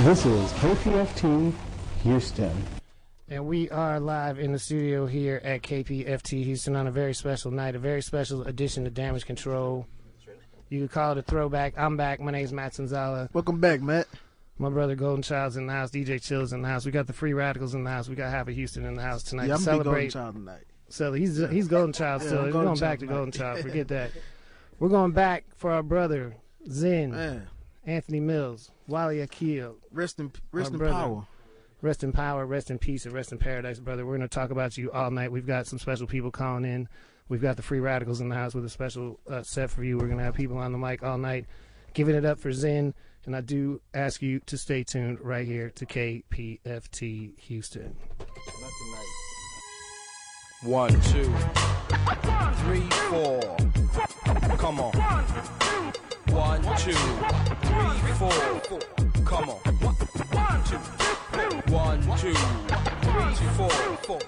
This is KPFT Houston. And we are live in the studio here at KPFT Houston on a very special night, a very special edition of Damage Control. You could call it a throwback. I'm back. My name's Matt Sonzala. Welcome back, Matt. My brother Golden Child's in the house. DJ Chill's in the house. We got the Free Radicals in the house. We got half of Houston in the house tonight Yeah, I'm a big Golden. Child tonight. So he's he's Golden Child still. I'm We're going back Child to tonight. Golden Child. Forget that. We're going back for our brother Zen, Man, Anthony Mills, Wally Akil. rest in rest in brother. power. Rest in power, rest in peace, and rest in paradise, brother. We're going to talk about you all night. We've got some special people calling in. We've got the Free Radicals in the house with a special uh, set for you. We're going to have people on the mic all night giving it up for Zen. And I do ask you to stay tuned right here to KPFT Houston. One, two, three, four. Come on. One, two, three, four. Come on. One, two, one, two, three, four.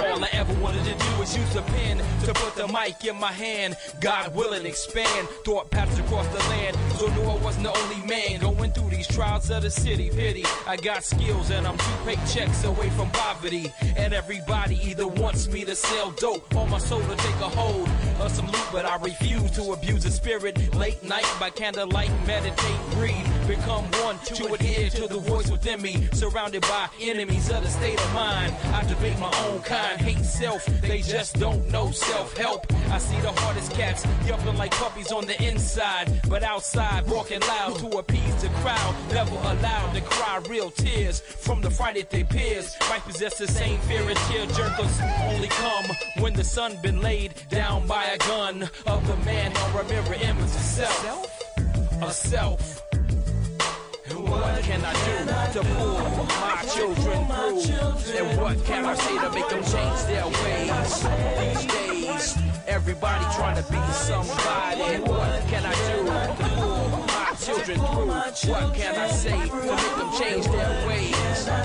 All I ever wanted to do was use a pen to put the mic in my hand. God willing, expand. Thought paths across the land. So knew I wasn't the only man going through these trials of the city. Pity, I got skills and I'm two paychecks away from poverty. And everybody either wants me to sell dope or my soul to take a hold of some loot, but I refuse to abuse the spirit. Late night by candlelight, meditate, breathe, become one to adhere to the voice within me. Surrounded by enemies of the state of mind, I debate my own kind, hate self. They just don't know self help. I see the hardest cats yelping like puppies on the inside, but outside walking loud to appease the crowd. Never allowed to cry real tears from the fright that they peers might possess the same fear as tear jerkers only come when the sun been laid down by a gun of the man or a mirror image of self. A self. What can I do to pull my children through? And what can I say to make them change their ways? These days, everybody trying to be somebody. And what can I do to pull children through? What can I say to make them change their ways?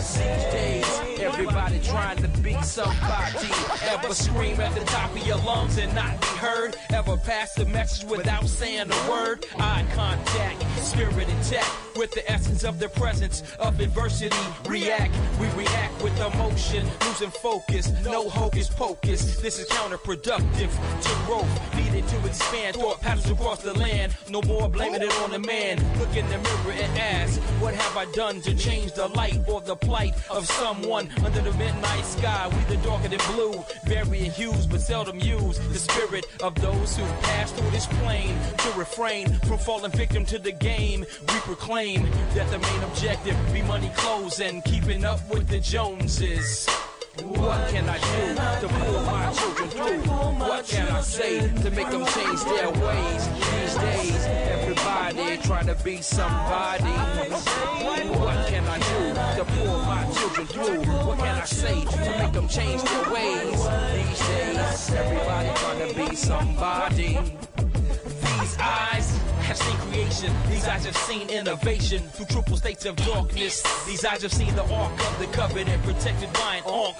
These days, everybody trying to be somebody. Ever scream at the top of your lungs and not be heard? Ever pass the message without saying a word? Eye contact, spirit intact with the essence of the presence of adversity. React, we react with emotion, losing focus. No hocus pocus. This is counterproductive to growth. Needed to expand thought patterns across the land. No more blaming it on the man. Look in the mirror and ask, What have I done to change the light or the plight of someone under the midnight sky? We the darker than blue, varying hues but seldom use the spirit of those who passed through this plane to refrain from falling victim to the game. We proclaim that the main objective be money, clothes, and keeping up with the Joneses. What can I do to pull my children through? What can I say to make them change their ways? These days, everybody trying to be somebody. What can I do to pull my children through? What can I say to make them change their ways? These days, everybody trying to be somebody. These eyes have seen creation. These eyes have seen innovation through triple states of darkness. These eyes have seen the ark of the covenant protected by an ark.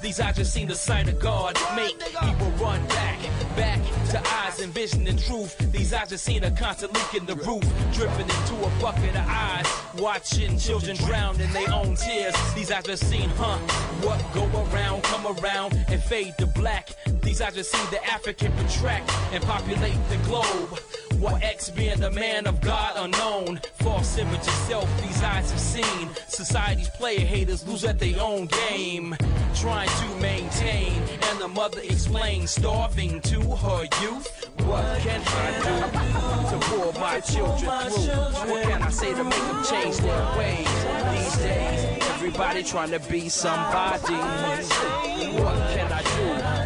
These eyes have seen the sight of God make people run back, back to eyes and vision and truth. These eyes have seen a constant leak in the roof, dripping into a bucket of eyes. Watching children drown in their own tears. These eyes have seen, huh? What go around, come around, and fade to black. These eyes have seen the African contract and populate the globe. What X being the man of God unknown. False image self these eyes have seen. Society's player haters lose at their own game. Trying to maintain, and the mother explains, starving to her youth. What can I do to pull my children through? What can I say to make them change their ways? These days, everybody trying to be somebody. What can I do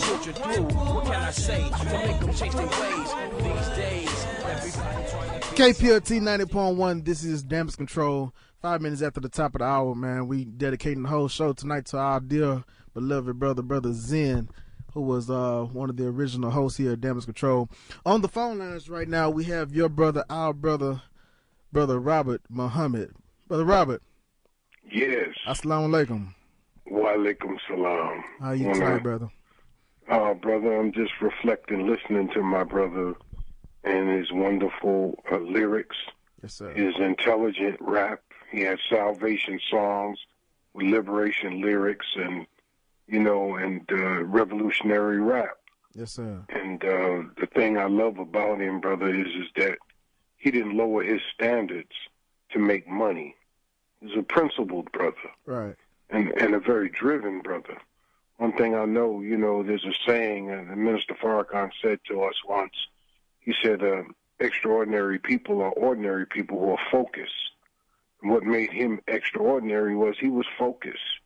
children through? What can I say to make them change their ways? These days, everybody trying to be KPFT 90.1, this is Damage Control. Five minutes after the top of the hour, man, we dedicating the whole show tonight to our dear, beloved brother, brother Zen, who was uh, one of the original hosts here at Damage Control. On the phone lines right now, we have your brother, our brother, brother Robert Muhammad. Brother Robert, Yes. assalamu alaikum. Wa alaikum salam. How you Well, tonight, brother? Uh, brother, I'm just reflecting, listening to my brother and his wonderful uh, lyrics. Yes, sir. his intelligent rap. He has salvation songs with liberation lyrics and, you know, and uh, revolutionary rap. Yes, sir. And uh, the thing I love about him, brother, is is that he didn't lower his standards to make money. He's a principled brother Right. and and a very driven brother. One thing I know, you know, there's a saying, and Minister Farrakhan said to us once. He said, uh, "Extraordinary people are ordinary people who are focused." And what made him extraordinary was he was focused.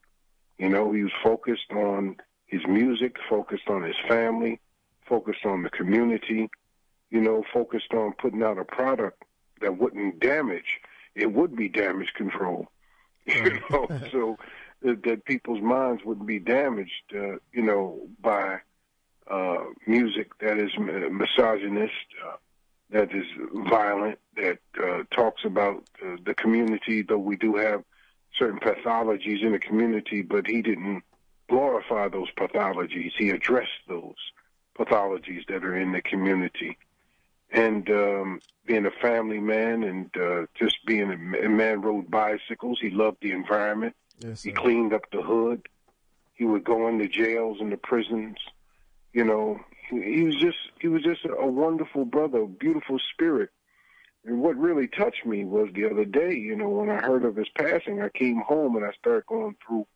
You know, he was focused on his music, focused on his family, focused on the community. You know, focused on putting out a product that wouldn't damage. It would be damage control. You know, so that, that people's minds wouldn't be damaged, uh, you know, by uh, music that is misogynist, uh, that is violent, that uh, talks about uh, the community, though we do have certain pathologies in the community, but he didn't glorify those pathologies. He addressed those pathologies that are in the community. And um, being a family man and uh, just being a man rode bicycles, he loved the environment. Yes, He cleaned up the hood. He would go in the jails and the prisons. You know, he, he was just he was just a wonderful brother, a beautiful spirit. And what really touched me was the other day, you know, when I heard of his passing, I came home and I started going through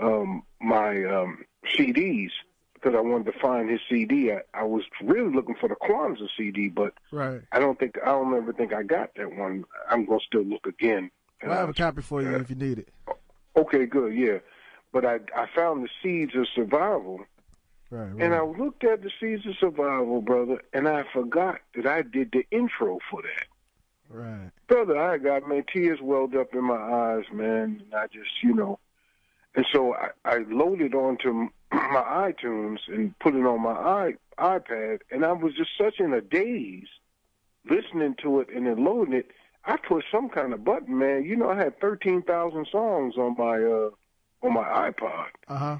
um, my um, CDs because I wanted to find his CD. I, I was really looking for the Kwanzaa CD, but Right. I don't think I don't ever think I got that one. I'm gonna still look again. Well, I have a copy for you Yeah. if you need it. Okay, good, yeah. But I I found the seeds of survival, Right. right. and I looked at the seeds of survival, brother, and I forgot that I did the intro for that. right. Brother, I got man tears welled up in my eyes, man, and I just you know, and so I, I loaded onto my iTunes and put it on my i iPad, and I was just such in a daze listening to it and then loading it. I pushed some kind of button, man. You know, I had thirteen thousand songs on my uh on my iPod. Uh huh.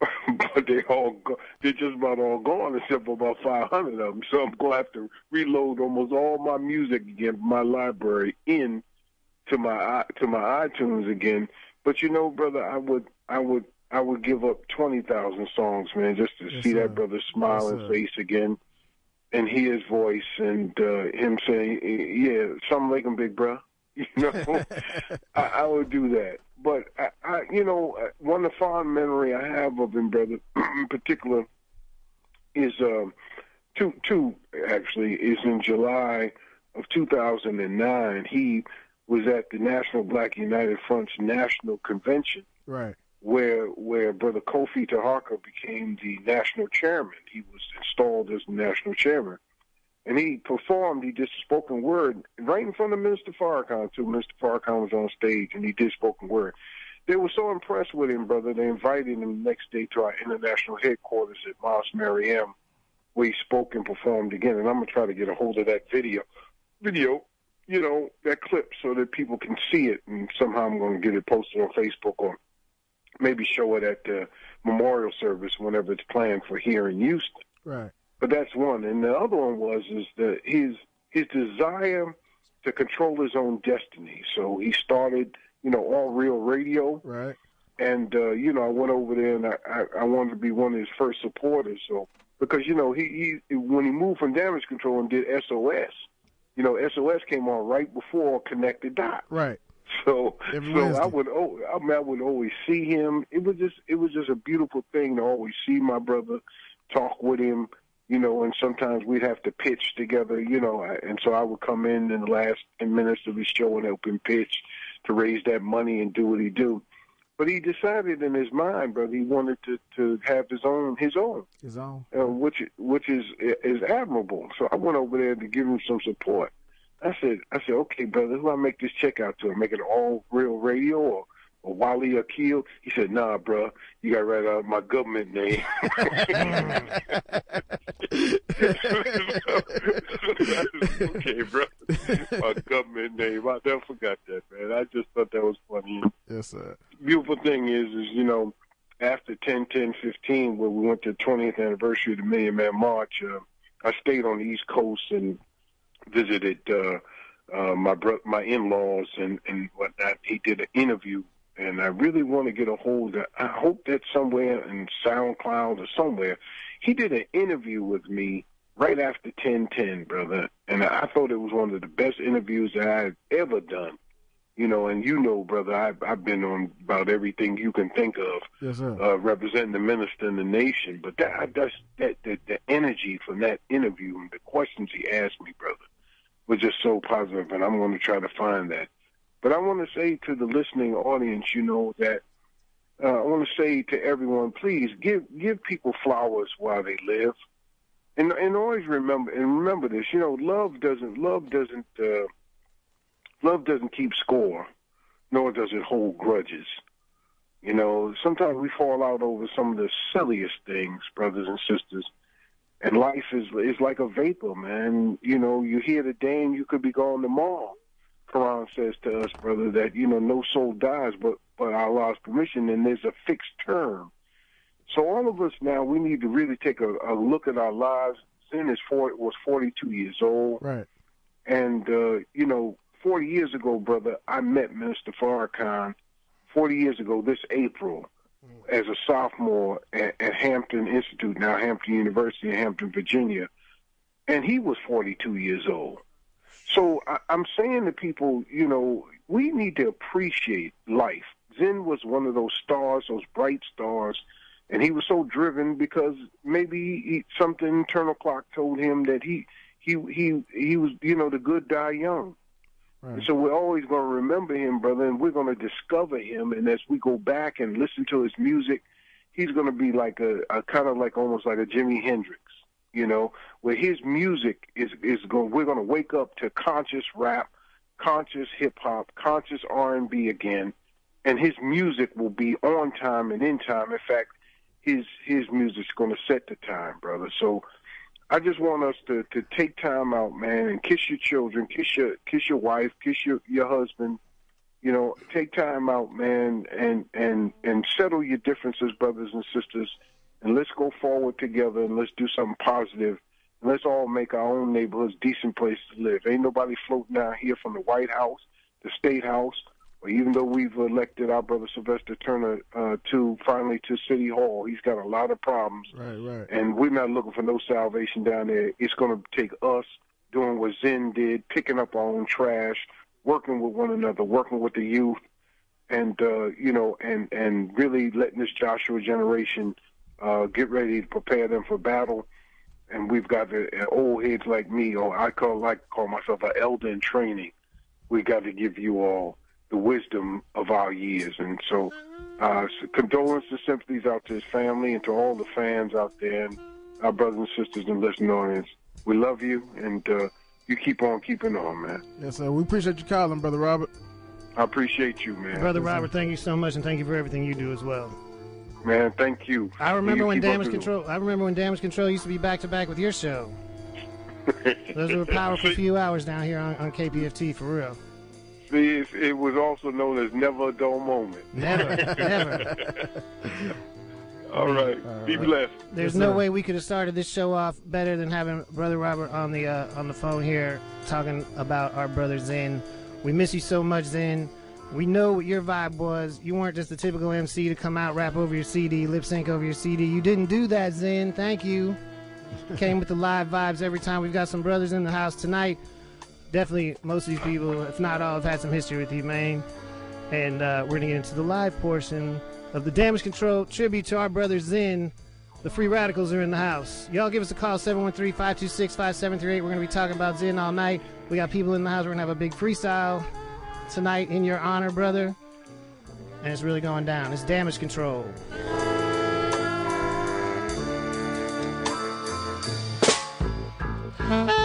but they all go, they're just about all gone except for about 500 of them. So I'm going to have to reload almost all my music again, from my library in to my i- to my iTunes again. But you know, brother, I would I would I would give up 20,000 songs, man, just to Yes, see sir. that brother's smiling sir. face again and hear his voice and uh, him saying, "Yeah, something like him, big bro." You know, I, I would do that. But I, I, you know, uh, one of the fond memory I have of him, brother, in particular, is um, two. Two actually is in July of 2009. He was at the National Black United Front's national convention, Right. Where where Brother Kofi Taharka became the national chairman. He was installed as the national chairman. And he performed, he did spoken word right in front of Minister Farrakhan, too. Minister Farrakhan was on stage and he did spoken word. They were so impressed with him, brother, they invited him the next day to our international headquarters at Mosque Maryam, where he spoke and performed again. And I'm going to try to get a hold of that video. Video, you know, that clip so that people can see it. And somehow I'm going to get it posted on Facebook or maybe show it at the memorial service whenever it's planned for here in Houston. Right. But that's one, and the other one was is that his his desire to control his own destiny. So he started, you know, all real radio, Right. and uh, you know, I went over there and I, I I wanted to be one of his first supporters. So because you know he he when he moved from Damage Control and did SOS, you know, SOS came on right before Connected Dot. Right. So, so Wednesday. I would, oh, I, mean, I would always see him. It was just, it was just a beautiful thing to always see my brother, talk with him, you know. And sometimes we'd have to pitch together, you know. And so I would come in in the last ten minutes of his show and help him pitch to raise that money and do what he do. But he decided in his mind, brother, he wanted to to have his own, his own His own. uh, which which is is admirable. So I went over there to give him some support. I said, I said, okay, brother, who I make this check out to? I make it all real radio or, or Wally Akil? He said, nah, bro, you got to write out my government name. okay, bro, my government name. I never forgot that, man. I just thought that was funny yes, sir. beautiful thing is, is you know, after 10, 10, 15, where we went to the 20th anniversary of the Million Man March, uh, I stayed on the East Coast and visited uh, uh, my bro- my in-laws and and whatnot. He did an interview, and I really want to get a hold of. I hope that somewhere in SoundCloud or somewhere, he did an interview with me right after 1010, brother, and I thought it was one of the best interviews that I've ever done. You know, and you know, brother, I've, I've been on about everything you can think of Yes, sir. uh, representing the minister and the nation. But that that's that the, the energy from that interview and the questions he asked me, brother, was just so positive, and I'm going to try to find that. But I want to say to the listening audience, you know that uh, I want to say to everyone, please give give people flowers while they live, and and always remember and remember this. You know, love doesn't love doesn't uh, love doesn't keep score, nor does it hold grudges. You know, sometimes we fall out over some of the silliest things, brothers and sisters. And life is is like a vapor, man. You know, you here today and you could be gone tomorrow. Quran says to us, brother, that you know no soul dies, but but Allah's permission, and there's a fixed term. So all of us now, we need to really take a, a look at our lives. Sin is four, was 42 years old. Right. And, uh, you know, 40 years ago, brother, I met Minister Farrakhan 40 years ago this April as a sophomore at, at Hampton Institute, now Hampton University in Hampton, Virginia. And he was 42 years old. So I, I'm saying to people, you know, we need to appreciate life. Zen was one of those stars, those bright stars, and he was so driven because maybe he, something internal clock told him that he he he he was you know the good die young. Right. And so we're always going to remember him, brother, and we're going to discover him. And as we go back and listen to his music, he's going to be like a, a kind of like almost like a Jimi Hendrix, you know, where his music is is going. We're going to wake up to conscious rap, conscious hip hop, conscious R and B again, and his music will be on time and in time. In fact, his his music's going to set the time, brother. So I just want us to to take time out, man, and kiss your children, kiss your kiss your wife, kiss your your husband. You know, take time out, man, and and and settle your differences, brothers and sisters, and let's go forward together and let's do something positive. And let's all make our own neighborhoods decent places to live. Ain't nobody floating down here from the White House, the State House, even though we've elected our brother Sylvester Turner uh, to finally to City Hall, he's got a lot of problems Right. Right. and we're not looking for no salvation down there. It's going to take us doing what Zen did, picking up our own trash, working with one another, working with the youth, and uh, you know, and and really letting this Joshua generation uh, get ready to prepare them for battle. And we've got the uh, old heads like me, or I call like call myself an elder in training. We got to give you all the wisdom of our years, and so uh, so condolences, and sympathies out to his family and to all the fans out there, and our brothers and sisters and listening audience. We love you, and uh, you keep on keeping on, man. Yes, sir. We appreciate you calling, brother Robert. I appreciate you, man. Brother Robert, thank you so much, and thank you for everything you do as well. Man, thank you. I remember You when keep up Damage the- Control. I remember when Damage Control used to be back to back with your show. Those were powerful few hours down here on, on KPFT for real. See, it, it was also known as never a dull moment. Never, never. All right, be blessed. There's Yes, no sir. way we could have started this show off better than having Brother Robert on the uh, on the phone here talking about our brother Zen. We miss you so much, Zen. We know what your vibe was. You weren't just a typical MC to come out, rap over your CD, lip sync over your CD. You didn't do that, Zen. Thank you. Came with the live vibes every time. We've got some brothers in the house tonight definitely most of these people, if not all, have had some history with Humane. And uh, we're going to get into the live portion of the Damage Control tribute to our brother Zen. The Free Radicals are in the house. Y'all give us a call, 713 526 5738. We're going to be talking about Zen all night. We got people in the house. We're going to have a big freestyle tonight in your honor, brother. And it's really going down. It's Damage Control. Huh?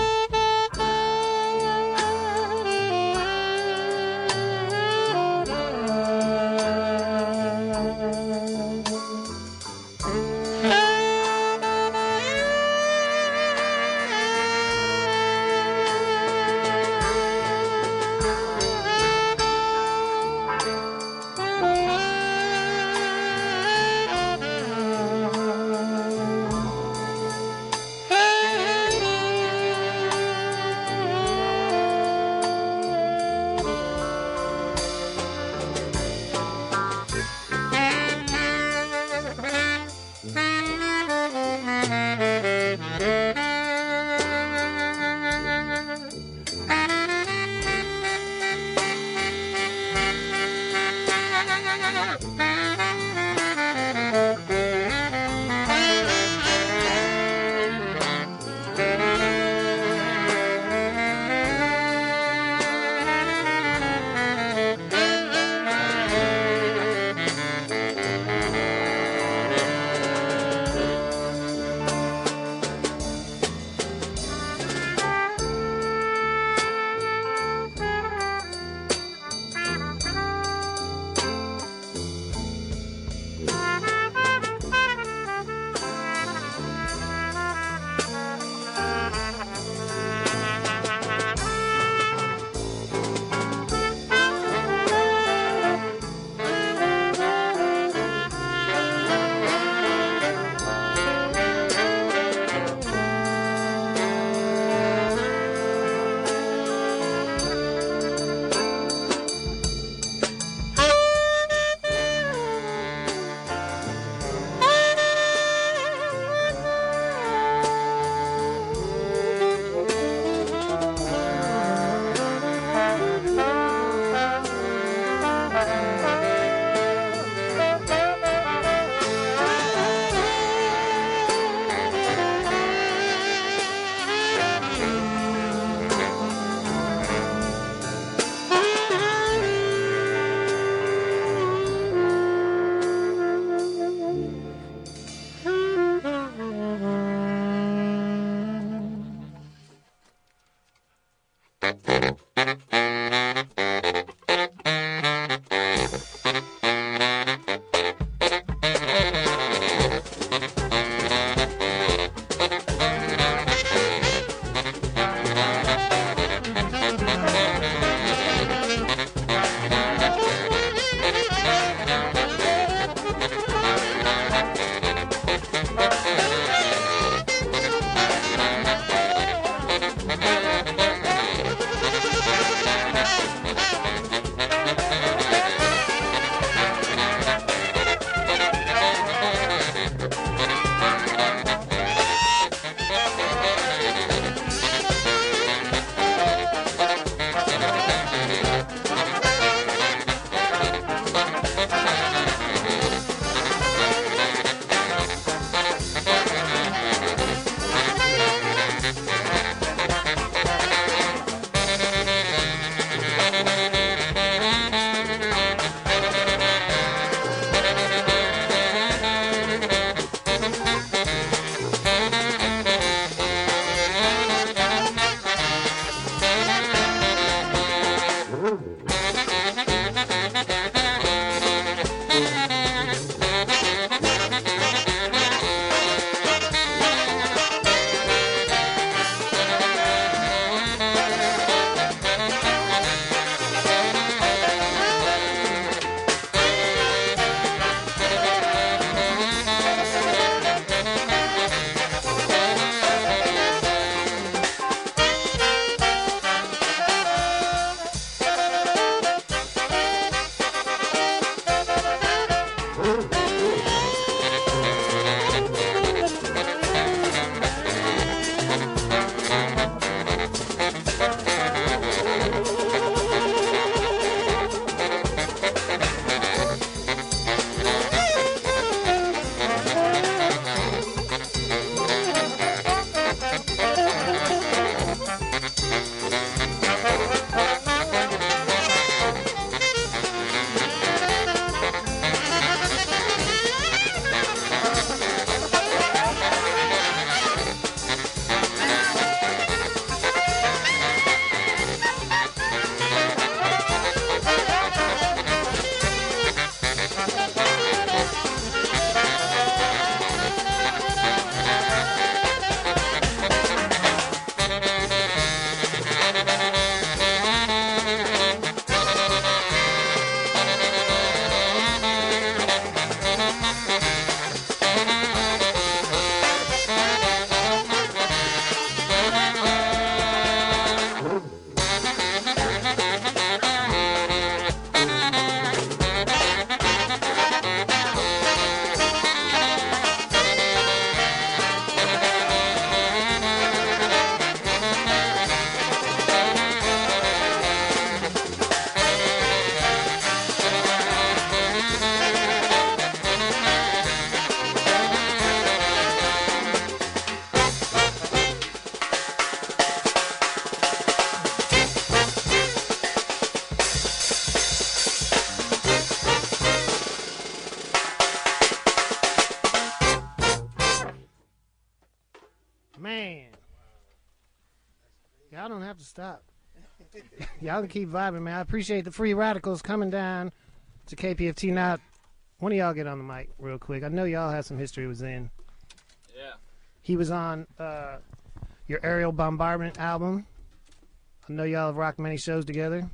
Y'all can keep vibing, man. I appreciate the free radicals coming down to KPFT. Now, one of y'all get on the mic real quick. I know y'all have some history with Zen. Yeah. He was on uh, your aerial bombardment album. I know y'all have rocked many shows together.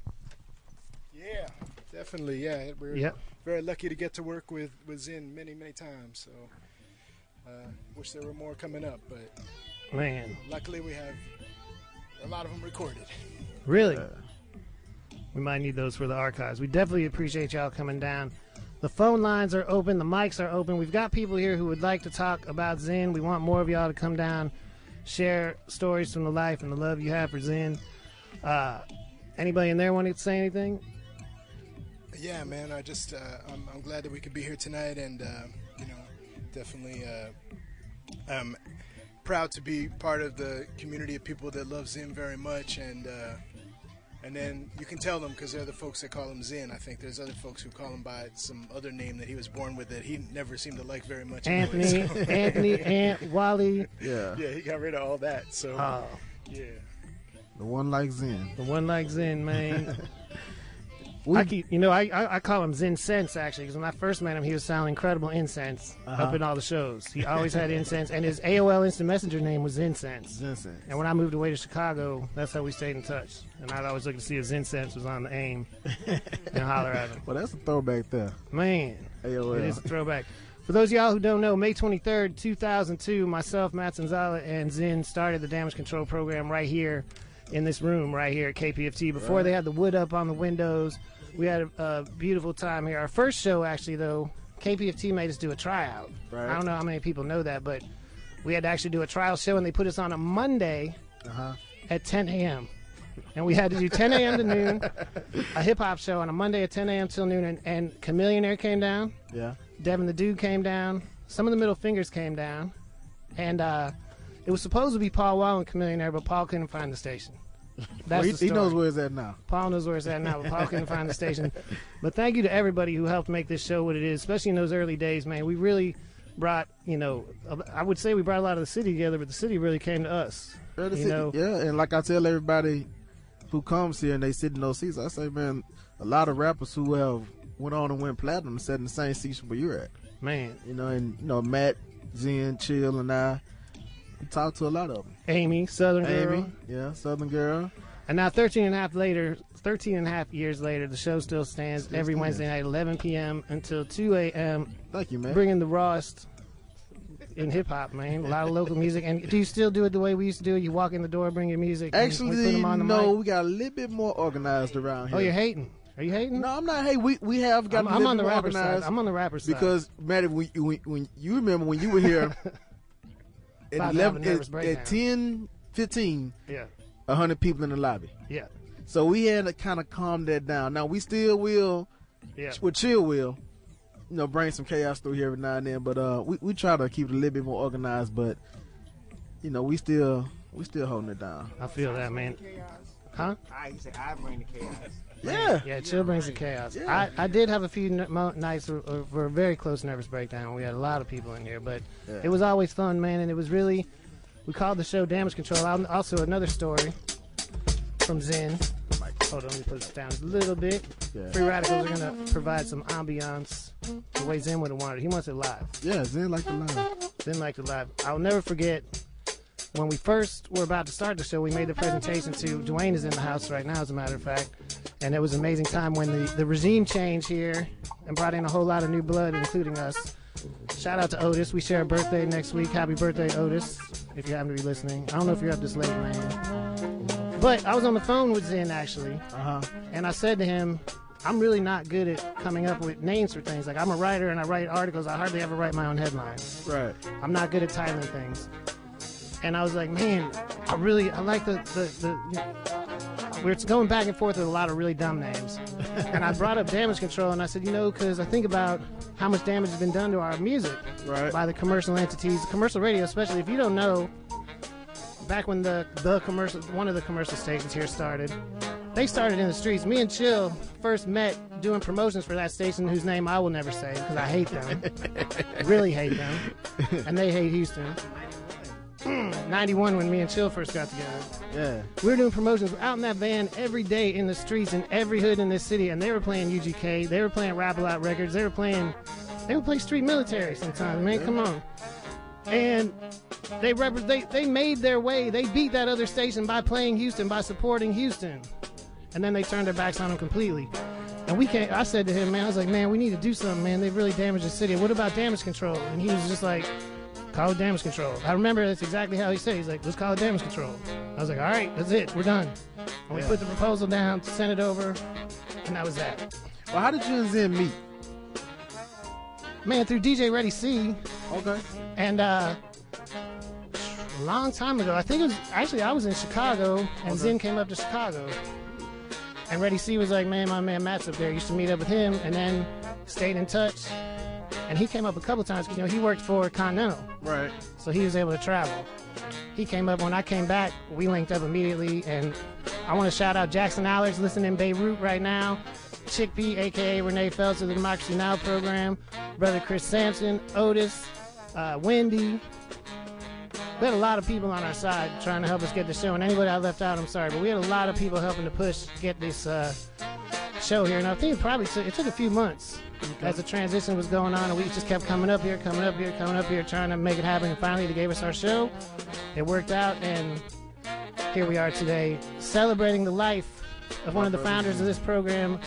Yeah, definitely. Yeah, we're Yep. very lucky to get to work with with Zen many many times. So, uh, wish there were more coming up, but Man, luckily we have a lot of them recorded. really? We might need those for the archives. We definitely appreciate y'all coming down. The phone lines are open, the mics are open. We've got people here who would like to talk about Zen. We want more of y'all to come down, share stories from the life and the love you have for Zen. Uh, anybody in there want to say anything? Yeah, man. I just uh, I'm, I'm glad that we could be here tonight, and uh, you know, definitely uh, I'm proud to be part of the community of people that love Zen very much, and uh, and then you can tell them because they're the folks that call him Zen. I think there's other folks who call him by some other name that he was born with that he never seemed to like very much. anyway, Anthony, so- Anthony, Ant, Wally. Yeah. yeah, he got rid of all that. So Oh, yeah. The one like Zen. the one like Zen, man. We, I keep, you know, I, I I call him Zen Sense actually, because when I first met him, he was selling incredible incense Uh-huh. up in all the shows. He always had incense, and his AOL Instant Messenger name was Zensense. Zen Sense. And when I moved away to Chicago, that's how we stayed in touch. And I'd always look to see if Zensense was on the AIM and holler at him. Well, that's a throwback there. Man, AOL. it is a throwback. For those of y'all who don't know, May 23rd, 2002, myself, Matt Sonzala, and Zen started the damage control program right here in this room right here at KPFT. Before they had the wood up on the windows, we had a, a beautiful time here. Our first show, actually, though, KPFT made us do a tryout. Right. I don't know how many people know that, but we had to actually do a trial show, and they put us on a Monday Uh-huh. at 10 a.m. And we had to do 10 a.m. to noon, a hip hop show on a Monday at 10 a.m. till noon, and, and Chamillionaire came down. Yeah. Devin the Dude came down. Some of the middle fingers came down. And uh, it was supposed to be Paul Wall and Chamillionaire, but Paul couldn't find the station. That's Well, he, he knows where it's at now. Paul knows where it's at now, but Paul couldn't find the station. But thank you to everybody who helped make this show what it is, especially in those early days, man. We really brought, you know, I would say we brought a lot of the city together, but the city really came to us. Yeah, You city- know- yeah, and like I tell everybody who comes here and they sit in those seats, I say, man, a lot of rappers who have went on and went platinum sat in the same seats where you're at. Man, You know, and you know Matt, Zen, Chill, and I talked to a lot of them. Amy, Southern Girl. Amy, yeah, Southern Girl. And now 13 and a half later, 13 and a half years later, the show still stands every stands. Wednesday night, 11 p.m. until 2 a.m. Thank you, man. bringing the rawest in hip hop, man. A lot of local music. And do you still do it the way we used to do it? You walk in the door, bring your music. Actually, on the no, mic? we got a little bit more organized around oh, here. Oh, you're hating? Are you hating? No, I'm not. Hey, we we have got I'm, a I'm on the rapper side. I'm on the rapper side. because Matt, when, when when you remember when you were here at About to a 11, at, at 10, 15, yeah, 100 people in the lobby. yeah, So we had to kind of calm that down. Now we still will, yeah. well, chill will, you know, bring some chaos through here every now and then. But uh, we we try to keep it a little bit more organized. But you know, we still we still holding it down. I feel that, man. Huh? I you say I bring the chaos. Yeah. Yeah, chill brings the chaos. Yeah. I, I did have a few nights for, uh, a very close nervous breakdown. We had a lot of people in here, but Yeah. it was always fun, man. And it was really, we called the show Damage Control. Also, another story from Zen. Hold on, let me put this down a little bit. Yeah. Free Radicals are going to provide some ambiance the way Zen would have wanted. He wants it live. Yeah, Zen like the live. Zen liked it live. I'll never forget when we first were about to start the show, we made the presentation to Dwayne is in the house right now, as a matter of fact. And it was an amazing time when the, the regime changed here and brought in a whole lot of new blood, including us. Shout out to Otis. We share a birthday next week. Happy birthday, Otis, if you happen to be listening. I don't know if you're up this late, man. But I was on the phone with Zen, actually, Uh huh. and I said to him, I'm really not good at coming up with names for things. Like, I'm a writer and I write articles. I hardly ever write my own headlines. Right. I'm not good at titling things. And I was like, man, I really, I like the, the, the know, we're going back and forth with a lot of really dumb names. and I brought up damage control and I said, you know, because I think about how much damage has been done to our music Right. by the commercial entities, commercial radio, especially if you don't know, back when the, the commercial, one of the commercial stations here started, they started in the streets. Me and Chill first met doing promotions for that station whose name I will never say because I hate them. really hate them. And they hate Houston. Hmm. 91 when me and Chill first got together. Yeah. We were doing promotions We're out in that van every day in the streets in every hood in this city, and they were playing UGK. They were playing Rap A Lot Records. They were playing. They would play Street Military sometimes. Man, come on. And they repre- they they made their way. They beat that other station by playing Houston, by supporting Houston, and then they turned their backs on them completely. And we can't. I said to him, man, I was like, man, we need to do something, man. They've really damaged the city. What about damage control? And he was just like, call it damage control. I remember that's exactly how he said. He's like, let's call it damage control. I was like, all right, that's it. We're done. And we put the proposal down, sent it over, and that was that. Well, how did you and Zen meet? Man, through DJ Ready C, Okay. and uh, a long time ago, I think it was actually I was in Chicago, and Zen came up to Chicago, and Ready C was like, man, my man Matt's up there. Used to meet up with him, and then stayed in touch. And he came up a couple times. You know, he worked for Continental. Right. so he was able to travel. He came up when I came back. We linked up immediately, and I want to shout out Jackson Allers listening in Beirut right now, Chick B, aka Renee Feltz of the Democracy Now program, brother Chris Sampson, Otis, uh, Wendy. We had a lot of people on our side trying to help us get the show, and anybody I left out, I'm sorry, but we had a lot of people helping to push get this uh, show here, and I think it probably took, it took a few months as the transition was going on, and we just kept coming up here, coming up here, coming up here, trying to make it happen, and finally they gave us our show. It worked out, and here we are today, celebrating the life of one of the founders of this program,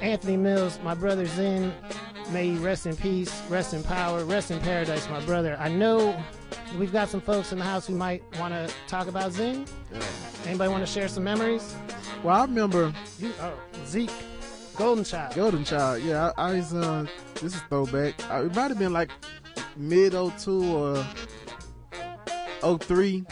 Anthony Mills, my brother Zen. May he rest in peace, rest in power, rest in paradise, my brother. I know we've got some folks in the house who might want to talk about Zen. Anybody want to share some memories? Well, I remember You, oh, Zeke, Golden Child. Golden Child. Yeah, I, I was. Uh, this is throwback. Uh, it might have been like mid 02 or 03.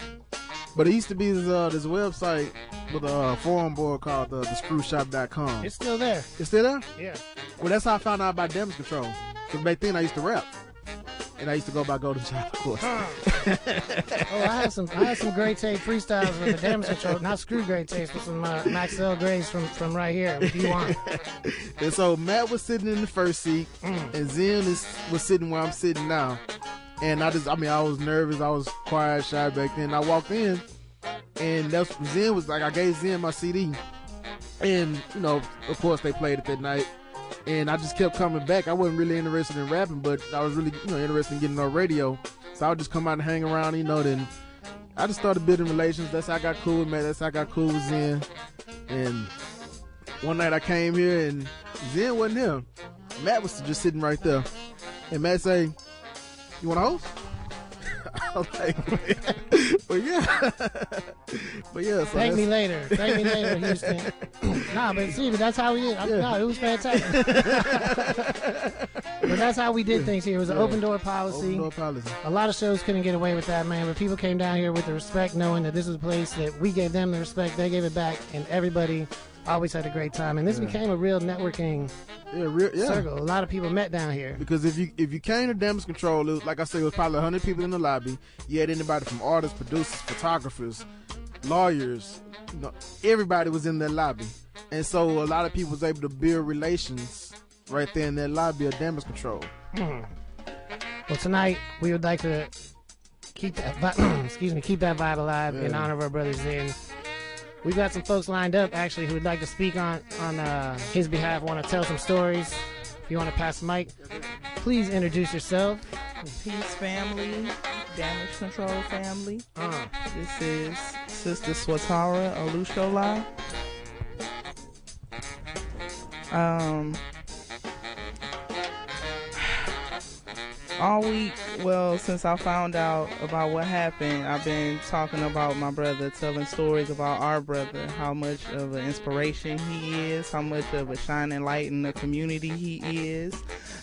But it used to be this, uh, this website with a uh, forum board called uh, thescrewshop.com. It's still there. It's still there? Yeah. Well, that's how I found out about damage control. Because back then I used to rap. And I used to go by Golden Child, of course. Oh, I had some. I had some great tape freestyles with the damage control, not screw great tapes, with some uh, Maxell Grays from from right here. If you want, And so Matt was sitting in the first seat, and Zen is, was sitting where I'm sitting now. And I just, I mean, I was nervous. I was quiet, shy back then. I walked in, and that's Zen was like, I gave Zen my CD, and you know, of course, they played it that night. And I just kept coming back. I wasn't really interested in rapping, but I was really, you know, interested in getting on radio. So I would just come out and hang around, you know. Then I just started building relations. That's how I got cool with Matt. That's how I got cool with Zen. And one night I came here and Zen wasn't here. Matt was just sitting right there. And Matt say, You want to host? Like, But yeah. but yeah, so thank me later. Thank me later, Houston. nah, but see, but that's how we did. I, Yeah. No, it was fantastic. but that's how we did things here. It was an open door policy. Open door policy. A lot of shows couldn't get away with that, man. But people came down here with the respect, knowing that this is a place that we gave them the respect, they gave it back, and everybody always had a great time. And this became a real networking Yeah, real, yeah. circle. A lot of people met down here. Because if you if you came to damage control, it was, like I said, it was probably hundred people in the lobby. You had anybody from artists, producers, photographers, lawyers. You know, everybody was in that lobby, and so a lot of people was able to build relations right there in that lobby of damage control. Hmm. Well, tonight we would like to keep that vi- excuse me, keep that vibe alive in honor of our brothers in. We've got some folks lined up actually who would like to speak on on uh, his behalf. Want to tell some stories? If you want to pass the mic, please introduce yourself. Peace family, damage control family. Uh, This is Sister Swatara Alushola. Um, all week, well, since I found out about what happened, I've been talking about my brother, telling stories about our brother, how much of an inspiration he is, how much of a shining light in the community he is,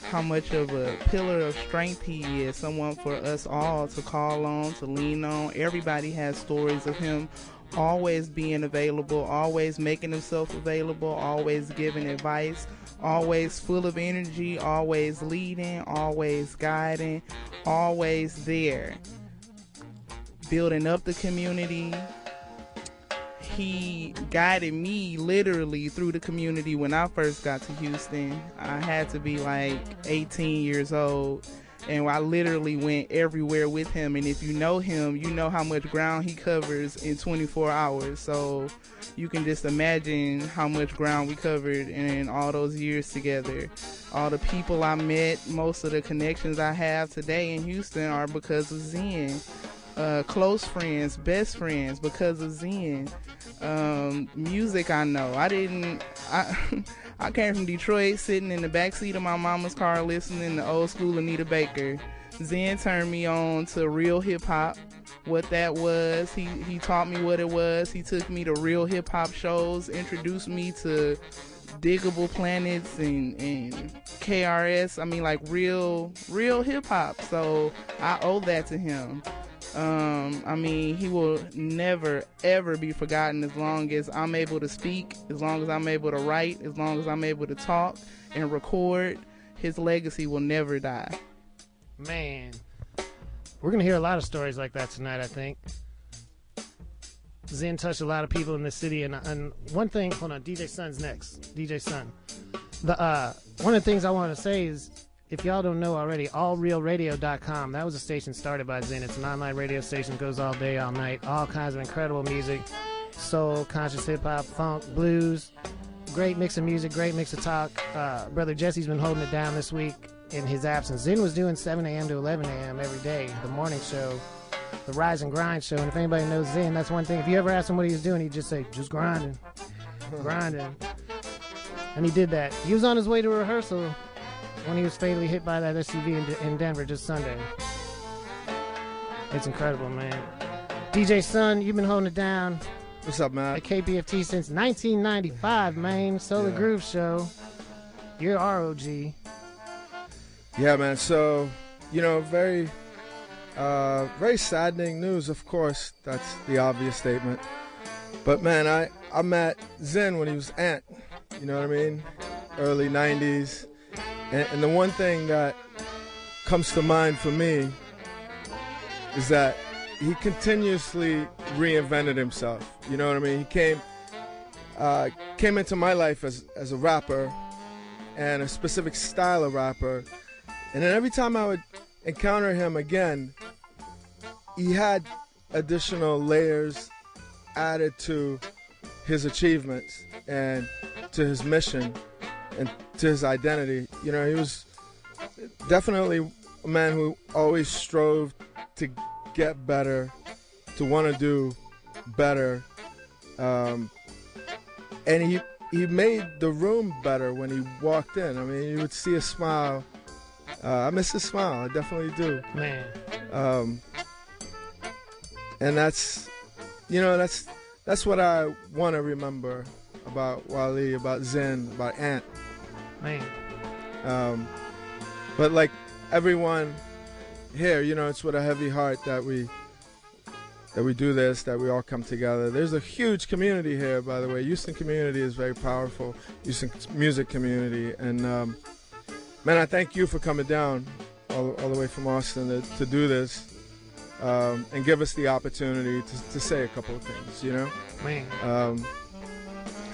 how much of a pillar of strength he is, someone for us all to call on, to lean on. Everybody has stories of him always being available, always making himself available, always giving advice, always full of energy, always leading, always guiding, always there. Building up the community, he guided me literally through the community when I first got to Houston. I had to be like 18 years old. And I literally went everywhere with him. And if you know him, you know how much ground he covers in 24 hours. So you can just imagine how much ground we covered in all those years together. All the people I met, most of the connections I have today in Houston are because of Zen. Uh, close friends, best friends because of Zen. Um, music I know. I didn't. I I came from Detroit, sitting in the back seat of my mama's car, listening to old school Anita Baker. Zen turned me on to real hip hop. What that was, he he taught me what it was. He took me to real hip hop shows, introduced me to Diggable Planets and, and KRS. I mean, like real real hip hop. So I owe that to him. Um, I mean, he will never ever be forgotten as long as I'm able to speak, as long as I'm able to write, as long as I'm able to talk and record. His legacy will never die. Man, we're gonna hear a lot of stories like that tonight. I think. Zen touched a lot of people in the city, and, and one thing. Hold on, DJ Sun's next. DJ Sun. The uh, one of the things I want to say is if y'all don't know already, allrealradio.com. That was a station started by Zen. It's an online radio station, goes all day, all night, all kinds of incredible music soul, conscious hip hop, funk, blues. Great mix of music, great mix of talk. Uh, Brother Jesse's been holding it down this week in his absence. Zen was doing 7 a.m. to 11 a.m. every day, the morning show, the Rise and Grind show. And if anybody knows Zen, that's one thing. If you ever ask him what he was doing, he'd just say, just grinding, grinding. And he did that. He was on his way to rehearsal when he was fatally hit by that SUV in, in Denver just Sunday. It's incredible, man. DJ Sun, you've been holding it down What's up, man? at KPFT since 1995, man. Solar Yeah. Groove Show. You're ROG. Yeah, man. So, you know, very, uh, very saddening news. Of course, that's the obvious statement. But man, I I met Zen when he was Ant. You know what I mean? Early '90s. And, and the one thing that comes to mind for me is that he continuously reinvented himself. You know what I mean? He came uh, came into my life as as a rapper and a specific style of rapper. And then every time I would encounter him again, he had additional layers added to his achievements and to his mission and to his identity. You know, he was definitely a man who always strove to get better, to want to do better. Um, and he he made the room better when he walked in. I mean, you would see a smile. Uh, I miss his smile. I definitely do. Man. Um, and that's, you know, that's that's what I want to remember about Wally, about Zen, about Ant. Man. Um, but like everyone here, you know, it's with a heavy heart that we that we do this, that we all come together. There's a huge community here, by the way. Houston community is very powerful. Houston music community, and um, man, I thank you for coming down all, all the way from Austin to, to do this um, and give us the opportunity to, to say a couple of things. You know, Man. um,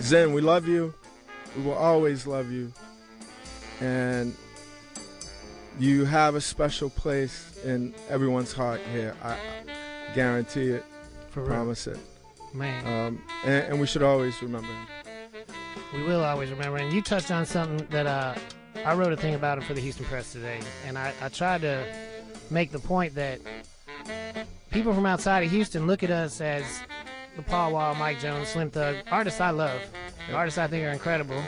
Zen, we love you. We will always love you. And you have a special place in everyone's heart here. I guarantee it. For real. promise it. Man. Um, and, and we should always remember him. We will always remember. And you touched on something that uh, I wrote a thing about him for the Houston Press today. And I, I tried to make the point that people from outside of Houston look at us as the Paul Wall, Mike Jones, Slim Thug, artists I love, artists I think are incredible.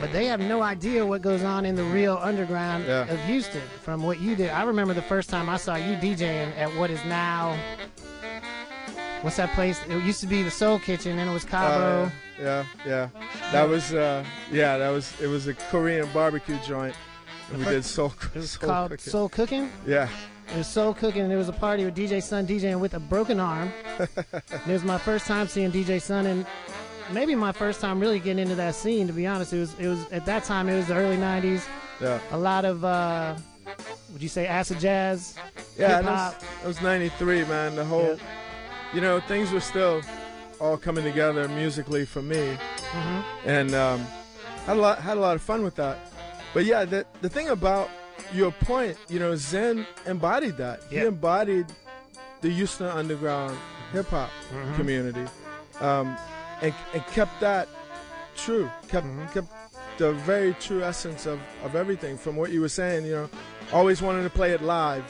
But they have no idea what goes on in the real underground Yeah. of Houston from what you did. I remember the first time I saw you DJing at what is now. What's that place? It used to be the Soul Kitchen, and it was Cabo. Uh, yeah, yeah. That was, uh, yeah, that was, it was a Korean barbecue joint. And we did soul, It was soul called cooking. Soul Cooking. Yeah. It was Soul Cooking, and there was a party with DJ Sun DJing with a broken arm. it was my first time seeing DJ Sun, and maybe my first time really getting into that scene. To be honest, it was it was at that time it was the early '90s. Yeah. A lot of uh, would you say acid jazz? Yeah, that was, that was 93, man. The whole, you know, things were still all coming together musically for me. Mhm. And um, had, a lot, had a lot of fun with that. But yeah, the, the thing about your point, you know, Zen embodied that. He embodied the Houston underground hip hop Mhm. community, um, and and kept that true. Kept Mhm. kept the very true essence of of everything from what you were saying. You know, always wanting to play it live.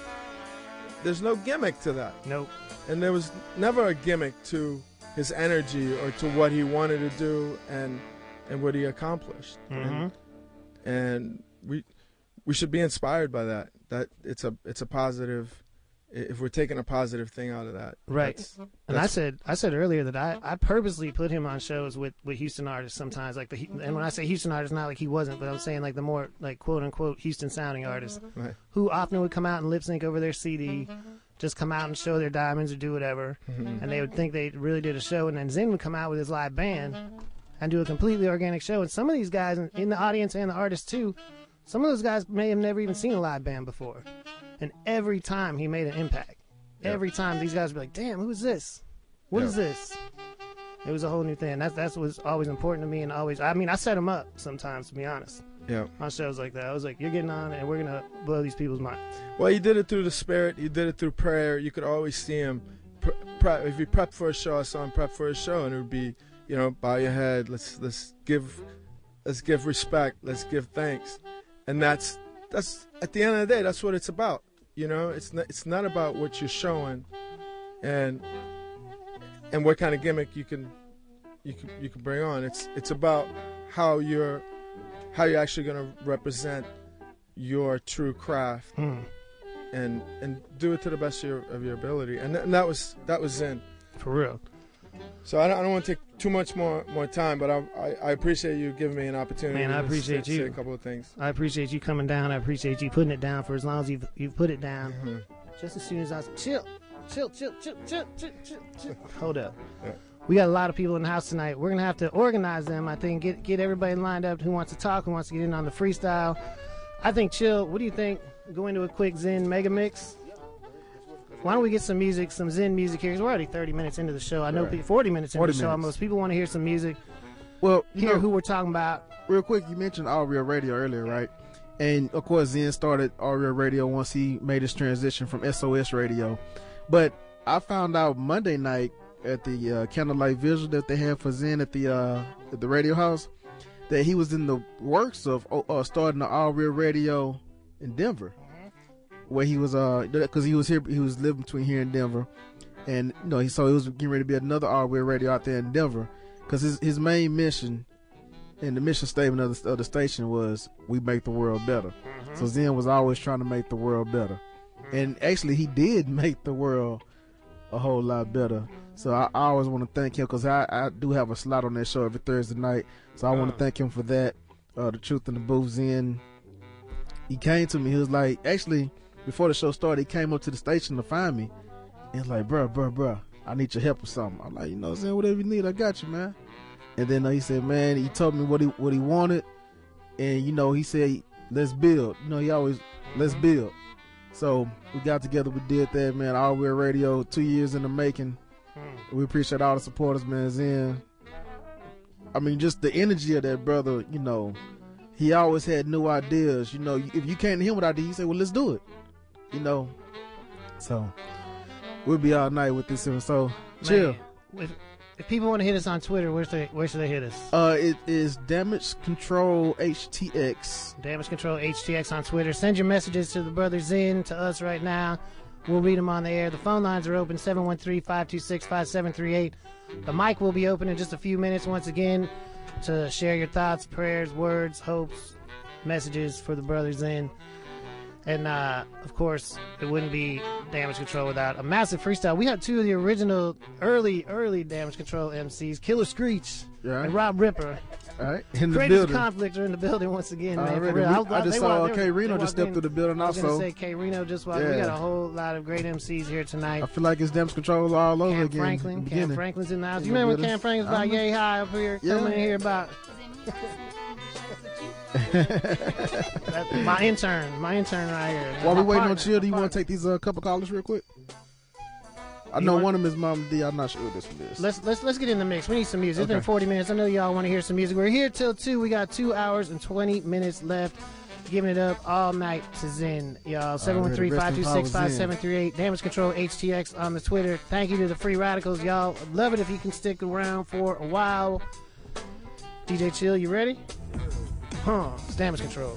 There's no gimmick to that, Nope. and there was never a gimmick to his energy or to what he wanted to do and and what he accomplished. hmm And, and we we should be inspired by that. That it's a it's a positive. If we're taking a positive thing out of that, Right. that's- mm-hmm. And I said, I said earlier that I, mm-hmm. I purposely put him on shows with, with Houston artists sometimes, like the and when I mm-hmm. say Houston artists, not like he wasn't, but I'm saying like the more like quote unquote Houston sounding artists Right. who often would come out and lip sync over their CD, just come out and show their diamonds or do whatever, and they would think they really did a show, and then Zen would come out with his live band and do a completely organic show, and some of these guys in, in the audience and the artists too, some of those guys may have never even seen a live band before, and every time he made an impact. Yeah. Every time these guys would be like, "Damn, who is this? What is Yeah. this?" It was a whole new thing. That's that's what's always important to me, and always. I mean, I set them up sometimes, to be honest, yeah. on shows like that. I was like, "You're getting on, and we're gonna blow these people's minds." Well, he did it through the spirit. He did it through prayer. You could always see him. Pre- prep, if he prepped for a show, I saw him prep for a show, and it would be, you know, bow your head. Let's let's give, let's give respect. Let's give thanks, and that's that's at the end of the day, that's what it's about. You know, it's not it's not about what you're showing, and and what kind of gimmick you can you can you can bring on. It's it's about how you're how you're actually going to represent your true craft Mm. and and do it to the best of your, of your ability. And, th- and that was that was Zen. For real. So I don't, I don't want to take too much more more time, but I, I, I appreciate you giving me an opportunity. Man, I to appreciate say, you. Say a couple of things. I appreciate you coming down. I appreciate you putting it down for as long as you've you've put it down. Mhm. Just as soon as I chill, chill, chill, chill, chill, chill, chill, chill. Hold up. Yeah. We got a lot of people in the house tonight. We're gonna have to organize them. I think get get everybody lined up who wants to talk, who wants to get in on the freestyle. I think chill. What do you think? Go into a quick Zen mega mix. Why don't we get some music, some Zen music here? 'Cause we're already 30 minutes into the show. I know Right. 40 minutes into 40 the show minutes. almost. People want to hear some music, Well, you hear know, who we're talking about. real quick, you mentioned All Real Radio earlier, right? And of course, Zen started All Real Radio once he made his transition from SOS Radio. But I found out Monday night at the uh, candlelight visual that they had for Zen at the uh, at the radio house that he was in the works of uh, starting the All Real Radio in Denver, where he was uh because he was here he was living between here and Denver, and you know he so he was getting ready to be another Real Radio out there in Denver because his his main mission and the mission statement of the, of the station was we make the world better. So Zen was always trying to make the world better, and actually he did make the world a whole lot better. So I, I always want to thank him because I, I do have a slot on that show every Thursday night. So I want Uh. to thank him for that. Uh, the truth in the booth, Zen. He came to me. He was like, actually, before the show started, he came up to the station to find me. And he's like, bruh, bruh, bruh, I need your help with something. I'm like, you know, Zen, whatever you need, I got you, man. And then uh, he said, man, he told me what he what he wanted, and you know, he said, let's build. You know, he always let's build. So we got together, we did that, man. All Real Radio, two years in the making. Mm. We appreciate all the supporters, man. Zen. I mean, just the energy of that brother. You know, he always had new ideas. You know, if you came to him with ideas, he said, "Well, let's do it." You know, so we'll be all night with this. one. So chill. Man, if people want to hit us on Twitter, where should they, where should they hit us? Uh, it is Damage Control HTX. Damage Control HTX on Twitter. Send your messages to the brothers in to us right now. We'll read them on the air. The phone lines are open 713 526 5738. The mic will be open in just a few minutes once again to share your thoughts, prayers, words, hopes, messages for the brothers in. And uh, of course, it wouldn't be Damage Control without a massive freestyle. We had two of the original early, early Damage Control MCs, Killer Screech Yeah. and Rob Ripper. All right. In the Greatest building. conflict are in the building once again, man. Already. For real. We- was- I just saw K Reno just stepped in. through the building I was also. gonna say K Reno just walked. We got a whole lot of great MCs here tonight. I feel like it's Damage Control all over Cam again. in Franklin, Cam. Franklin's in the house. In You remember when. Cam Franklin's about yay high up here, Yeah. coming in here about my intern, my intern right here. While we waiting on Chill, do you want to take these uh, couple callers real quick? I You know one of them is Mama D. I'm not sure what this one is. Let's let's let's get in the mix. We need some music. It's been 40 minutes. I know y'all want to hear some music. We're here till two. We got two hours and 20 minutes left. giving it up all night to Zen, y'all. Already, rest in power, 713-526-5738. Damage Control HTX on the Twitter. Thank you to the Free Radicals, y'all. Love it if you can stick around for a while. DJ Chill, you ready? Huh? Damage Control.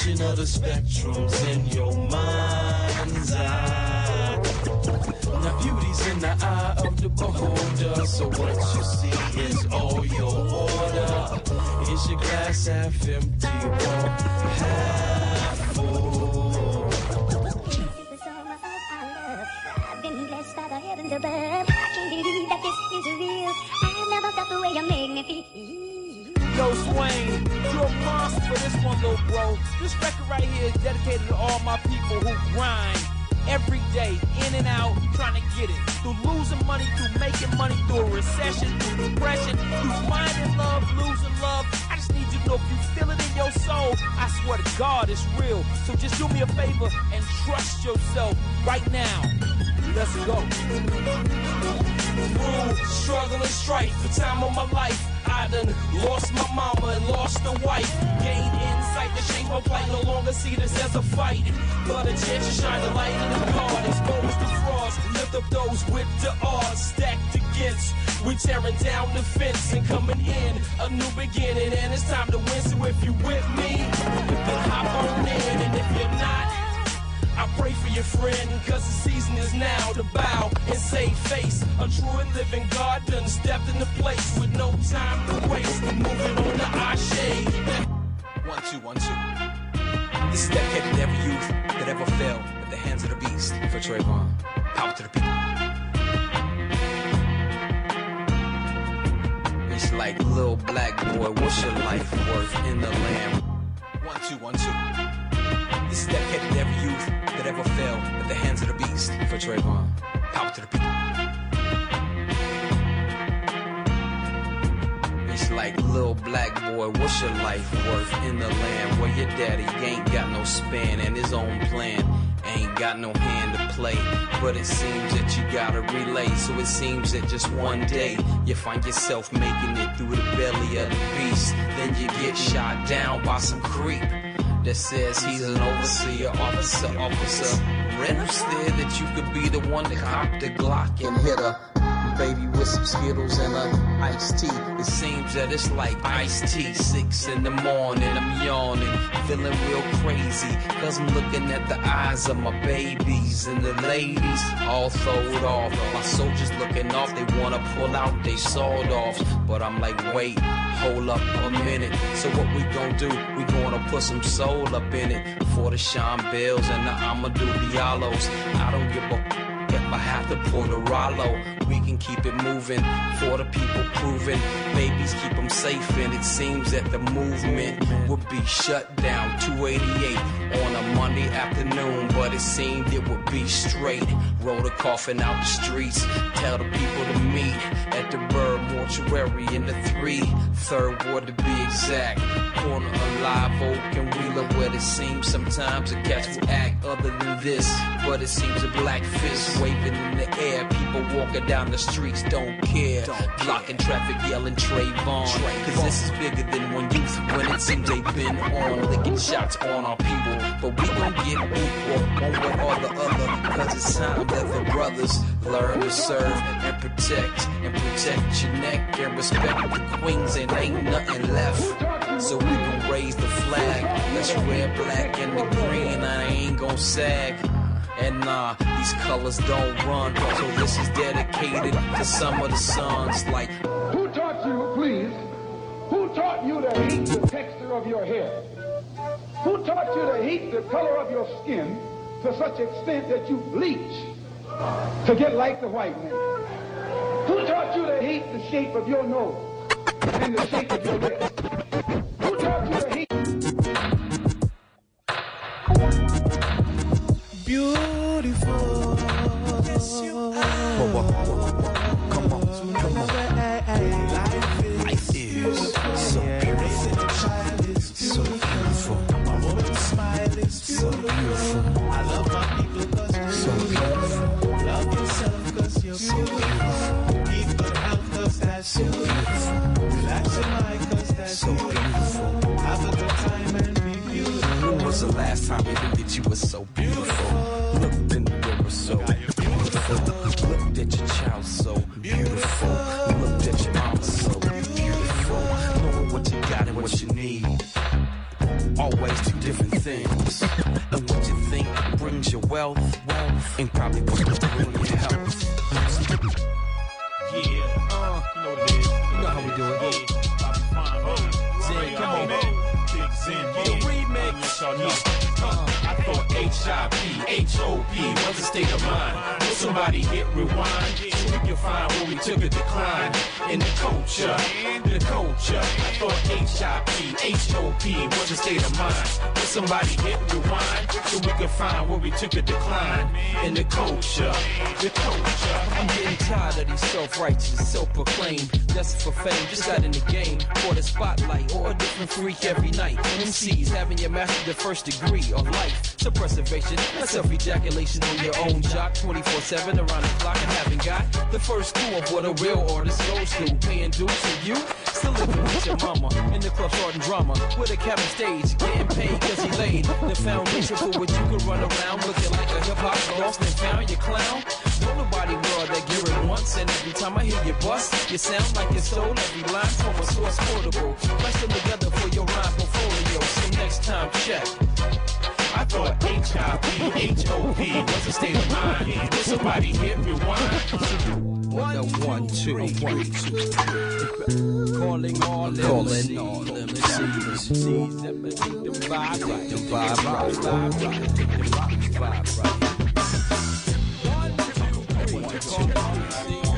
Summation of the spectrums in your mind's eye. Now beauty's in the eye of the beholder. So what you see is all your order. Is your glass half empty or half full? I've been blessed by the heavens above. I can't believe that this is real. I've never felt the way you make me feel. Yo, Swain, you're a monster for this one, little bro. This record right here is dedicated to all my people who grind every day, in and out, trying to get it. Through losing money, through making money, through a recession, through depression, through finding love, losing love. I just need you to know if you feel it in your soul, I swear to God, it's real. So just do me a favor and trust yourself right now. Let's go. Through struggle and strife, the time of my life. I done lost my mama and lost a wife. Gained insight to change my plight. No longer see this as a fight, but a chance to shine the light in the God. Expose the frauds, lift up those with the odds stacked against. We tearing down the fence and coming in a new beginning, and it's time to win. So if you with me, then hop on in, and if you're not. I pray for your friend, cause the season is now to bow and save face. A true and living God done stepped into place with no time to waste. Moving on to our shade. One, two, one, two. This is dedicated to every youth that ever fell at the hands of the beast for Trayvon. Power to the people. It's like little black boy, what's your life worth in the land? One two one two. This is dedicated to every that ever fell at the hands of the beast. For Trayvon, power to the people. It's like little black boy, what's your life worth in the land where your daddy ain't got no span and his own plan? Ain't got no hand to play, but it seems that you gotta relay. So it seems that just one day you find yourself making it through the belly of the beast. Then you get shot down by some creep that says he's an overseer, officer, officer. Renders there that you could be the one to cop the Glock and hit her. Baby with some Skittles and a iced tea. It seems that it's like iced tea. Six in the morning, I'm yawning, feeling real crazy. Cause I'm looking at the eyes of my babies and the ladies all throwed off. My soldiers looking off, they wanna pull out they sawed off. But I'm like, wait, hold up a minute. So what we gon' do? We gonna put some soul up in it for the Sean Bells and the Amadou Diallos. I don't give a if I have to pull the Rollo, we can keep it moving for the people proving. Babies keep them safe, and it seems that the movement would be shut down 288 on a Monday afternoon, but it seemed it would be straight. Roll the coffin out the streets, tell the people to meet at the Bird Mortuary in the three, third ward to be exact. Corner of Live Oak and Wheeler, where it seems sometimes a cats will act other than this, but it seems a black fist waving in the air. People walking down the streets don't care. Blocking traffic, yelling Trayvon. Cause this is bigger than one youth when it seems they've been on. Licking shots on our people. But we gon' get equal one way or the other. Cause it's time that the brothers learn to serve and protect. And protect your neck and respect the queens. And ain't nothing left. So we gon' raise the flag. That's red, black, and the green. I ain't gon' sag. And nah, these colors don't run. So this is dedicated to some of the sons like Who taught you, please? Who taught you to hate the texture of your hair? Who taught you to hate the color of your skin to such extent that you bleach to get like the white man? Who taught you to hate the shape of your nose and the shape of your lips? Beautiful. Yes, you are. Come on, come on. Life is so beautiful. So beautiful. My woman's smile is So beautiful. I love my people cause you're So beautiful. Love yourself cause you're so beautiful. Keep good health cause that's so beautiful. Relax your mind cause that's so beautiful. Was the last time you looked at you was so beautiful? Looked in the mirror so beautiful. Looked at your child so beautiful. Looked at your mama so beautiful. Knowing what you got and what you need. Always two different things. And what you think brings you wealth, wealth, and probably what you health. Yeah, uh, you know what it is. You know how we do it. Yeah, Zen, come on, man. Big Zen, yeah. Remix. Y'all know. Uh, I thought H-I-P, H-O-P was a state of mind. Will somebody hit rewind so we can find where we took a decline in the culture, the culture. I thought H-I-P, H-O-P what's a state of mind. Will somebody hit rewind so we can find where we took a decline in the culture, the culture. I'm getting tired of these self-righteous, self-proclaimed, just for fame, just got in the game for the spotlight or a different freak every night. MCs having your master the first degree of life, so preservation, that's self-ejaculation on your own jock, 24/7 around the clock, and haven't got the first clue of what a real artist goes through, paying dues to you. Still living with your mama in the club starting drama with a cabin stage, getting paid cause he laid the foundation for what you could run around looking like a hip hop lost and found your clown. Don't nobody world that gear it once, and every time I hear you bust, you sound like you stole every line from a source portable. Press them together for your rhyme portfolio. So next time, check. I thought H-I-P, H-O-P was a state of mind. Will somebody hit rewind? One, one, two, one, two. Calling all them Calling all them MCs. Them make them vibe right. Them vibe right. Vibe right. Them vibe right. One, two, one, two. Let's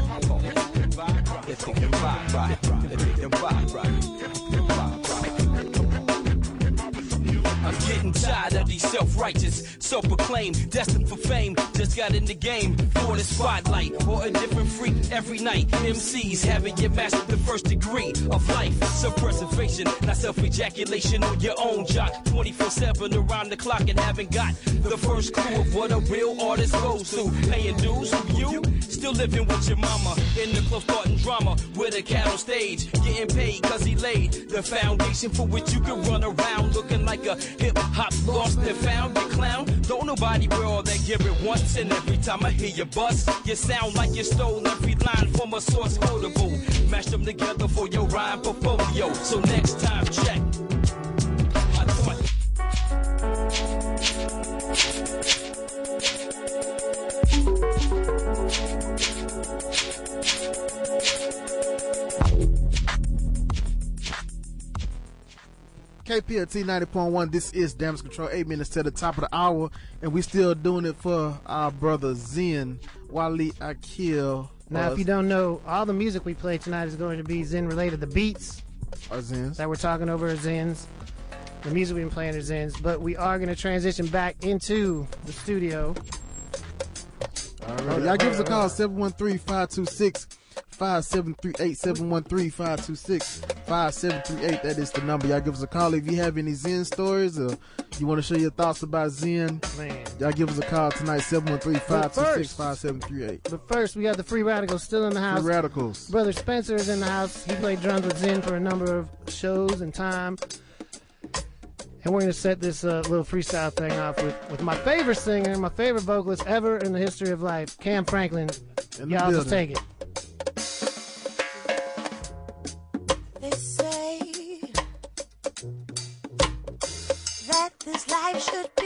tired of self-righteous, self-proclaimed, destined for fame. Just got in the game for the spotlight or a different freak every night. MCs haven't yet mastered the first degree of life. Self-preservation, not self-ejaculation on your own jock. 24/7 around the clock and haven't got the first clue of what a real artist goes through. Paying dues, you still living with your mama in the club starting drama with a cat on stage, getting paid cause he laid the foundation for which you can run around looking like a hip hop lost and found. You clown, don't nobody wear all that gear at once. And every time I hear you bust, you sound like you stole every line from a source quotable. Mash them together for your rhyme portfolio. So next time, check. KPFT 90.1, this is Damage Control, 8 minutes to the top of the hour, and we still doing it for our brother Zen, Wally Akil. Now, if you don't know, all the music we play tonight is going to be Zen related. The beats are Zens. that we're talking over are Zens. The music we've been playing is Zens. But we are going to transition back into the studio. Uh, y'all give us a call 713-526 5738 713 5738 that is the number y'all give us a call if you have any zen stories or you want to share your thoughts about zen Man. y'all give us a call tonight 713-526 5738 But first, we got the Free Radicals still in the house. Free Radicals. Brother Spencer is in the house. He played drums with Zen for a number of shows and time. And we're going to set this uh, little freestyle thing off with, with my favorite singer, my favorite vocalist ever in the history of life, Cam Franklin. Y'all just take it. Life should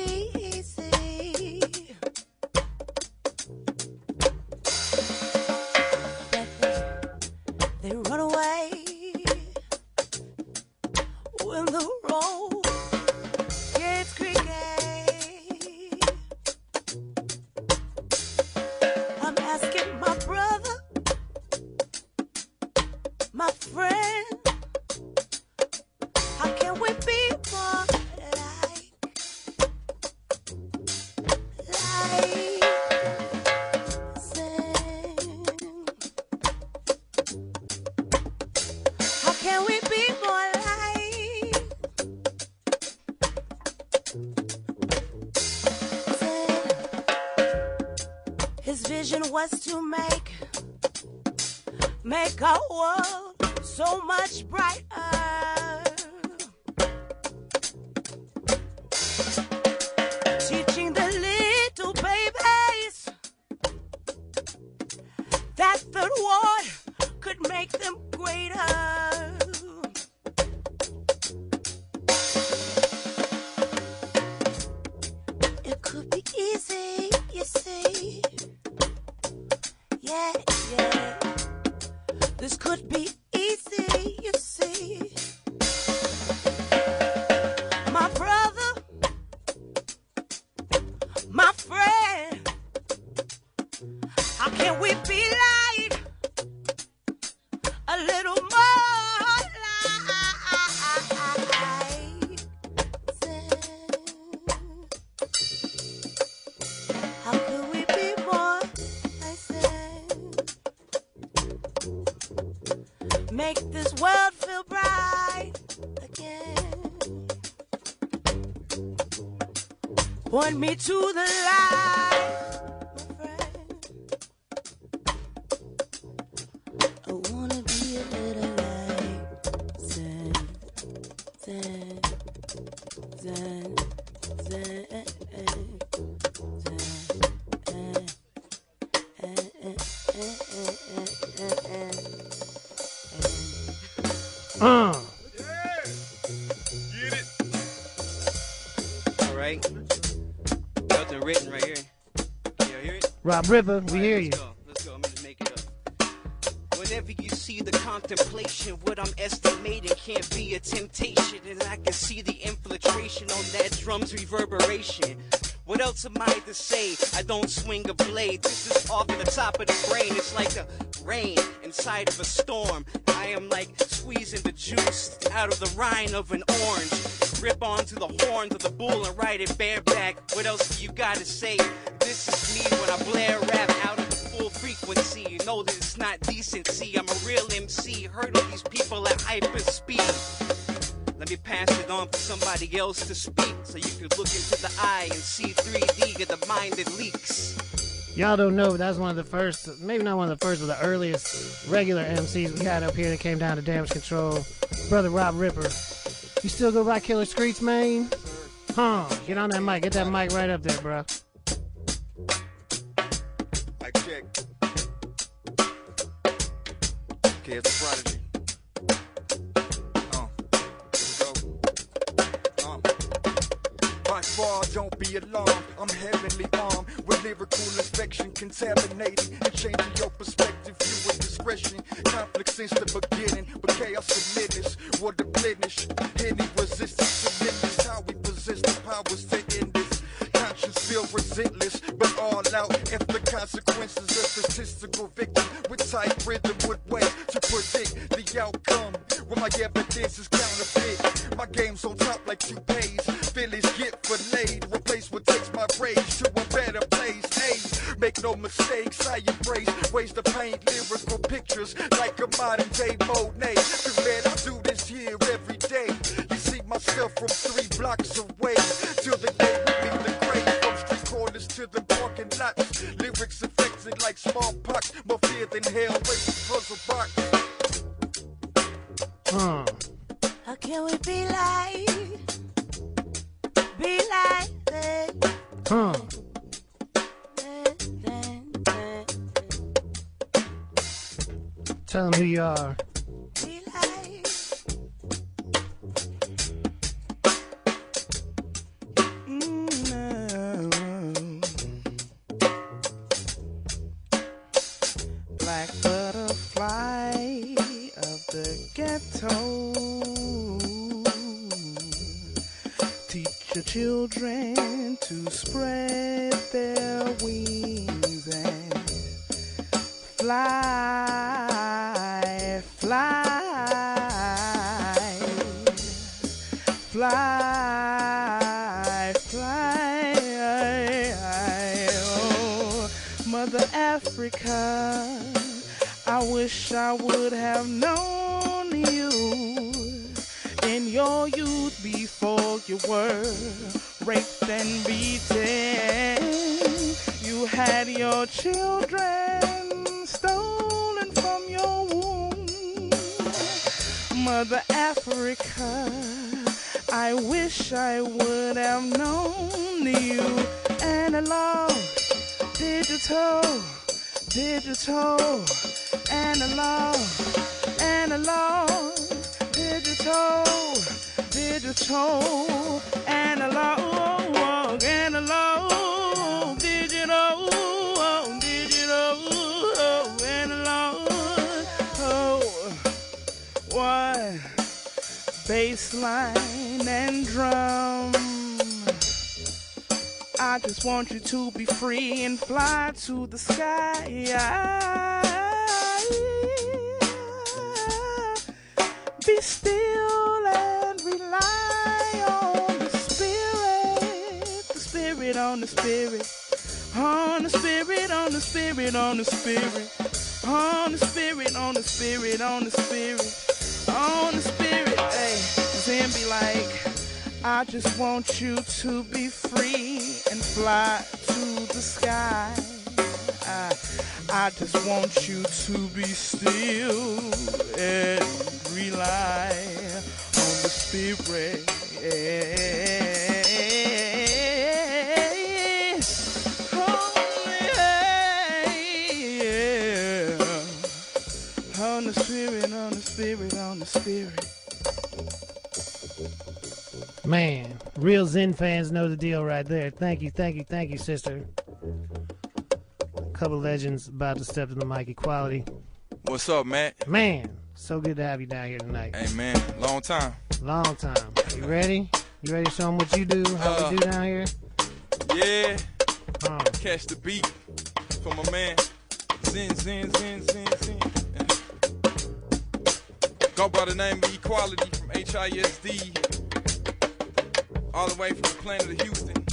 Ripper, we hear you. Let's go. I'm gonna make it up. Whenever you see the contemplation, what I'm estimating can't be a temptation, and I can see the infiltration on that drum's reverberation. What else am I to say? I don't swing a blade. This is off the top of the brain. It's like a rain inside of a storm. I am like squeezing the juice out of the rind of an orange. Grip onto the horns of the bull and ride it bareback. What else do you gotta say? Else to speak so you can look into the eye and see 3D of the mind that leaks. Y'all don't know, but that's one of the first, maybe not one of the first, but the earliest regular MCs we had up here that came down to Damage Control. Brother Rob Ripper. You still go by Killer Streets, man? Huh? Get on that mic. Get that mic right up there, bro. Mic check. Okay, it's a prodigy. Far, don't be alarmed. I'm heavenly armed with lyrical infection, contaminating and changing your perspective. You with discretion, conflict since the beginning, but chaos were the blemish. Any resistance limits, how we possess the powers to end this. Conscience feel resentless, but all out. If the consequences of statistical victim with tight rhythm with ways to predict the outcome. When my evidence is counterfeit, my game's on top like two mistakes, I embrace ways to paint lyrical pictures like a modern day Monet. Right there. Thank you, thank you, thank you, sister. Couple legends about to step to the mic equality. What's up, Matt? Man, so good to have you down here tonight. Hey, man, long time. Long time. You ready? You ready to show them what you do, how Uh, we do down here? Yeah. Catch the beat from my man Zen, zen, zen, zen, zen. Go by the name of Equality from HISD. All the way from the planet of Houston.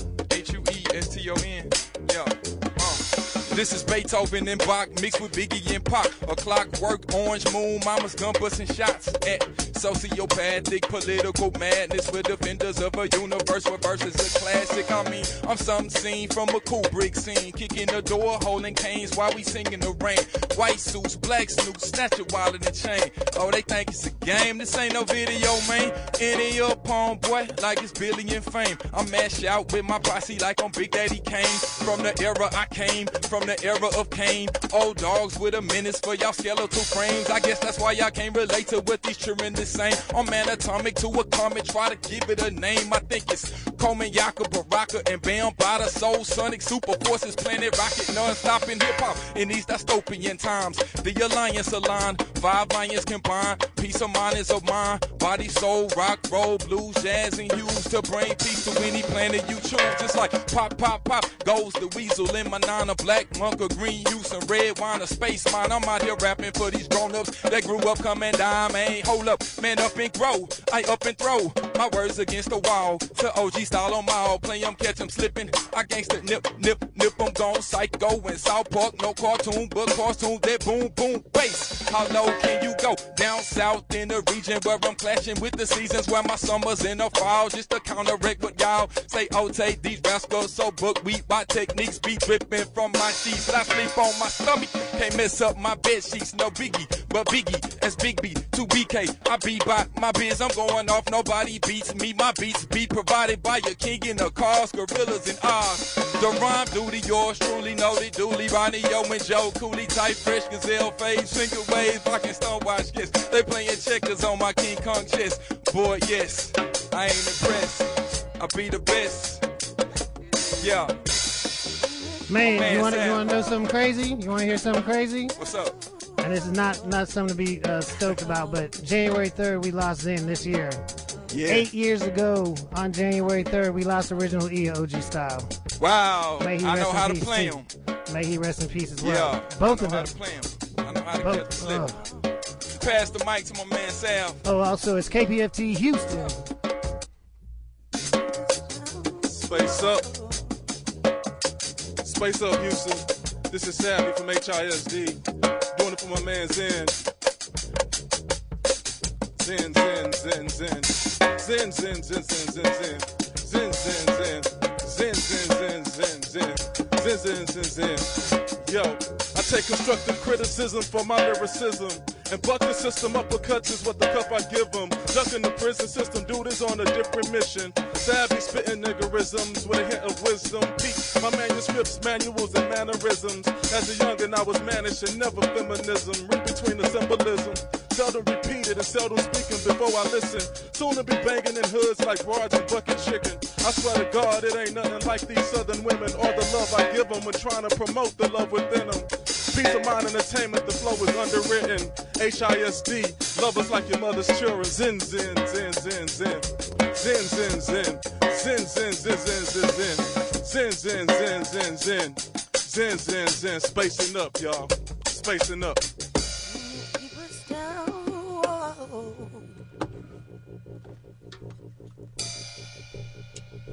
H-U-E-S-T-O-N. Yeah. Uh. This is Beethoven and Bach mixed with Biggie and Pac. A clockwork, orange moon, mama's gun busting shots at sociopathic political madness with defenders of a universe where verses a classic. I mean, I'm some scene from a Kubrick scene, kicking the door, holding canes while we sing in the rain. White suits, black snoots, snatch your wallet and chain. Oh, they think it's a game. This ain't no video, man. Any up on boy, like it's Billy and fame. I'm mashed out with my posse like I'm Big Daddy Kane. From the era I came, from the era of Cain. Old dogs with a menace for y'all skeletal frames. I guess that's why y'all can't relate to what these tremendous saying. I'm anatomic to a comet, try to give it a name. I think it's Coleman, Yaka, Baraka, and Bambaataa Soul Sonic Super Forces, Planet Rocket, non-stopping hip hop in these dystopian times. The alliance aligned, five lions combined. Peace of mind is of mine. Body, soul, rock, roll, blues, jazz, and hues to bring peace to any planet you choose. Just like pop, pop, pop goes the weasel in my nana, black monk, or green use, and red wine, a space mine. I'm out here rapping for these grown-ups that grew up coming down, man. Hold up, man, up and grow. I up and throw my words against the wall. To OG style on my all, play 'em, catch 'em slipping. I gangsta nip, nip, nip 'em gone psycho in South Park. No cartoon, but cartoon that boom, boom, bass. How low can you go? Down south in the region where I'm clashing with the seasons, where my summers in the fall, just to counteract what y'all say. Oh, take these rascals so book weed. My techniques be dripping from my sheets. I sleep on my stomach, can't mess up my bed sheets. No biggie, but biggie as Big B to BK. I be by my biz, I'm going off. Nobody beats me. My beats be provided by your king in the cars, gorillas and Oz. The rhyme duty, yours truly, noted duly. Rodney-O and Joe Cooley, type fresh gazelle fade, face, finger wave, fucking stonewash kiss. They playing checkers on my King Kong chest. Boy, yes, I ain't impressed. I be the best. Yeah. Man, Man, you want to you want to know something crazy? You want to hear something crazy? What's up? And this is not not something to be uh, stoked about, but January third we lost Zen this year. Yeah. Eight years ago on January third we lost original E OG style. Wow. May he I rest know in how to play him. May he rest in peace as well. Yeah. Both I of know how them. to play him. I know how to Both- catch the slip. oh. Pass the mic to my man Sal. Oh, also it's KPFT Houston. Space up. Space up, Houston. This is Savvy from HISD. Doing it for my man Zen. Zen, Zen, Zen, Zen. Zen, Zen, Zen, Zen, Zen, Zen. Zen, Zen, Zen. Zen, Zen, Zen, Zen, Zen. Zen, Zen, Zen, Zen. Yo, I take constructive criticism for my lyricism. And buck the system uppercuts is what the cup I give them. Ducking the prison system, dude is on a different mission. Savvy spitting niggerisms with a hint of wisdom. Peak my manuscripts, manuals, and mannerisms. As a youngin', I was managed and never feminism. Read between the symbolism. Seldom repeated and seldom speaking before I listen. Soon to be banging in hoods like barge and bucket chicken. I swear to God, it ain't nothing like these southern women or the love I give them when trying to promote the love within them. Peace of mind entertainment, the flow is underwritten. HISD, love us like your mother's children. Zen, zen, zen, zen, zen. Zen, zen, zen. Zen, zen, zen, zen, zen, zen. Zen, zen, zen, zen, zen. Zen, zen, zen. Spacing up, y'all. Spacing up.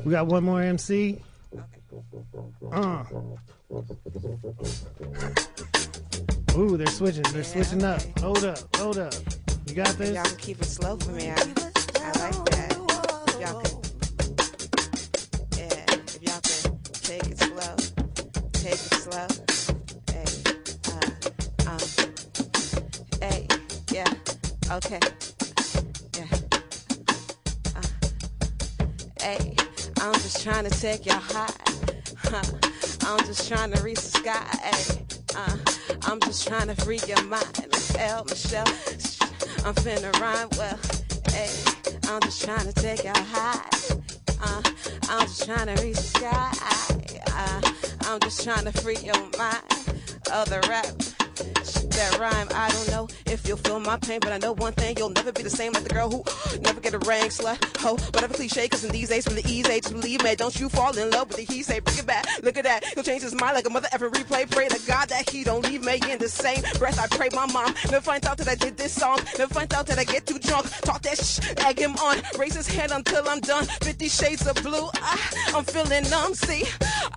We got one more MC. Uh. Ooh, they're switching. They're switching up. Hold up. Hold up. You got this? y'all can keep it slow for me, I, I like that. If y'all can, yeah, if y'all can take it slow, take it slow. Hey, uh, um, hey, yeah, okay, yeah. Uh, hey, I'm just trying to take y'all high. Huh. I'm just trying to reach the sky. Hey, uh, I'm just trying to free your mind. L Michelle, I'm finna rhyme well. Hey, I'm just trying to take y'all high. Uh, I'm just trying to reach the sky. Uh, I'm just trying to free your mind. Other rap that rhyme. I don't know if you'll feel my pain, but I know one thing: you'll never be the same like the girl who never get a ring, slut, ho, whatever cliche. Cause in these days, from the easy to believe me, don't you fall in love with the he say, bring it back. Look at that, he'll change his mind like a mother ever replay. Pray to God that he don't leave me in the same breath. I pray my mom never finds out that I did this song, never finds out that I get too drunk. Talk that shh, egg him on, raise his hand until I'm done. Fifty shades of blue, I, I'm feeling numb. See,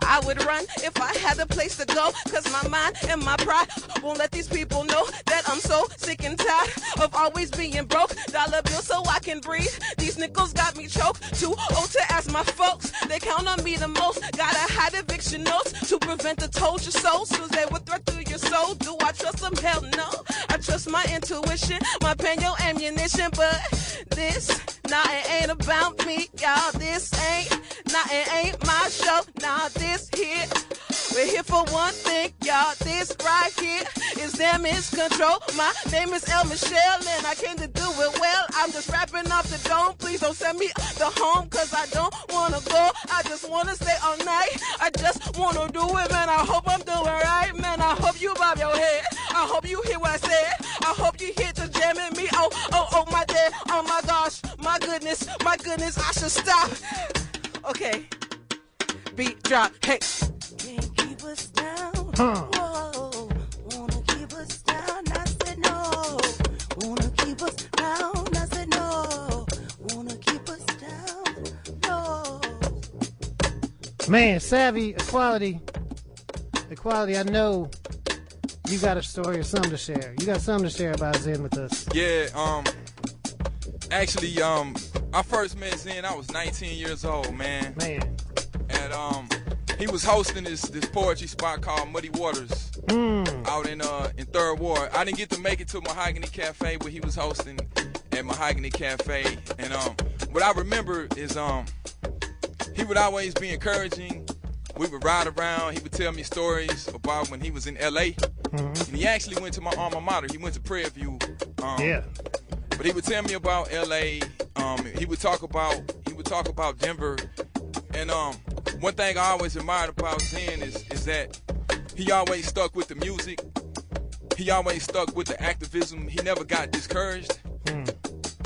I would run if I had a place to go, cause my mind and my pride won't let these people know that I'm so sick and tired of always being broke. Dollar bill so I can breathe. These nickels got me choked. Too old to ask my folks. They count on me the most. Gotta hide eviction notes to prevent the told your soul. Cause they would threat through your soul. Do I trust them? Hell no. I trust my intuition, my pen, your ammunition. But this, nah, it ain't about me, y'all. This ain't, nah, it ain't my show. Nah, this here. We're here for one thing, y'all. This right here is damage control. My name is El Michelle, and I came to do it well. I'm just rapping off the dome. Please don't send me the home, cause I don't wanna go. I just wanna stay all night. I just wanna do it, man. I hope I'm doing right, man. I hope you bob your head. I hope you hear what I said. I hope you hear the jamming me. Oh, oh, oh, my dad. Oh my gosh, my goodness, my goodness. I should stop. Okay. Beat drop. Hey. Can't keep us down. Huh. Man, savvy equality, equality. I know you got a story or something to share. You got something to share about Zen with us. Yeah, um, actually, um, I first met Zen. I was 19 years old, man. Man. And um, he was hosting this this poetry spot called Muddy Waters Mm. out in uh in Third Ward. I didn't get to make it to Mahogany Cafe, where he was hosting at Mahogany Cafe. And um, what I remember is um, he would always be encouraging. We would ride around. He would tell me stories about when he was in L.A. Mhm. And he actually went to my alma mater. He went to Prairie View. Um, Yeah. But he would tell me about L.A. Um, he would talk about he would talk about Denver. And um, one thing I always admired about Zen is is that he always stuck with the music. He always stuck with the activism. He never got discouraged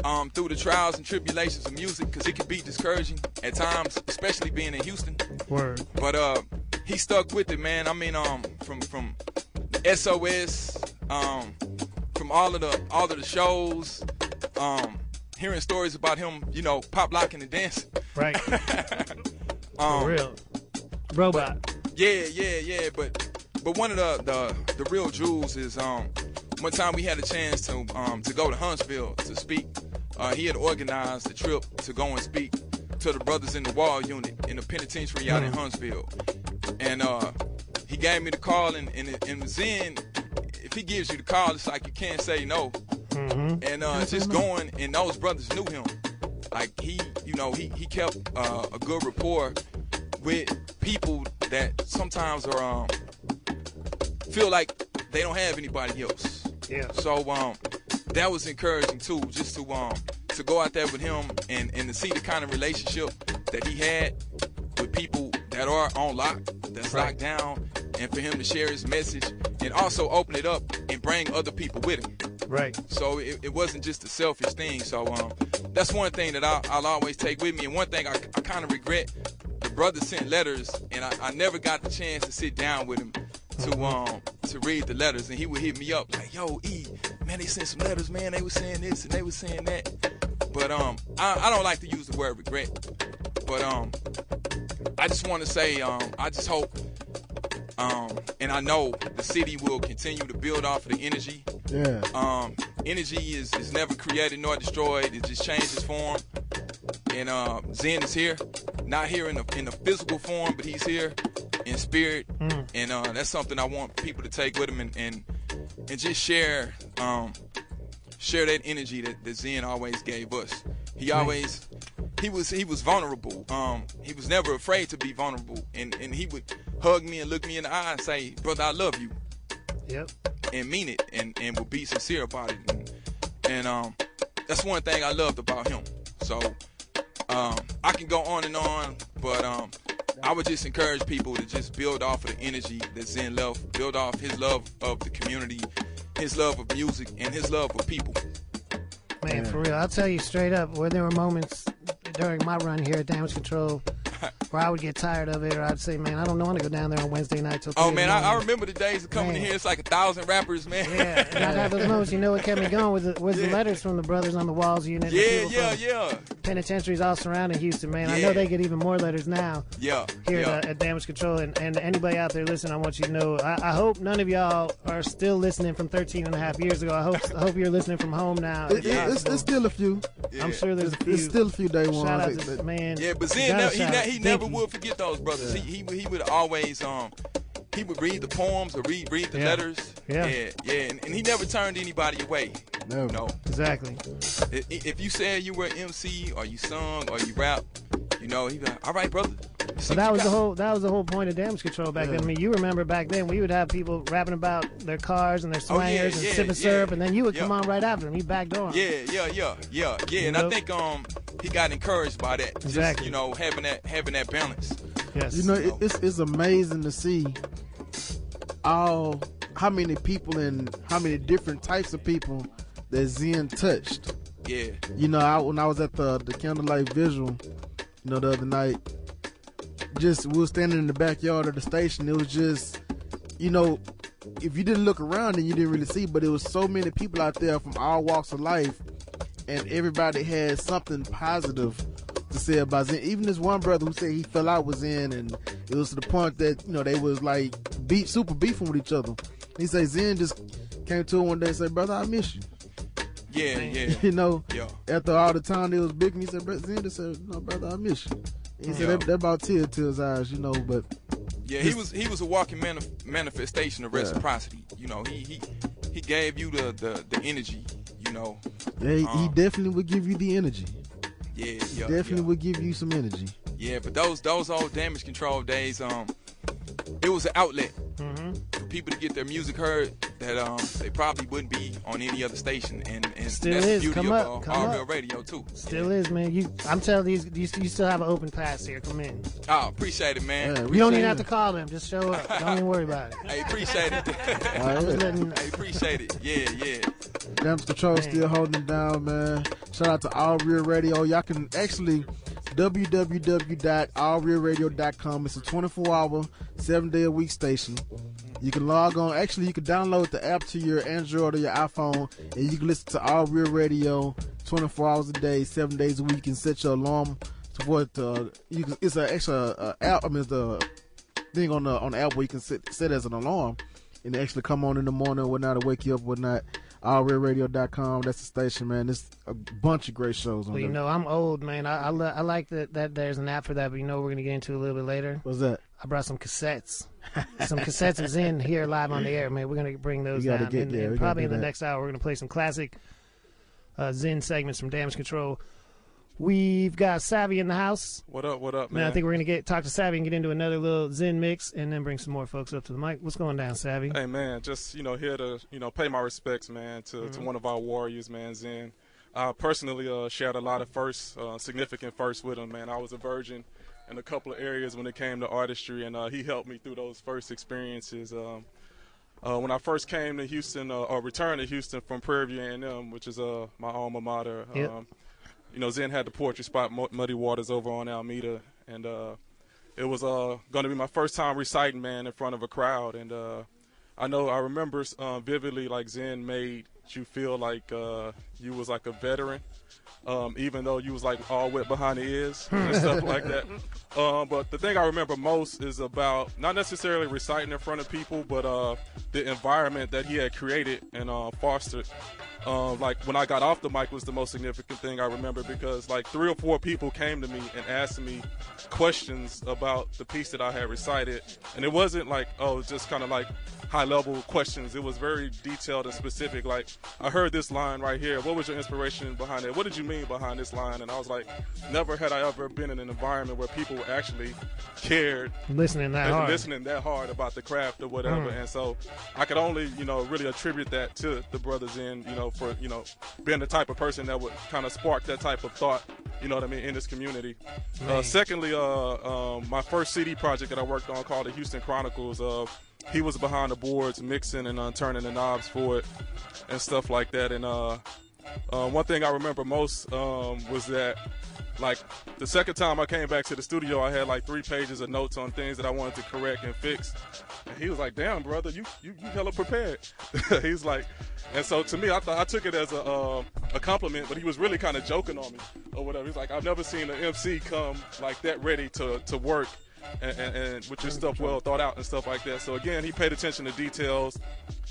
um, through the trials and tribulations of music because it can be discouraging at times, especially being in Houston. Word. But uh, he stuck with it, man. I mean, um, from from SOS, um, from all of the all of the shows, um, hearing stories about him, you know, pop locking and dancing. Right. um, For real. Robot. Yeah, yeah, yeah. But but one of the the, the real jewels is um one time we had a chance to um to go to Huntsville to speak. Uh, he had organized a trip to go and speak to the brothers in the wall unit in the penitentiary out in Mm. Huntsville. And uh he gave me the call and and, and Zen if he gives you the call it's like you can't say no. Mm-hmm. And uh just going and those brothers knew him. Like he, you know, he he kept uh, a good rapport with people that sometimes are um feel like they don't have anybody else. Yeah. So um that was encouraging too, just to um to go out there with him and and to see the kind of relationship that he had with people that are on lock, that's Right. locked down, and for him to share his message and also open it up and bring other people with him. Right. So it, it wasn't just a selfish thing. So um, that's one thing that I'll, I'll always take with me. And one thing I, I kind of regret, the brother sent letters, and I, I never got the chance to sit down with him to um to read the letters. And he would hit me up like, "Yo, E, man, they sent some letters, man. They were saying this and they were saying that." But um, I, I don't like to use the word regret. But um, I just want to say um, I just hope um, and I know the city will continue to build off of the energy. Yeah. Um, energy is, is never created nor destroyed. It just changes form. And uh, Zen is here, not here in the in the physical form, but he's here in spirit. Mm. And uh, that's something I want people to take with them and and, and just share um, share that energy that, that Zen always gave us. He always he was he was vulnerable. Um, he was never afraid to be vulnerable, and and he would hug me and look me in the eye and say, "Brother, I love you." Yep. And mean it, and and would be sincere about it. And, and um, that's one thing I loved about him. So um, I can go on and on, but um, I would just encourage people to just build off of the energy that Zen left, build off his love of the community, his love of music, and his love of people. Man, for real, I'll tell you straight up, where there were moments during my run here at Damage Control where I would get tired of it, or I'd say, man, I don't want to go down there on Wednesday night till. Oh three in man, I, I remember the days of coming in Man. here. It's like a thousand rappers, man. Yeah, and I'd have those moments. You know what kept me going was the, was the letters from the brothers on the walls unit. the Yeah, yeah, yeah. Penitentiaries all surrounding Houston, man. Yeah. I know they get even more letters now. Yeah, Here yeah. at, uh, at Damage Control, and, and anybody out there listening, I want you to know. I, I hope none of y'all are still listening from 13 and a half years ago. I hope I hope you're listening from home now. It, if it's, it's still a few. I'm sure there's a few. It's still a few day ones. Shout out to man. Yeah, but you Zen, gotta never, he, shout ne- out he never would forget those brothers. He, he would- he would always um he would read the poems or read read the Yeah. letters. Yeah. yeah, yeah, and, and he never turned anybody away. No, no, exactly. I- i- If you said you were an MC or you sung or you rap, you know, he be like, all right, brother. So that was the whole that was the whole point of damage control back then. I mean, you remember back then we would have people rapping about their cars and their Oh, yeah, swangers and yeah, sipping yeah. syrup, and then you would Yeah. come on right after them. You backdoor 'em. Yeah, yeah, yeah, yeah, yeah. And You know? I think um he got encouraged by that. Just, you know, having that having that balance. Yes. You know, it, it's it's amazing to see all how many people and how many different types of people that Zen touched. Yeah. You know, I, when I was at the the candlelight visual, you know, the other night, just we were standing in the backyard of the station. It was just, you know, if you didn't look around, then you didn't really see. But it was so many people out there from all walks of life, and everybody had something positive to say about Zen. Even this one brother who said he fell out was in, and it was to the point that you know they was like beat super beefing with each other. He said Zen just came to him one day and said, "Brother, I miss you." Yeah, yeah. you know, Yeah. after all the time they was big, he said, "Brother Zen said, no, brother, I miss you." He said Yeah. that, that about tear to his eyes, you know, but Yeah, he was he was a walking manif- manifestation of Yeah. reciprocity. You know, he he he gave you the the, the energy. You know. yeah, he, he Um, definitely would give you the energy. yeah, He yeah, definitely yeah. would give you some energy. Yeah, but those those old damage control days, um, it was an outlet for people to get their music heard that um they probably wouldn't be on any other station, and and Still that's is. the beauty Come of up, uh, come All up. Real Radio too. Still is, man. You, I'm telling you, you, you still have an open pass here. Come in. Oh, appreciate it, man. We don't even have to call them. Just show up. Don't even worry about it. I appreciate it. I letting- I appreciate it. Yeah, yeah. Damage Control still holding it down, man. Shout out to All Real Radio. Y'all can actually www.allrealradio.com. It's a 24 hour, seven day a week station. You can log on. Actually, you can download the app to your Android or your iPhone, and you can listen to All Real Radio 24 hours a day, seven days a week, and set your alarm to what uh, you can, it's a extra uh, app. I mean, it's the thing on the on the app where you can set, set as an alarm and actually come on in the morning or whatnot to wake you up whatnot. AllRealRadio.com. That's the station, man. There's a bunch of great shows on Well, you there. know, I'm old, man. I I, lo- I like that, that there's an app for that, but you know, we're gonna get into a little bit later. What's that? I brought some cassettes. some cassettes is in here live on the air, man. We're gonna bring those down, get and, there. and probably in the that. next hour, we're gonna play some classic uh, Zen segments from Damage Control. We've got Savvy in the house. What up? What up, Man, man? I think we're gonna get talk to Savvy and get into another little Zen mix, and then bring some more folks up to the mic. What's going down, Savvy? Hey man, just you know here to you know pay my respects, man, to, to Mhm. one of our warriors, man, Zen. I personally uh, shared a lot of firsts, uh, significant firsts with him, man. I was a virgin in a couple of areas when it came to artistry, and uh, he helped me through those first experiences. Um, uh, when I first came to Houston, uh, or returned to Houston from Prairie View A&M, which is uh, my alma mater, Yep. um, you know, Zen had the poetry spot, Muddy Waters, over on Almeda, and uh, it was uh, going to be my first time reciting, man, in front of a crowd. And uh, I know I remember uh, vividly, like Zen made you feel like uh, you was like a veteran, um, even though you was like all wet behind the ears and stuff like that. Um, but the thing I remember most is about not necessarily reciting in front of people, but uh, the environment that he had created and uh, fostered. Um, like when I got off the mic was the most significant thing I remember because like three or four people came to me and asked me questions about the piece that I had recited, and it wasn't like oh just kind of like high level questions. It was very detailed and specific. Like I heard this line right here. What was your inspiration behind it? What did you mean behind this line? And I was like, never had I ever been in an environment where people actually cared Listening that hard. listening that hard about the craft or whatever. Mm. And so I could only, you know, really attribute that to the brothers in, you know, for, you know, being the type of person that would kind of spark that type of thought You know what I mean in this community. Uh, secondly, uh, um, my first CD project that I worked on called the Houston Chronicles. Uh, he was behind the boards, mixing and uh, turning the knobs for it, and stuff like that. And uh, one thing I remember most um, was that, like, the second time I came back to the studio, I had like three pages of notes on things that I wanted to correct and fix. And he was like, "Damn, brother, you you, you hella prepared." He's like, and so to me, I thought I took it as a uh, a compliment, but he was really kind of joking on me or whatever. He's like, "I've never seen an MC come like that ready to to work." And, and, and with your stuff well thought out and stuff like that. So again, he paid attention to details,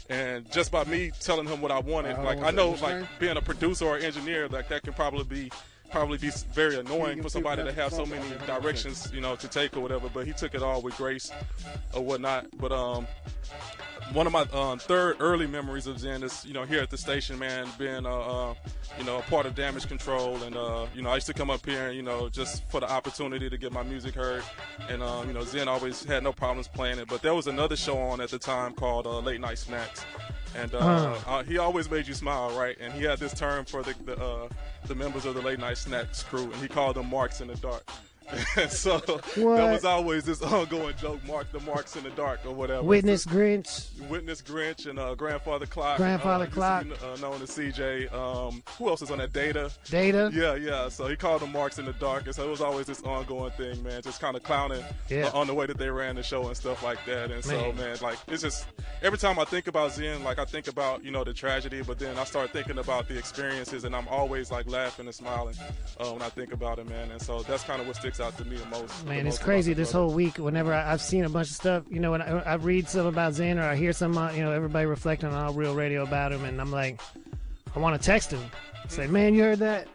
and just by me telling him what I wanted, Uh, like I know, like being a producer or engineer, like that can probably be probably be very annoying for somebody to have so many directions, you know, to take or whatever. But he took it all with grace or whatnot. But um, one of my um, third early memories of Zen is, you know, here at the station, man, being, uh, uh, you know, a part of damage control. And, uh, you know, I used to come up here, and, you know, just for the opportunity to get my music heard. And, um, you know, Zen always had no problems playing it. But there was another show on at the time called uh, Late Night Snacks. And uh, Uh. uh, he always made you smile, right? And he had this term for the the, uh, the members of the Late Night Snacks crew, and he called them marks in the dark. And so What? there was always this ongoing joke, mark the marks in the dark or whatever. Witness Grinch. Witness Grinch and uh, Grandfather Clock. Grandfather uh, Clock. Uh, known as CJ. Um, who else is on that? Data. Data. Yeah, yeah. So he called them marks in the dark, and so it was always this ongoing thing, man. Just kind of clowning Yeah. uh, on the way that they ran the show and stuff like that. And so, Man. man, like it's just every time I think about Zen, like I think about you know the tragedy, but then I start thinking about the experiences, and I'm always like laughing and smiling uh, when I think about it, man. And so that's kind of what sticks out to me the most. the Man, most it's about crazy this brother. whole week. Whenever I, I've seen a bunch of stuff, you know, when I, I read something about Zen or I hear some, uh, you know, everybody reflecting on all real radio about him, and I'm like, I want to text him, say, man, you heard that?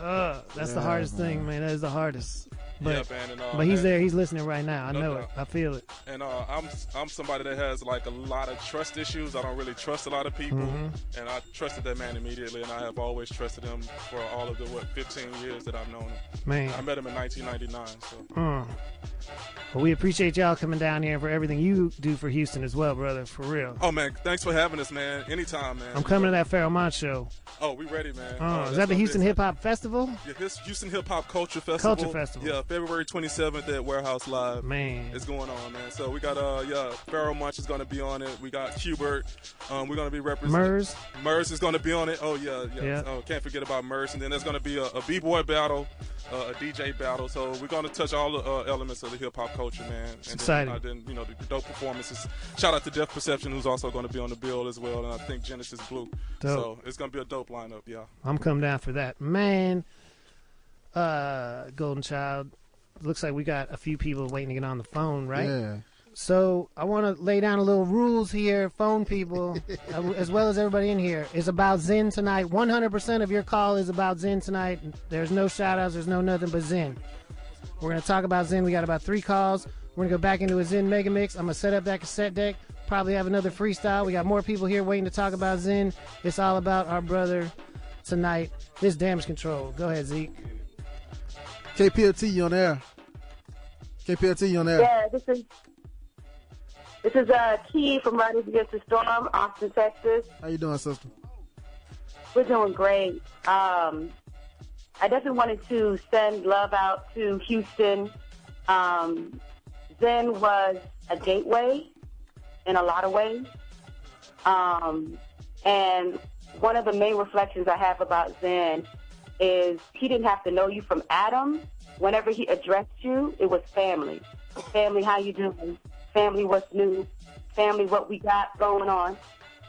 Uh, that's the Yeah, hardest thing, man. That is the hardest. But, Yeah, man, and, uh, but he's there. He's listening right now. I No know it. I feel it. And uh, I'm I'm somebody that has like a lot of trust issues. I don't really trust a lot of people, Mhm. and I trusted that man immediately, and I have always trusted him for all of the what 15 years that I've known him. Man. I met him in 1999. So Mm. Well, we appreciate y'all coming down here and for everything you do for Houston as well, brother. For real. oh man, thanks for having us, man. Anytime, man. I'm coming to that Pharaoh Mont show. Oh, we ready, man. Oh, Oh, is that the Houston Hip Hop Festival? Yeah, his Houston Hip Hop Culture Festival. Culture Festival. Yeah, February 27th at Warehouse Live. Man, it's going on, man. So we got uh yeah, Pharaoh Munch is gonna be on it. We got Hubert. Um, we're gonna be representing. Mers. Mers is gonna be on it. Oh yeah, yeah. Yeah. Oh, can't forget about Mers. And then there's gonna be a, a b-boy battle, uh, a DJ battle. So we're gonna touch all the uh, elements of the hip hop culture, man. And then, exciting. uh, then you know the dope performances. Shout out to Deaf Perception, who's also gonna be on the bill as well, and I think Genesis Blue. Dope. So it's gonna be a dope lineup, yeah. I'm coming down for that. Man, uh, Golden Child, looks like we got a few people waiting to get on the phone, right? Yeah. So I want to lay down a little rules here, phone people, uh, as well as everybody in here. Is about Zen tonight. 100% of your call is about Zen tonight. There's no shout outs, there's no nothing but Zen. We're going to talk about Zen. We got about three calls. We're going to go back into a Zen mega mix. I'm going to set up that cassette deck. Probably have another freestyle. We got more people here waiting to talk about Zen. It's all about our brother tonight. This damage control. Go ahead, Zeke. KPFT, you on air. KPFT, on air. Yeah, this is this is uh, Key from Riders Against the Storm, Austin, Texas. How you doing, sister? We're doing great. Um, I definitely wanted to send love out to Houston. Um, Zen was a gateway in a lot of ways. Um, and one of the main reflections I have about Zen is he didn't have to know you from Adam. Whenever he addressed you, it was family. Family, how you doing? Family, what's new? Family, what we got going on?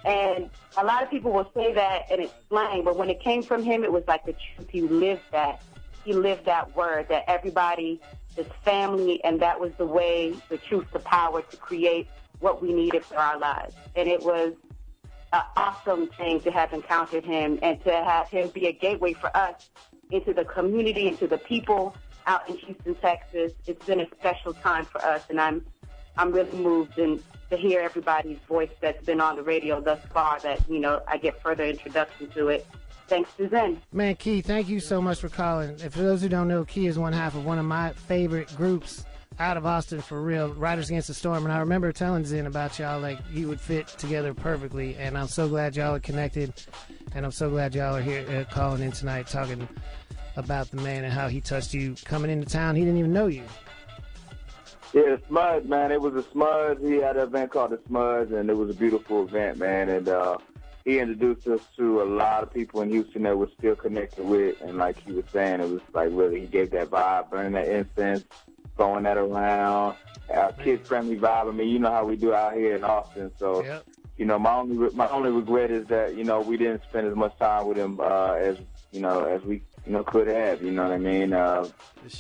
And a lot of people will say that and it's slang, but when it came from him, it was like the truth. He lived that. He lived that word that everybody is family, and that was the way, the truth, the power to create what we needed for our lives. And it was an awesome thing to have encountered him and to have him be a gateway for us into the community, into the people out in Houston, Texas. It's been a special time for us, and I'm I'm really moved and to hear everybody's voice that's been on the radio thus far. That you know, I get further introduction to it. Thanks Zen. Man, Key, thank you so much for calling. And for those who don't know, Key is one half of one of my favorite groups out of Austin for real, Riders Against the Storm. And I remember telling Zen about y'all, like, you would fit together perfectly. And I'm so glad y'all are connected. And I'm so glad y'all are here uh, calling in tonight talking about the man and how he touched you coming into town. He didn't even know you. Yeah, the Smuds, man. It was a Smudge. He had an event called the Smudge, and it was a beautiful event, man. And uh, he introduced us to a lot of people in Houston that we're still connected with. And like he was saying, it was like really, he gave that vibe, burning that incense, throwing that around, our kid-friendly vibe. I mean, you know how we do out here in Austin. So, you know, my only my only regret is that you know we didn't spend as much time with him uh, as you know as we you know could have. You know what I mean? Uh,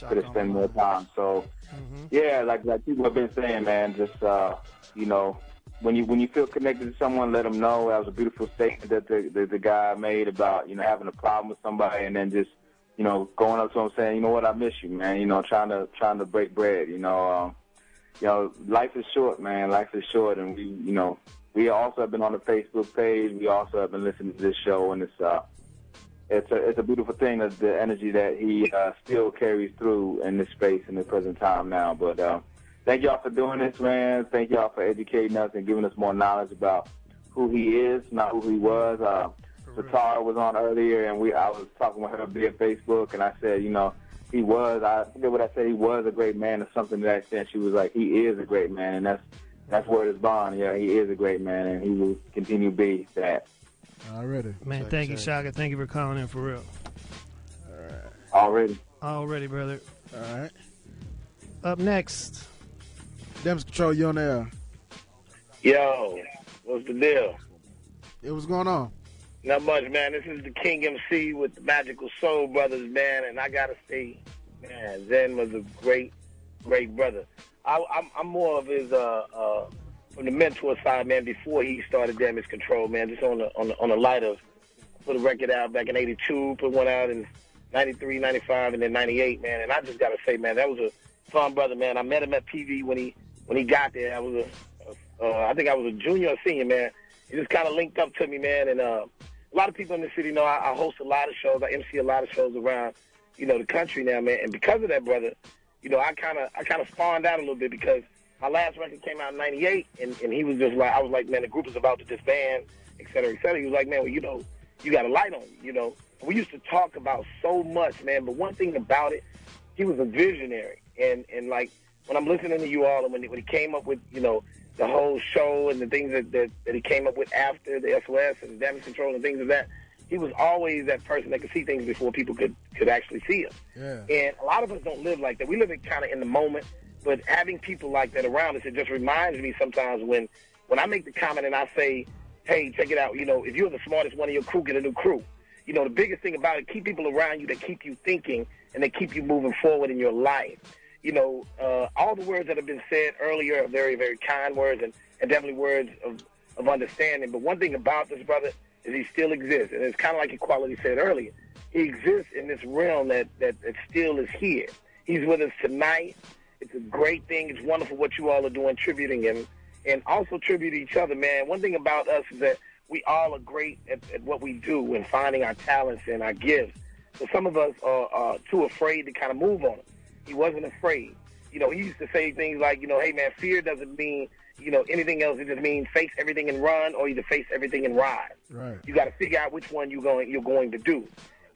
could have spent more time. So. Yeah, like like people have been saying, man. Just uh, you know, when you when you feel connected to someone, let them know. That was a beautiful statement that the, the the guy made about you know having a problem with somebody and then just you know going up to him saying, you know what, I miss you, man. You know, trying to trying to break bread. You know, um, you know, life is short, man. Life is short, and we you know we also have been on the Facebook page. We also have been listening to this show, and it's uh it's a it's a beautiful thing that the energy that he uh, still carries through in this space in the present time now. But uh, thank y'all for doing this, man. Thank y'all for educating us and giving us more knowledge about who he is, not who he was. Uh, Satara was on earlier, and we I was talking with her via Facebook, and I said, you know, he was. I forget what I said. He was a great man, or something to that extent. She was like, he is a great man, and that's that's where it's bond. Yeah, he is a great man, and he will continue to be that. Already. Man, thank you, Chaka. Thank you for calling in for real. All right. Already. Already, brother. All right. Up next. Damage Control, you on there. Yo, what's the deal? It was going on. Not much, man. This is the King MC with the Magical Soul Brothers, man, and I gotta say, man, Zen was a great, great brother. I, I'm, I'm more of his uh, uh, from the mentor side, man. Before he started Damage Control, man, just on the on the, on the light of put a record out back in '82, put one out in '93, '95, and then '98, man. And I just gotta say, man, that was a fun brother, man. I met him at PV when he when he got there. I was a, uh, I think I was a junior or senior, man. He just kind of linked up to me, man, and uh, a lot of people in the city know I, I host a lot of shows. I MC a lot of shows around, you know, the country now, man. And because of that, brother, you know, I kind of I kind of spawned out a little bit because my last record came out in '98, and, and he was just like, I was like, man, the group is about to disband, et cetera, et cetera. He was like, man, well, you know, you got a light on you, you know. We used to talk about so much, man. But one thing about it, he was a visionary, and and like when I'm listening to you all, and when he, when he came up with, you know, the whole show and the things that, that that he came up with after the SOS and the damage control and things of that, he was always that person that could see things before people could could actually see them. Yeah. And a lot of us don't live like that. We live in kind of in the moment, but having people like that around us, it just reminds me sometimes when when I make the comment and I say, "Hey, check it out," you know, if you're the smartest one of your crew, get a new crew. You know, the biggest thing about it, keep people around you that keep you thinking and that keep you moving forward in your life. You know, uh, all the words that have been said earlier are very, very kind words and, and definitely words of, of understanding. But one thing about this brother is he still exists, and it's kind of like Equality said earlier. He exists in this realm that, that, that still is here. He's with us tonight. It's a great thing. It's wonderful what you all are doing, tributing him, and also tribute each other, man. One thing about us is that we all are great at, at what we do and finding our talents and our gifts. But some of us are, are too afraid to kind of move on them. He wasn't afraid. You know, he used to say things like, you know, hey man, fear doesn't mean, you know, anything else. It just means face everything and run, or either face everything and ride. Right. You got to figure out which one you're going you're going to do.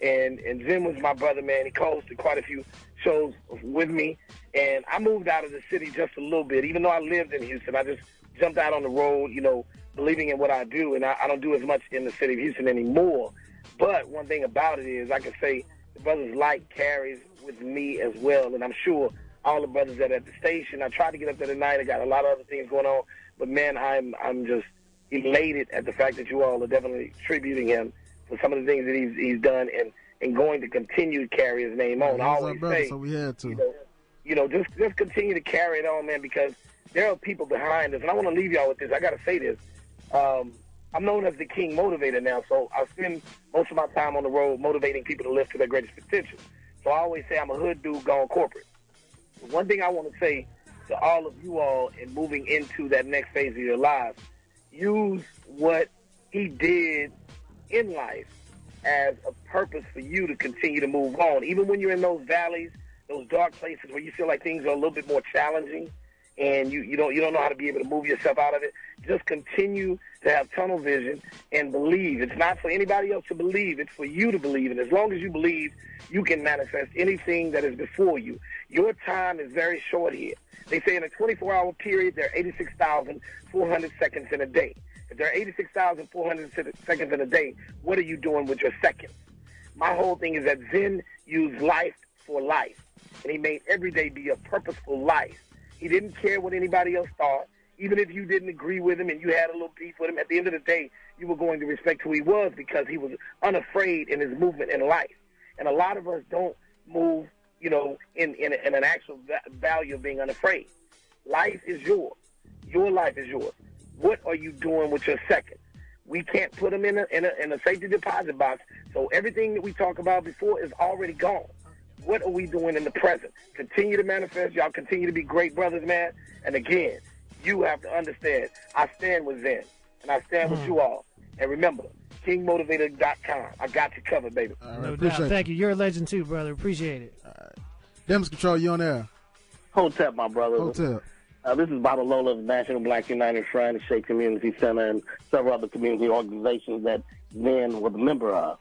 And and Jim was my brother, man. He hosted quite a few shows with me, and I moved out of the city just a little bit. Even though I lived in Houston, I just jumped out on the road, you know, believing in what I do, and I, I don't do as much in the city of Houston anymore. But one thing about it is, I can say the brother's light carries with me as well, and I'm sure all the brothers that are at the station. I tried to get up there tonight. I got a lot of other things going on, but man, I'm I'm just elated at the fact that you all are definitely tributing him for some of the things that he's he's done and and going to continue to carry his name on. I He was our always brother, say, so we had to. you know, you know, just just continue to carry it on, man, because there are people behind us, and I want to leave y'all with this. I got to say this. Um, I'm known as the King Motivator now, so I spend most of my time on the road motivating people to live to their greatest potential. So I always say I'm a hood dude gone corporate. One thing I want to say to all of you all in moving into that next phase of your lives, use what he did in life as a purpose for you to continue to move on. Even when you're in those valleys, those dark places where you feel like things are a little bit more challenging and you, you don't you don't know how to be able to move yourself out of it, just continue to have tunnel vision and believe. It's not for anybody else to believe. It's for you to believe. And as long as you believe, you can manifest anything that is before you. Your time is very short here. They say in a 24-hour period, there are 86,400 seconds in a day. If there are 86,400 seconds in a day, what are you doing with your seconds? My whole thing is that Zen used life for life, and he made every day be a purposeful life. He didn't care what anybody else thought. Even if you didn't agree with him and you had a little beef with him, at the end of the day, you were going to respect who he was because he was unafraid in his movement in life. And a lot of us don't move, you know, in, in, in an actual value of being unafraid. Life is yours. Your life is yours. What are you doing with your seconds? We can't put them in a, in a, in a safety deposit box. So everything that we talked about before is already gone. What are we doing in the present? Continue to manifest. Y'all continue to be great brothers, man. And again, you have to understand, I stand with Zen, and I stand with hmm. you all. And remember, KingMotivator.com. I got you covered, baby. No doubt. Thank you. You're a legend too, brother. Appreciate it. Damage Control, you on there? Hotep, my brother. Hotep. Uh, this is Baba Lola of National Black United Front, Shape Community Center, and several other community organizations that Zen was a member of.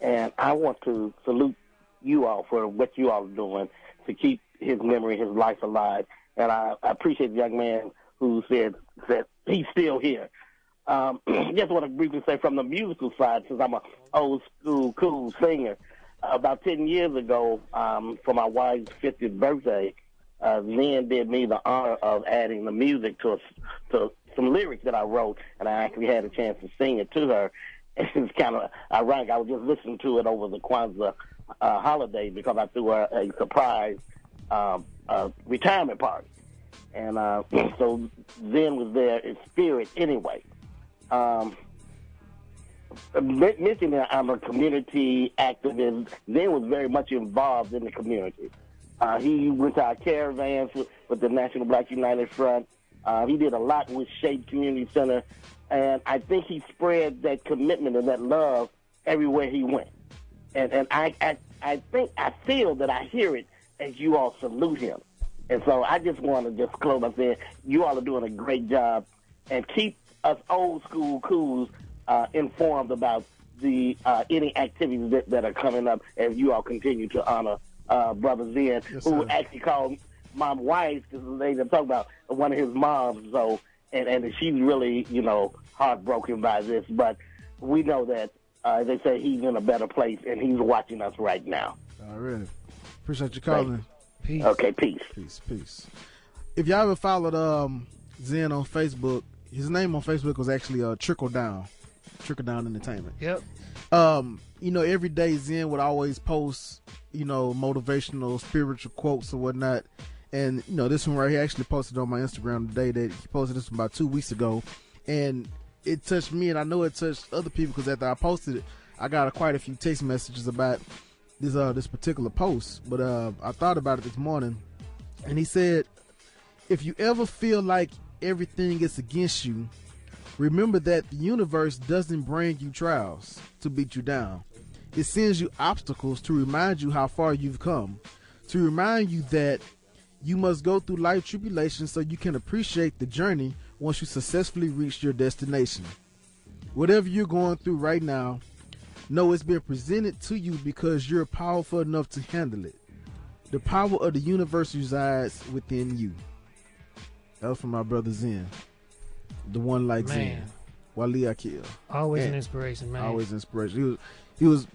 And I want to salute you all for what you all are doing to keep his memory, his life alive. And I, I appreciate the young man who said that he's still here. Um, just want to briefly say from the musical side, since I'm a old school cool singer, about 10 years ago, um, for my wife's 50th birthday, uh, Zen did me the honor of adding the music to, a, to some lyrics that I wrote, and I actually had a chance to sing it to her. It's kind of ironic. I was just listening to it over the Kwanzaa uh, holiday because I threw her a surprise um, uh, retirement party. And uh, so Zen was there in spirit anyway. Um, mentioning that I'm a community activist, Zen was very much involved in the community. Uh, he went to our caravans with, with the National Black United Front. Uh, he did a lot with Shape Community Center, and I think he spread that commitment and that love everywhere he went. And and I I, I think I feel that I hear it as you all salute him. And so I just want to just close by saying you all are doing a great job, and keep us old school cools uh, informed about the uh, any activities that, that are coming up as you all continue to honor uh, Brother Zen, who sir. actually called my wife because they were talking about one of his moms. So and and she's really you know heartbroken by this, but we know that uh, they say he's in a better place and he's watching us right now. Already. Appreciate you calling. Peace. Okay, peace. Peace, peace. If y'all ever followed um Zen on Facebook, his name on Facebook was actually uh Trickle Down. Trickle Down Entertainment. Yep. Um, you know, every day Zen would always post, you know, motivational, spiritual quotes or whatnot. And you know, this one right here actually posted on my Instagram today. That he posted this one about two weeks ago, and it touched me, and I know it touched other people because after I posted it, I got quite a few text messages about this uh this particular post. But uh, I thought about it this morning, and he said, if you ever feel like everything is against you, remember that the universe doesn't bring you trials to beat you down. It sends you obstacles to remind you how far you've come, to remind you that you must go through life tribulations so you can appreciate the journey once you successfully reach your destination. Whatever you're going through right now, know it's been presented to you because you're powerful enough to handle it. The power of the universe resides within you. That was from my brother Zen. The one like Man. Zen. Wali Akil. Always an inspiration, man. Always inspiration. He was he was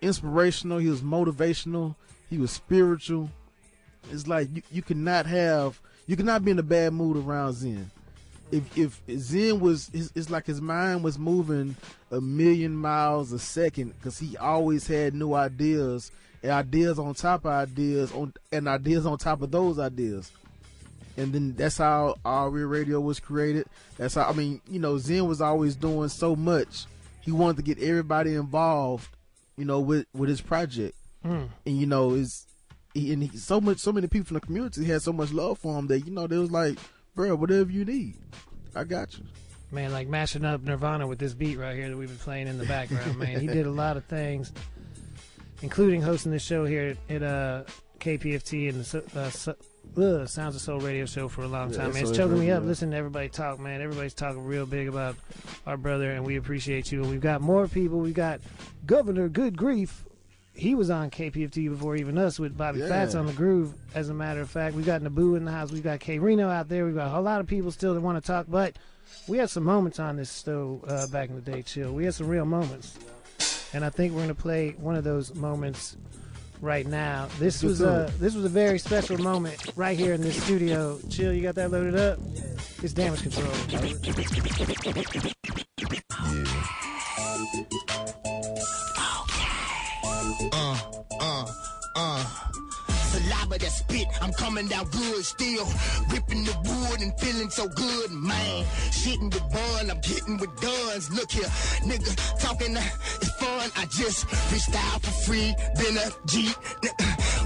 inspirational, he was motivational, he was spiritual. It's like you, you cannot have you cannot be in a bad mood around Zen. If if Zen was it's, it's like his mind was moving a million miles a second because he always had new ideas and ideas on top of ideas on and ideas on top of those ideas and then that's how all real radio was created. That's how I mean, you know, Zen was always doing so much. He wanted to get everybody involved, you know, with with his project. Mm. And you know, is he, and he, so much, so many people in the community had so much love for him that you know they was like, bro, whatever you need, I got you. Man, like mashing up Nirvana with this beat right here that we've been playing in the background, man. He did a lot of things, including hosting the show here at uh, KPFT and the, uh, ugh, Sounds of Soul radio show for a long time, it's man. It's choking me up good. listening to everybody talk, man. Everybody's talking real big about our brother, and we appreciate you. And we've got more people. We've got Governor Good Grief. He was on KPFT before even us with Bobby Yeah. Fats on the groove. As a matter of fact, we got Naboo in the house. We've got K-Rino out there. We've got a lot of people still that want to talk, but we had some moments on this show uh, back in the day, chill. We had some real moments, and I think we're gonna play one of those moments right now. This Let's was do a this was a very special moment right here in this studio. Chill, you got that loaded up? It's damage control. Yeah. Okay. Uh, uh, uh. Saliva that spit, I'm coming down good still. Ripping the wood and feeling so good, man. Shitting the bun, I'm getting with guns. Look here, nigga, talking, uh, it's fun. I just freestyle for free, been a G.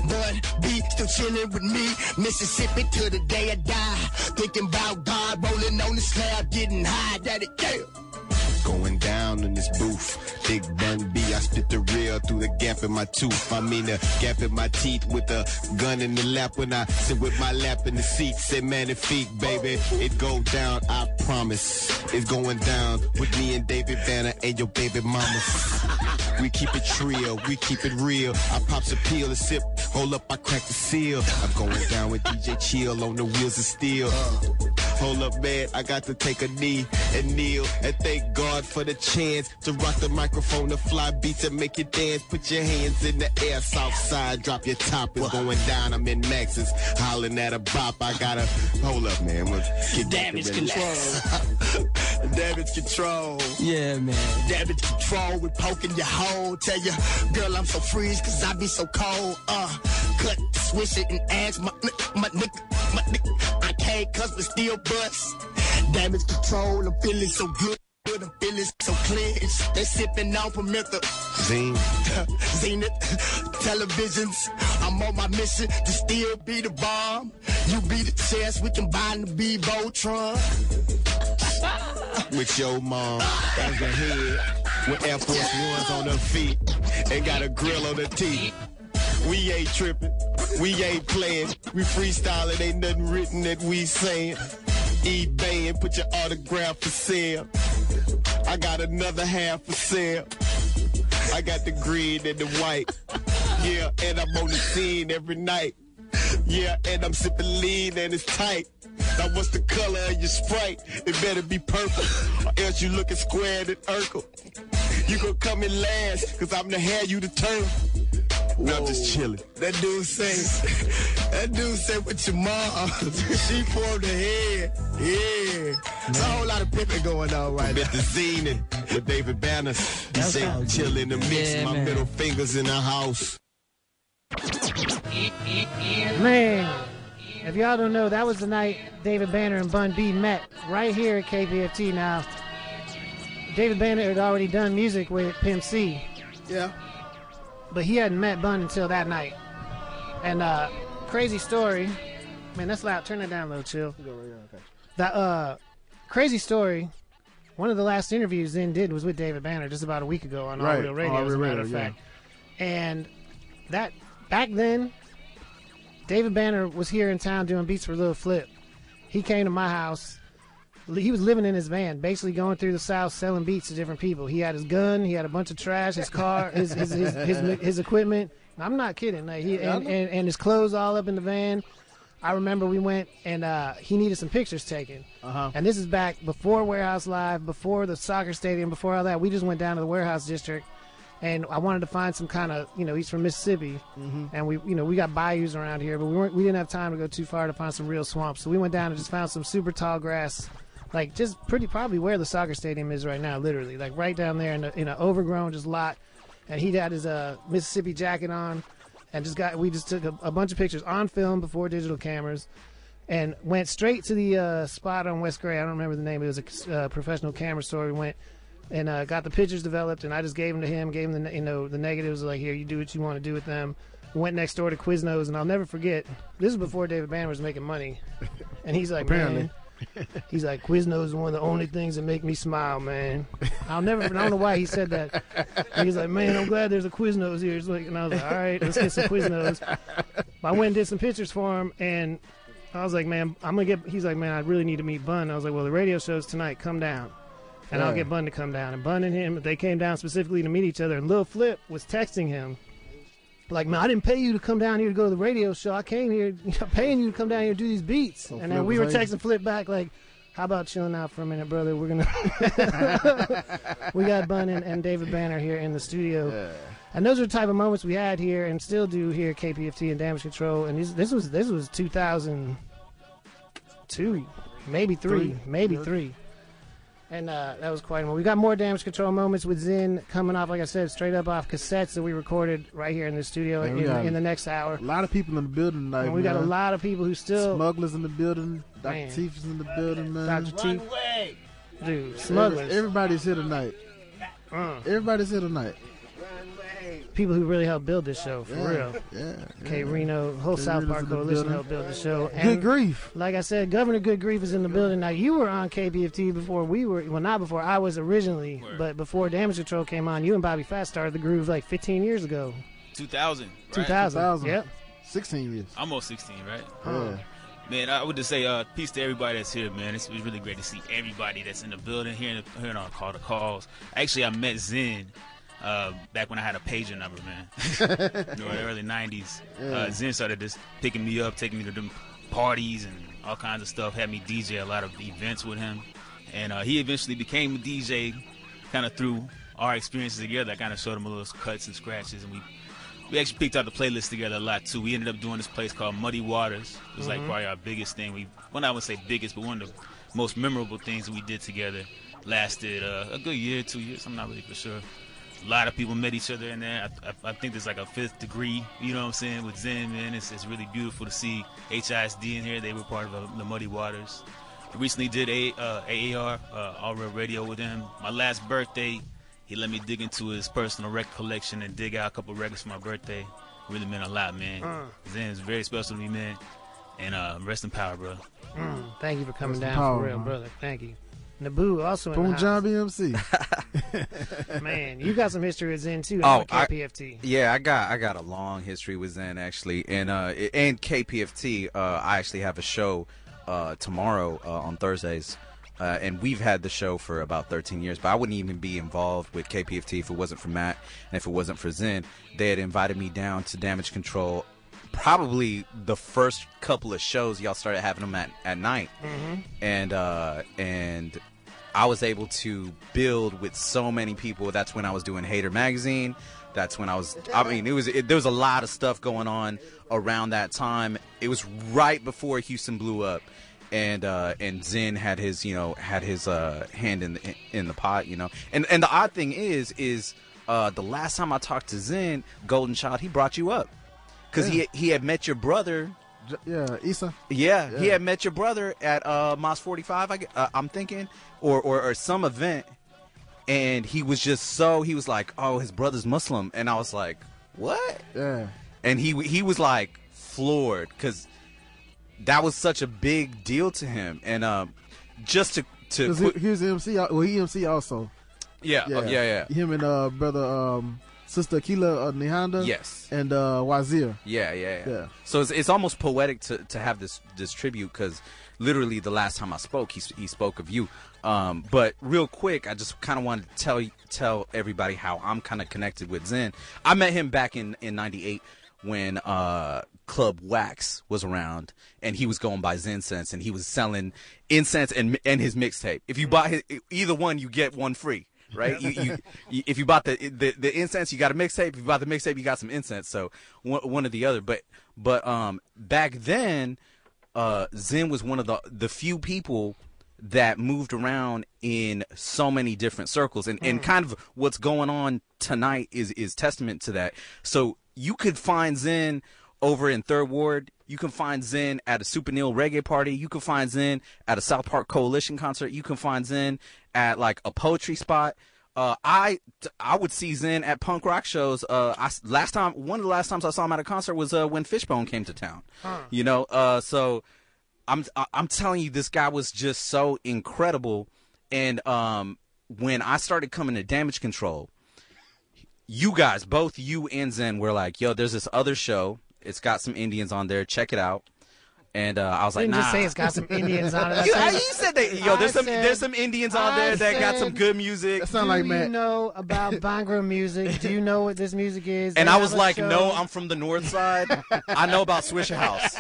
But B still chilling with me, Mississippi till the day I die. Thinking about God, rolling on the slab, getting high, daddy, yeah. Going down in this booth. Big Bun B, I spit the real through the gap in my tooth. I mean the gap in my teeth with a gun in the lap when I sit with my lap in the seat. Say magnifique, baby. It go down, I promise. It's going down with me and David Banner and your baby mama. We keep it real, we keep it real. I pops a peel and sip, hold up, I crack the seal. I'm going down with DJ Chill on the wheels of steel. Hold up, man, I got to take a knee and kneel and thank God for the chance to rock the microphone, to fly beats and make you dance. Put your hands in the air, south side, drop your top. It's going down, I'm in Max's, hollering at a bop. I gotta, hold up, man, we'll get Damage relax. Damage control. Yeah, man. Damage control with poking your hole. Tell you, girl, I'm so freeze cause I be so cold. Uh, cut, swish it and ask my, my nigga, my nigga. I can't cuss but still bust. Damage control, I'm feeling so good. I'm feeling so clenched. They sipping on Pimenta. Zine. Zenith televisions. I'm on my mission to still be the bomb. You be the chess, we combine to be Voltron. with your mom as a head with Air Force Ones on her feet and got a grill on her teeth. We ain't tripping, we ain't playing, we freestyling, ain't nothing written that we saying. eBay and put your autograph for sale. I got another half for sale. I got the green and the white. Yeah, and I'm on the scene every night. Yeah, and I'm sipping lean and it's tight. Now what's the color of your Sprite? It better be purple, or else you looking squared and Urkel. You gon' come in last, cause I'm the hair you the turn. No, I'm just chilling. That dude say, that dude say with your mom. she formed the head. Yeah. There's a whole lot of pimping going on right I'm now. at the Zenith with David Banner. He say chill in the mix, Yeah, my man. middle fingers in the house. Man, if y'all don't know, that was the night David Banner and Bun B met right here at KPFT. Now, David Banner had already done music with Pimp C. Yeah. But he hadn't met Bun until that night. And uh, crazy story. Man, that's loud. Turn it down a little, chill. That uh, crazy story. One of the last interviews Zen did was with David Banner just about a week ago on All Right, Real Radio, All as a matter of Radio, fact. And that back then, David Banner was here in town doing beats for Lil Flip. He came to my house. He was living in his van, basically going through the South selling beats to different people. He had his gun, he had a bunch of trash, his car, his his his, his, his equipment. I'm not kidding. Like he and, and, and his clothes all up in the van. I remember we went and uh, he needed some pictures taken. Uh-huh. And this is back before Warehouse Live, before the soccer stadium, before all that. We just went down to the Warehouse District, and I wanted to find some kind of, you know, he's from Mississippi, Mhm. and we, you know, we got bayous around here, but we weren't, we didn't have time to go too far to find some real swamps. So we went down and just found some super tall grass, like just pretty probably where the soccer stadium is right now, literally, like right down there in a, in an overgrown just lot. And he had his uh, Mississippi jacket on, and just got we just took a, a bunch of pictures on film before digital cameras and went straight to the uh, spot on West Gray. I don't remember the name. It was a uh, professional camera store. We went and uh, got the pictures developed, and I just gave them to him. Gave him the you know the negatives. Like here, you do what you want to do with them. Went next door to Quiznos, and I'll never forget. This is before David Banner was making money, and he's like, Apparently. man. He's like, Quiznos is one of the only things that make me smile, man. I'll never, I don't know why he said that. He's like, man, I'm glad there's a Quiznos here. It's like, and I was like, all right, let's get some Quiznos. I went and did some pictures for him, and I was like, man, I'm gonna get. He's like, man, I really need to meet Bun. I was like, well, the radio show's tonight. Come down, and I'll get Bun to come down. And Bun and him, they came down specifically to meet each other. And Lil Flip was texting him, like, man, I didn't pay you to come down here to go to the radio show. I came here, I'm paying you to come down here and do these beats. and then we were texting Flip back, like, how about chilling out for a minute, brother? We're gonna. we got Bun and, and David Banner here in the studio. And those are the type of moments we had here and still do here at KPFT and Damage Control. And these, this was this was 2002, maybe three, Three. maybe Yeah. three. And uh, that was quite a moment. We got more Damage Control moments with Zen coming off, like I said, straight up off cassettes that we recorded right here in the studio Man, in, got in the next hour. A lot of people in the building tonight. And we got a lot of people who still smugglers in the building. Dr. Man. Teef is in the building, man. Dr. Teef. Dude, smugglers. Everybody's here tonight. Uh. Everybody's here tonight. People who really helped build this show for Yeah, real. yeah, K yeah. Reno, whole K South Reno's Park Coalition helped build the show. Good grief. Like I said, Governor Good Grief is in the building. Now you were on KPFT before we were. Well, not before I was originally, but before Damage Control came on, you and Bobby Fat started the groove like 15 years ago. 2000. right? 2000. Yep. 16 years. Almost 16, right? Yeah. Man, I would just say uh, peace to everybody that's here, man. It's, it's really great to see everybody that's in the building, hearing, hearing our call to calls. Actually, I met Zen uh, back when I had a pager number, man. in the early 90s. Yeah. Uh, Zen started just picking me up, taking me to them parties and all kinds of stuff, had me DJ a lot of events with him. And uh, he eventually became a DJ kind of through our experiences together. I kind of showed him a little cuts and scratches, and we we actually picked out the playlist together a lot too. We ended up doing this place called Muddy Waters. It was like Mhm. probably our biggest thing. We, well, I would say biggest, but one of the most memorable things that we did together. Lasted uh, a good year, two years. I'm not really for sure. A lot of people met each other in there. I, I, I think there's like a fifth degree. You know what I'm saying with Zen, man. It's, it's really beautiful to see HISD in here. They were part of uh, the Muddy Waters. I recently did a uh, AAR, uh, All Real Radio with him. My last birthday, he let me dig into his personal record collection and dig out a couple records for my birthday. Really meant a lot, man. Uh. Zen is very special to me, man. And uh, rest in power, bro. Mm, thank you for coming Rest down power, for real, man. brother. Thank you. Naboo also in Boom the John house. BMC. Man, you got some history with Zen too. Oh, on I, KPFT. yeah, I got I got a long history with Zen actually, and uh, and KPFT. Uh, I actually have a show uh, tomorrow uh, on Thursdays, uh, and we've had the show for about 13 years. But I wouldn't even be involved with KPFT if it wasn't for Matt and if it wasn't for Zen. They had invited me down to Damage Control. Probably the first couple of shows y'all started having them at, at night, Mhm. and uh, and I was able to build with so many people. That's when I was doing Hater Magazine. That's when I was. I mean, it was. It, there was a lot of stuff going on around that time. It was right before Houston blew up, and uh, and Zen had his, you know, had his uh, hand in the in the pot, you know. And and the odd thing is, is uh, the last time I talked to Zen, Golden Child, he brought you up because Yeah. he he had met your brother. Yeah, Issa. Yeah, he had met your brother at uh, Mosque 45. I, uh, I'm thinking, or, or or some event, and he was just so he was like, oh, his brother's Muslim, and I was like, what? Yeah. And he he was like floored because that was such a big deal to him, and um, just to to quick- he, he was MC. Well, he MC also. Yeah, oh, yeah, yeah. Him and uh, brother, um, sister Akila uh, Nihanda. Yes. And uh, Wazir. Yeah, yeah, yeah. Yeah. So it's, it's almost poetic to, to have this this tribute because literally the last time I spoke, he, he spoke of you. Um, but real quick, I just kind of wanted to tell tell everybody how I'm kind of connected with Zen. I met him back in in '98 when uh, Club Wax was around, and he was going by Zen Sense, and he was selling incense and and his mixtape. If you buy his, either one, you get one free. Right, you, you, you, if you bought the, the the incense, you got a mixtape. If you bought the mixtape, you got some incense. So one, one or the other. But but um back then, uh Zen was one of the the few people that moved around in so many different circles and, and kind of what's going on tonight is is testament to that so you could find zen over in third ward you can find zen at a super neil reggae party you can find zen at a south park coalition concert you can find zen at like a poetry spot uh, I I would see Zen at punk rock shows. Uh, I, last time, one of the last times I saw him at a concert was uh, when Fishbone came to town. Huh. You know, uh, so I'm I'm telling you, this guy was just so incredible. And um, when I started coming to Damage Control, you guys, both you and Zen, were like, "Yo, there's this other show. It's got some Indians on there. Check it out." And uh, I was like, Didn't "Nah." just say it's got some Indians on it. You, said- you said that. Yo, there's I some said- there's some Indians on I there that got some good music. That sound Do like you know about Bhangra music? Do you know what this music is? And They I was like, show. "No, I'm from the North Side. I know about Swishahouse."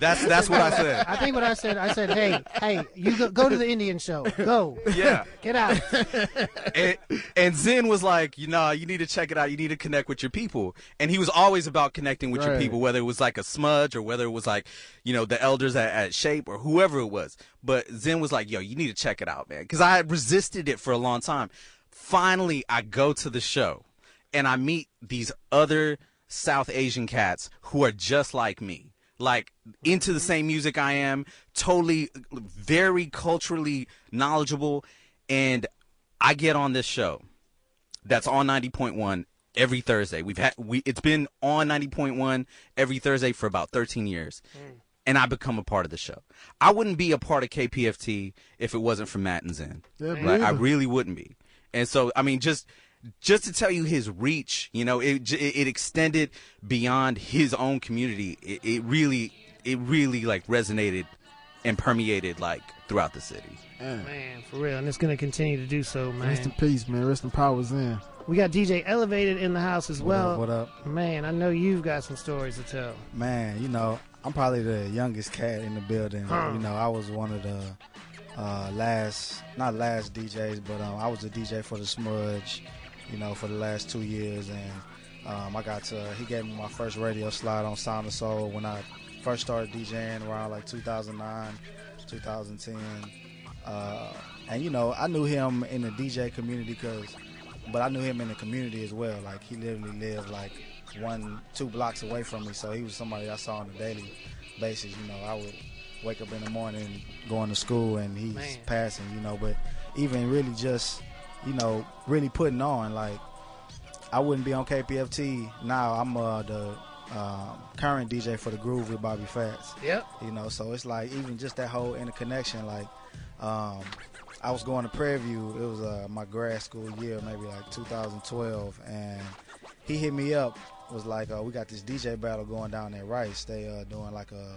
That's that's what I said. I think what I said. I said, "Hey, hey, you go, go to the Indian show. Go. Yeah. Get out." and, and Zen was like, you know, you need to check it out. You need to connect with your people. And he was always about connecting with your people, whether it was like a smudge or whether it was like, you know, the elders at, at Shape or whoever it was. But Zen was like, yo, you need to check it out, man. Because I resisted it for a long time. Finally, I go to the show and I meet these other South Asian cats who are just like me. Like into the same music I am, totally very culturally knowledgeable. And I get on this show that's on 90.1 every Thursday. We've had we it's been on 90.1 every Thursday for about 13 years. Mm. And I become a part of the show. I wouldn't be a part of KPFT if it wasn't for Matt and Zen. Yeah, Like, I really wouldn't be. And so I mean just just to tell you his reach, you know, it it extended beyond his own community. It, it really it really like resonated and permeated like throughout the city. Man, for real, and it's gonna continue to do so, man. Rest in peace, man. Rest in power, Zen. We got DJ Elevated in the house as What up, well. what up? Man, I know you've got some stories to tell. Man, you know, I'm probably the youngest cat in the building. Huh. You know, I was one of the uh, last, not last DJs, but um, I was a DJ for the Smudge, you know, for the last two years. And um, I got to, he gave me my first radio slot on Sound of Soul when I first started DJing around like 2009, 2010. Uh, and, you know, I knew him in the DJ community because, but I knew him in the community as well. Like, he literally lived like one, two blocks away from me. So he was somebody I saw on a daily basis. You know, I would wake up in the morning going to school and he's Man. passing, you know, but even really just, you know, really putting on, like, I wouldn't be on KPFT now. I'm uh, the um, current DJ for the Groove with Bobby Fats. Yep. You know, so it's like even just that whole interconnection. Like, um, I was going to Prairie View. It was uh, my grad school year, maybe like 2012, and he hit me up. Was like, uh, we got this DJ battle going down at Rice. They uh, doing like a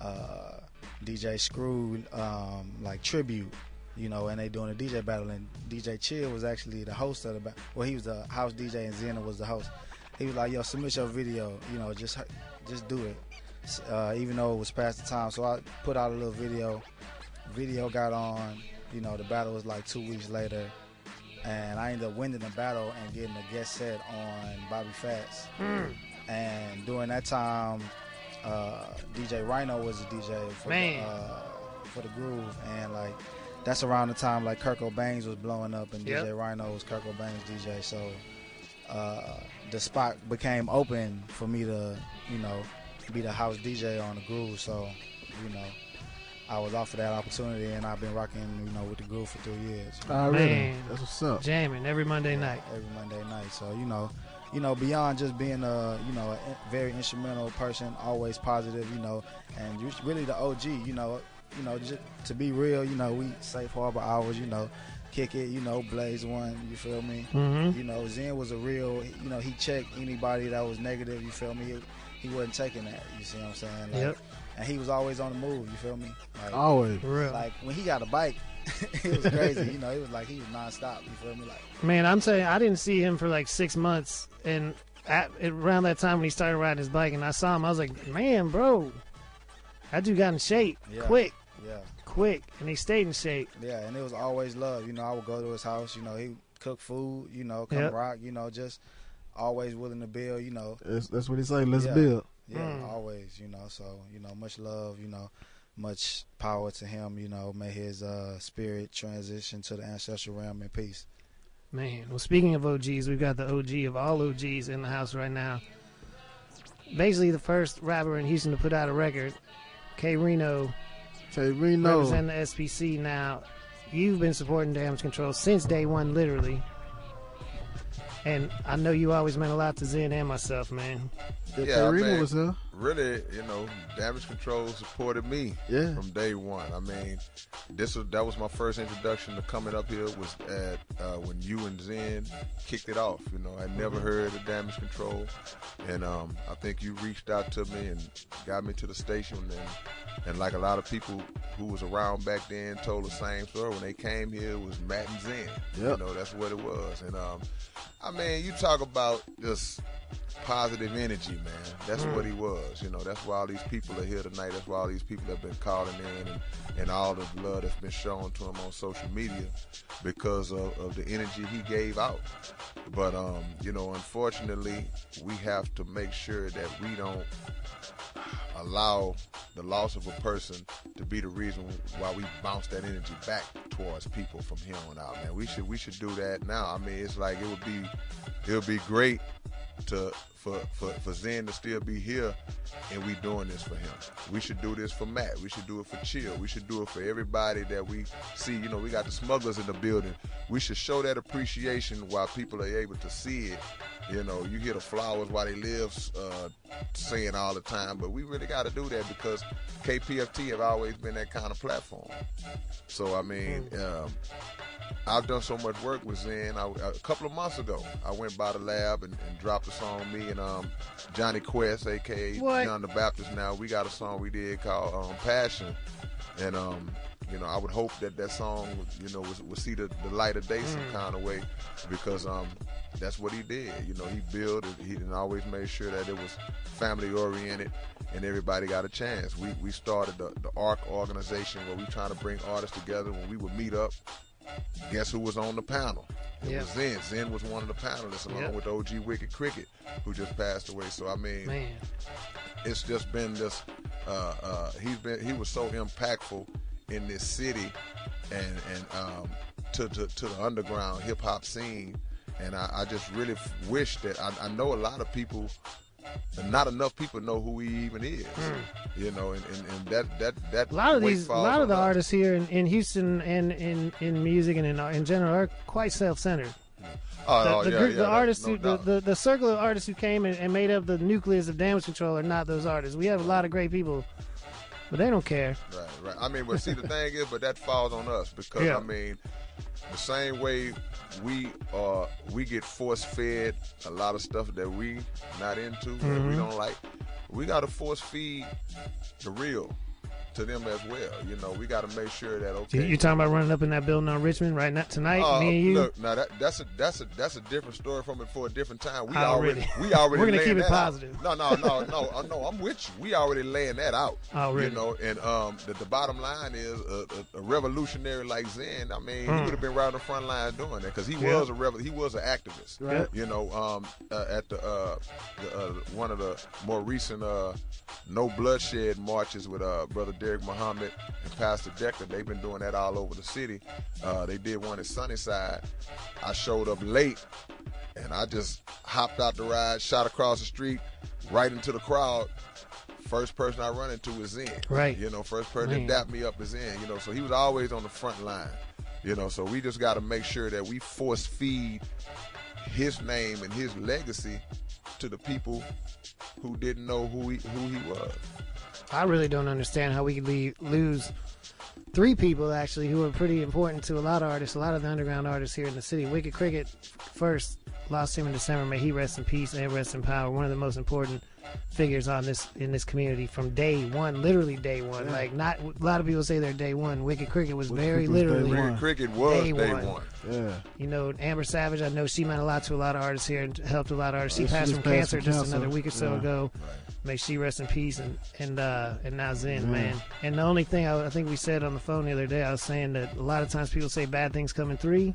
uh, DJ Screw um, like tribute, you know, and they doing a DJ battle. And DJ Chill was actually the host of the battle. Well, he was the house DJ, and Zena was the host. He was like, "Yo, submit your video. You know, just just do it." Uh, even though it was past the time, so I put out a little video. Video got on. You know, the battle was like two weeks later, and I ended up winning the battle and getting a guest set on Bobby Fats. Mm. And during that time, uh, DJ Rhino was the DJ for the, uh, for the groove, and like that's around the time like Kirko Bangz was blowing up, and Yep. DJ Rhino was Kirko Bangz' DJ. So uh, the spot became open for me to, you know, be the house DJ on the groove. So, you know, I was offered that opportunity, and I've been rocking, you know, with the group for three years. Ah, really? Man, That's what's up. Jamming every Monday night. Every Monday night. So you know, you know, beyond just being a you know a very instrumental person, always positive, you know, and you're really the OG. You know, you know, just to be real, you know, we safe harbor hours. You know. Kick it, you know, Blaze one, you feel me? Mhm. You know, Zen was a real, you know, he checked anybody that was negative, you feel me? He, he wasn't taking that, you see what I'm saying? Like, Yep. And he was always on the move, you feel me? Like, Always. For real. Like, when he got a bike, it was crazy, you know, it was like he was nonstop, you feel me? Like, Man, I'm saying I didn't see him for like six months, and at, around that time when he started riding his bike, and I saw him, I was like, man, bro, that dude got in shape Yeah. quick, yeah. quick, and he stayed in shape. Yeah, and it was always love. You know, I would go to his house. You know, he cook food. You know, come Yep. rock. You know, just always willing to build. You know, That's, that's what he say. Let's yeah, build. Yeah, Mm. always. You know, so you know, much love. You know, much power to him. You know, may his uh, spirit transition to the ancestral realm in peace. Man, well, speaking of OGs, we've got the OG of all OGs in the house right now. Basically, the first rapper in Houston to put out a record, K-Rino, K Reno. representing the SPC. Now, you've been supporting Damage Control since day one, literally. And I know you always meant a lot to Zen and myself, man. yeah, I mean, Really, you know, Damage Control supported me Yeah. from day one. I mean, this was that was my first introduction to coming up here was at uh, when you and Zen kicked it off. You know, I never Mhm. heard of Damage Control, and um, I think you reached out to me and got me to the station, and and like a lot of people who was around back then told the same story when they came here it was Matt and Zen. You know, that's what it was, and um, I mean, you talk about just positive energy, man. That's Mm. what he was. You know, that's why all these people are here tonight. That's why all these people have been calling in and, and all the love that's been shown to him on social media because of, of the energy he gave out. But um, you know, unfortunately, we have to make sure that we don't allow the loss of a person to be the reason why we bounce that energy back towards people from here on out, man. We should we should do that now. I mean, it's like it would be it would be great to for, for, for Zen to still be here and we doing this for him. We should do this for Matt. We should do it for Chill. We should do it for everybody that we see. You know, we got the smugglers in the building. We should show that appreciation while people are able to see it. You know, you hear the flowers while they live uh, saying all the time, but we really got to do that because KPFT have always been that kind of platform. So I mean, um, I've done so much work with Zen. I, a couple of months ago, I went by the lab and, and dropped a song. Me and um, Johnny Quest, aka What? John the Baptist. Now we got a song we did called um, Passion, and um, you know I would hope that that song, you know, would, see the, the light of day some Mm. kind of way, because um, that's what he did. You know, he built it. He didn't always made sure that it was family oriented and everybody got a chance. We we started the, the ARC organization where we trying to bring artists together when we would meet up. Guess who was on the panel? It Yeah. was Zen. Zen was one of the panelists along Yeah. with OG Wicked Cricket, who just passed away. So I mean, Man. it's just been this. Uh, uh, he's been he was so impactful in this city, and and um, to, to to the underground hip hop scene, and I, I just really wish that I, I know a lot of people. Not enough people know who he even is, hmm. you know, and, and, and that that that. A lot of these, a lot of the us. artists here in, in Houston and in, in music and in, in general are quite self-centered. Oh, the, oh, the, yeah, group, yeah, the artists, no who, the, the the circle of artists who came and, and made up the nucleus of Damage Control are not those artists. We have a lot of great people, but they don't care. Right, right. I mean, but see, the thing is, but that falls on us because Yeah. I mean, the same way we uh we get force fed a lot of stuff that we not into that we Mhm. don't like. We got to force feed the real to them as well. You know, we got to make sure that okay. You, talking about running up in that building on Richmond right now tonight? Uh, me and you. Look, now that that's a that's a that's a different story from it for a different time. We Already. already we already We're gonna keep it that out. positive. No, no, no, no, uh, no. I'm with you. We already laying that out. Already. You know, and um, the, the bottom line is a, a, a revolutionary like Zen. I mean, he Mm. would have been right on the front line doing that because he Yeah. was a revel- he was an activist. Right. You know, um, uh, at the, uh, the uh, one of the more recent uh, no bloodshed marches with uh, brother Deric Muhammad and Pastor Decker. They've been doing that all over the city. Uh, they did one at Sunnyside. I showed up late and I just hopped out the ride, shot across the street, right into the crowd. First person I run into is in. Right. You know, first person Man. to dap me up is Zen. You know, so he was always on the front line. You know, so we just got to make sure that we force feed his name and his legacy to the people who didn't know who he who he was. I really don't understand how we could leave, lose three people actually who are pretty important to a lot of artists, a lot of the underground artists here in the city. Wicked Cricket first lost him in December. May he rest in peace and rest in power. One of the most important figures on this in this community from day one, literally day one. Yeah. Like not a lot of people say they're day one. Wicked Cricket was Wicked very Cricket was day literally one. Wicked Cricket was day one. Yeah. You know, Amber Savage, I know she meant a lot to a lot of artists here and helped a lot of artists. She She passed from passed cancer from just cancer. another week or so Yeah. ago. May she rest in peace and and uh, and now Zen, Yeah. man. And the only thing I, I think we said on the phone the other day, I was saying that a lot of times people say bad things come in three.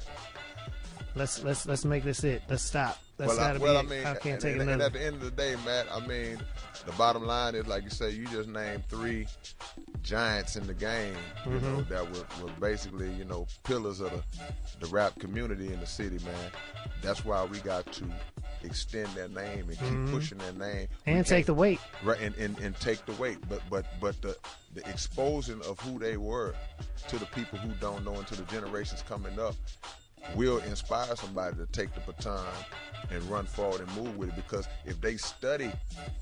Let's let's let's make this it. Let's stop. That's well, I, gotta well, I mean. I can't and, take and, and at the end of the day, Matt, I mean, the bottom line is, like you say, you just named three giants in the game, you know, Mhm. that were, were basically, you know, pillars of the, the rap community in the city, man. That's why we got to extend their name and keep Mhm. pushing their name. And take the weight. Right, and, and, and take the weight. But but but the the exposing of who they were to the people who don't know and to the generations coming up will inspire somebody to take the baton and run forward and move with it because if they study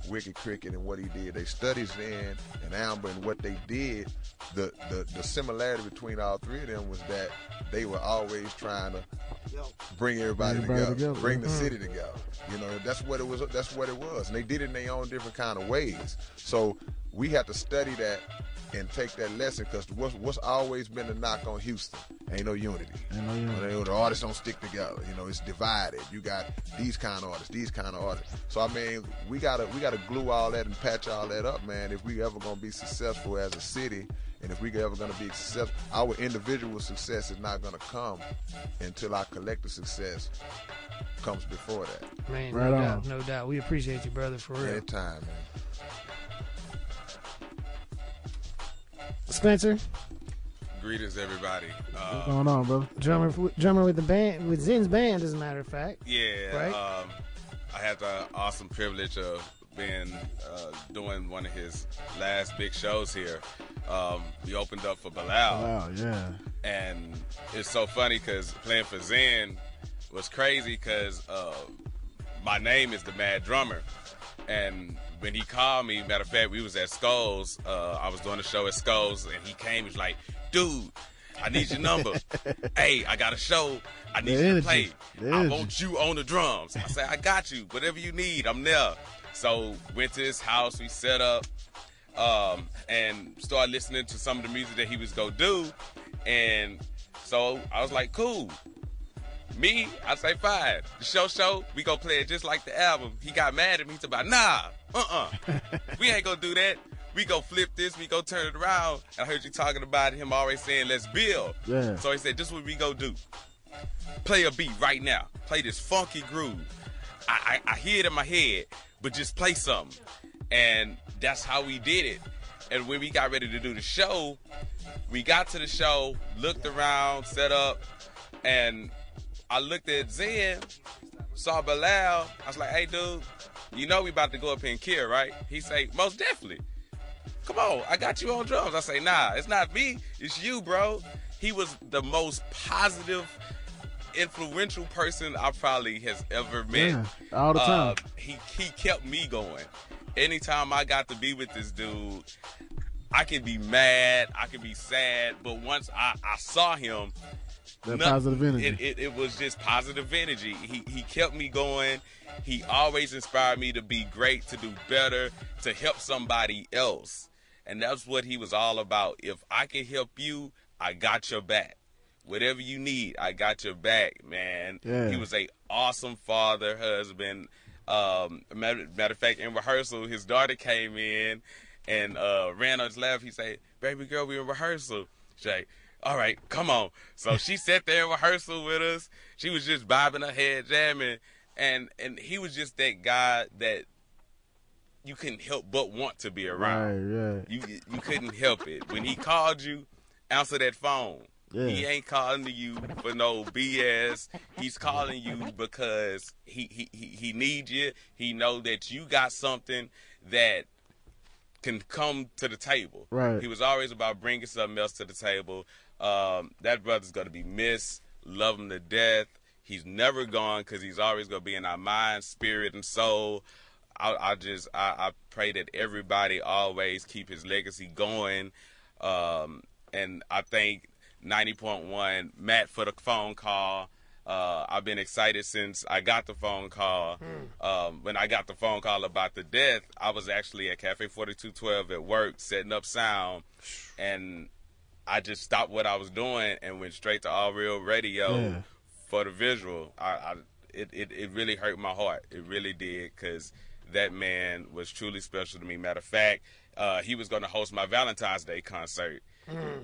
Wicked Cricket and what he did, they study Zen and Amber and what they did, the, the, the similarity between all three of them was that they were always trying to bring everybody, Everybody together, together, bring the city together. You know, that's what it was. That's what it was, and they did it in their own different kind of ways. So we have to study that and take that lesson because what's, what's always been the knock on Houston ain't no unity. Ain't no unity. You know, the artists don't stick together. You know, it's divided. You got these kind of artists, these kind of artists. So I mean, we gotta we gotta glue all that and patch all that up, man. If we ever gonna be successful as a city, and if we ever gonna be successful, our individual success is not gonna come until our collective success comes before that. Man, Right no on. doubt, no doubt. We appreciate you, brother, for real. Anytime, man. Spencer, Greetings, everybody. Uh, What's going on, bro? drummer, drummer with the band, with Zen's band, as a matter of fact. Yeah, Right? um, I had the awesome privilege of being uh, doing one of his last big shows here. Um, we opened up for Bilal, Wow, yeah. and it's so funny because playing for Zen was crazy because uh, my name is the Mad Drummer, and when he called me, matter of fact, we was at Skulls. Uh, I was doing a show at Skulls, and he came. He's like, "Dude, I need your number. hey, I got a show. I need you to play. I want you on the drums." I said, "I got you. Whatever you need, I'm there." So went to his house. We set up um, and started listening to some of the music that he was gonna do, and so I was like, "Cool." Me, I say fine. The show show, we gonna play it just like the album. He got mad at me. He said, about, nah, uh-uh. we ain't gonna do that. We go flip this, we go turn it around. I heard you talking about him always saying, let's build. Yeah. So he said, this is what we go do. Play a beat right now. Play this funky groove. I, I, I hear it in my head, but just play something. And that's how we did it. And when we got ready to do the show, we got to the show, looked around, set up, and I looked at Zen, saw Bilal. I was like, hey, dude, you know we about to go up here and kill, right? He say, most definitely. Come on, I got you on drums. I say, nah, it's not me, it's you, bro. He was the most positive, influential person I probably has ever met. Yeah, all the time. Uh, he he kept me going. Anytime I got to be with this dude, I can be mad, I can be sad, but once I, I saw him, That nothing- positive energy. It, it, it was just positive energy. He he kept me going. He always inspired me to be great, to do better, to help somebody else. And that's what he was all about. If I can help you, I got your back. Whatever you need, I got your back, man. Yeah. He was a awesome father, husband. Um, matter, matter of fact, in rehearsal, his daughter came in and uh, ran on his lap. He said, "Baby girl, we in rehearsal." She like, "All right, come on." So she sat there in rehearsal with us. She was just bobbing her head, jamming, and and he was just that guy that you couldn't help but want to be around. Right, You you couldn't help it. When he called you, answer that phone. Yeah. He ain't calling to you for no BS. He's calling you because he he he, he needs you. He know that you got something that can come to the table. Right. He was always about bringing something else to the table. Um, that brother's gonna be missed. Love him to death. He's never gone because he's always gonna be in our mind, spirit, and soul. I, I just I, I pray that everybody always keep his legacy going. Um, and I thank 90.1 Matt for the phone call. Uh, I've been excited since I got the phone call. Um, when I got the phone call about the death, I was actually at Cafe 4212 at work setting up sound, and I just stopped what I was doing and went straight to All Real Radio Yeah. for the visual. I, I it, it it really hurt my heart. It really did because that man was truly special to me. Matter of fact, uh, he was going to host my Valentine's Day concert,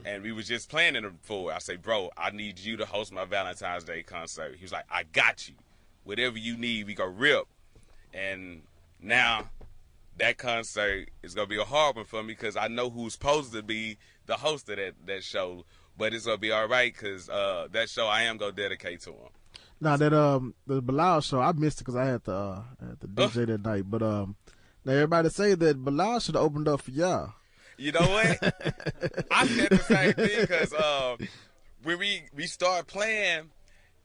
and we was just planning it for. it. I say, bro, I need you to host my Valentine's Day concert. He was like, I got you. Whatever you need, we go rip. And now that concert is gonna be a hard one for me because I know who's supposed to be the host of that that show. But it's gonna be all right because uh, that show I am gonna dedicate to him. Now that um the Bilal show, I missed it because I had to uh, had to DJ that night. But um, now everybody say that Bilal should have opened up for y'all. You know what? I said the same thing because um, when we we started playing,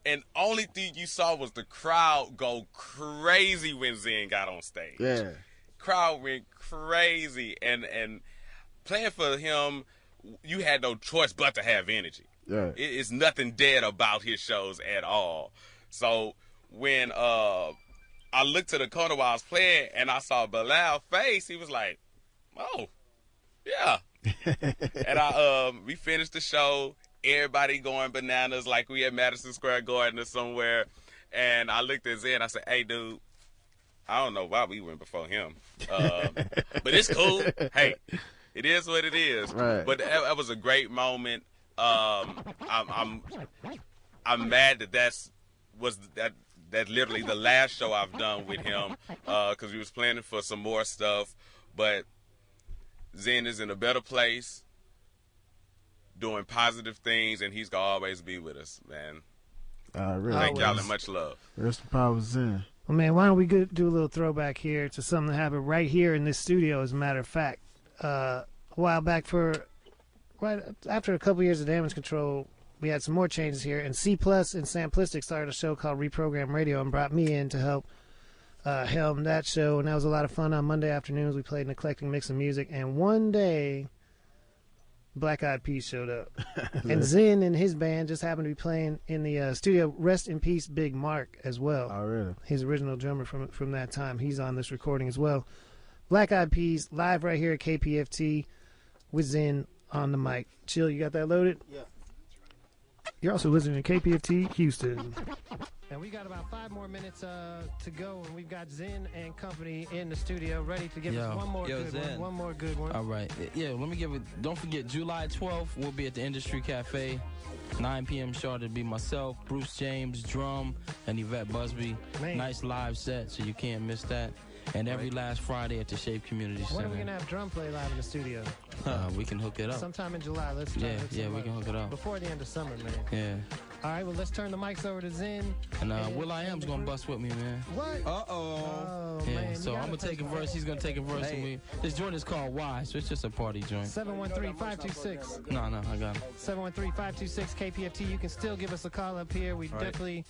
and only thing you saw was the crowd go crazy when Zen got on stage. Yeah. Crowd went crazy, and and playing for him, you had no choice but to have energy. Yeah. It is nothing dead about his shows at all. So when uh I looked to the corner while I was playing and I saw Bilal face, he was like, "Oh, yeah." and I um we finished the show. Everybody going bananas like we at Madison Square Garden or somewhere. And I looked at Zen. I said, "Hey, dude, I don't know why we went before him, um, but it's cool. hey, it is what it is. Right. But that, that was a great moment. Um, I'm, I'm I'm mad that that's was that that literally the last show I've done with him because we was planning for some more stuff. But Zen is in a better place, doing positive things, and he's gonna always be with us, man. Uh, really. Thank y'all and much love. Rest in power, Zen. Well, man, why don't we do a little throwback here to something that happened right here in this studio, as a matter of fact. Uh, a while back, for right after a couple years of damage control, we had some more changes here, and C Plus and Samplistic started a show called Reprogram Radio and brought me in to help uh, helm that show, and that was a lot of fun. On Monday afternoons, we played an eclectic mix of music, and one day, Black Eyed Peas showed up, and Zen and his band just happened to be playing in the uh, studio. Rest in peace, Big Mark, as well. Oh, really? His original drummer from from that time. He's on this recording as well. Black Eyed Peas live right here at KPFT with Zen on the mic. Chill, you got that loaded? Yeah. You're also listening to KPFT Houston. And we got about five more minutes uh, to go, and we've got Zen and company in the studio ready to give Yo, us one more yo, good one. Zen. One more good one. All right. Yeah, let me give it. Don't forget, July 12th, we'll be at the Industry Cafe. 9 p.m. sharp to be myself, Bruce James, drum, and Yvette Busby. Man. Nice live set, so you can't miss that. And every last Friday at the Shape Community Center. When are we gonna have drum play live in the studio? Uh, we can hook it up. Sometime in July. Let's try, Yeah, yeah, we can hook it up. before the end of summer, man. Yeah. All right, well, let's turn the mics over to Zen. And uh, will.i.am's gonna bust with me, man. What? Uh oh. Oh Yeah, man. so I'm gonna take a verse. He's gonna take a verse. And we, this joint is called Why, so it's just a party joint. 713-526. No, no, I got it. 713-526 KPFT. You can still give us a call up here. We All right. definitely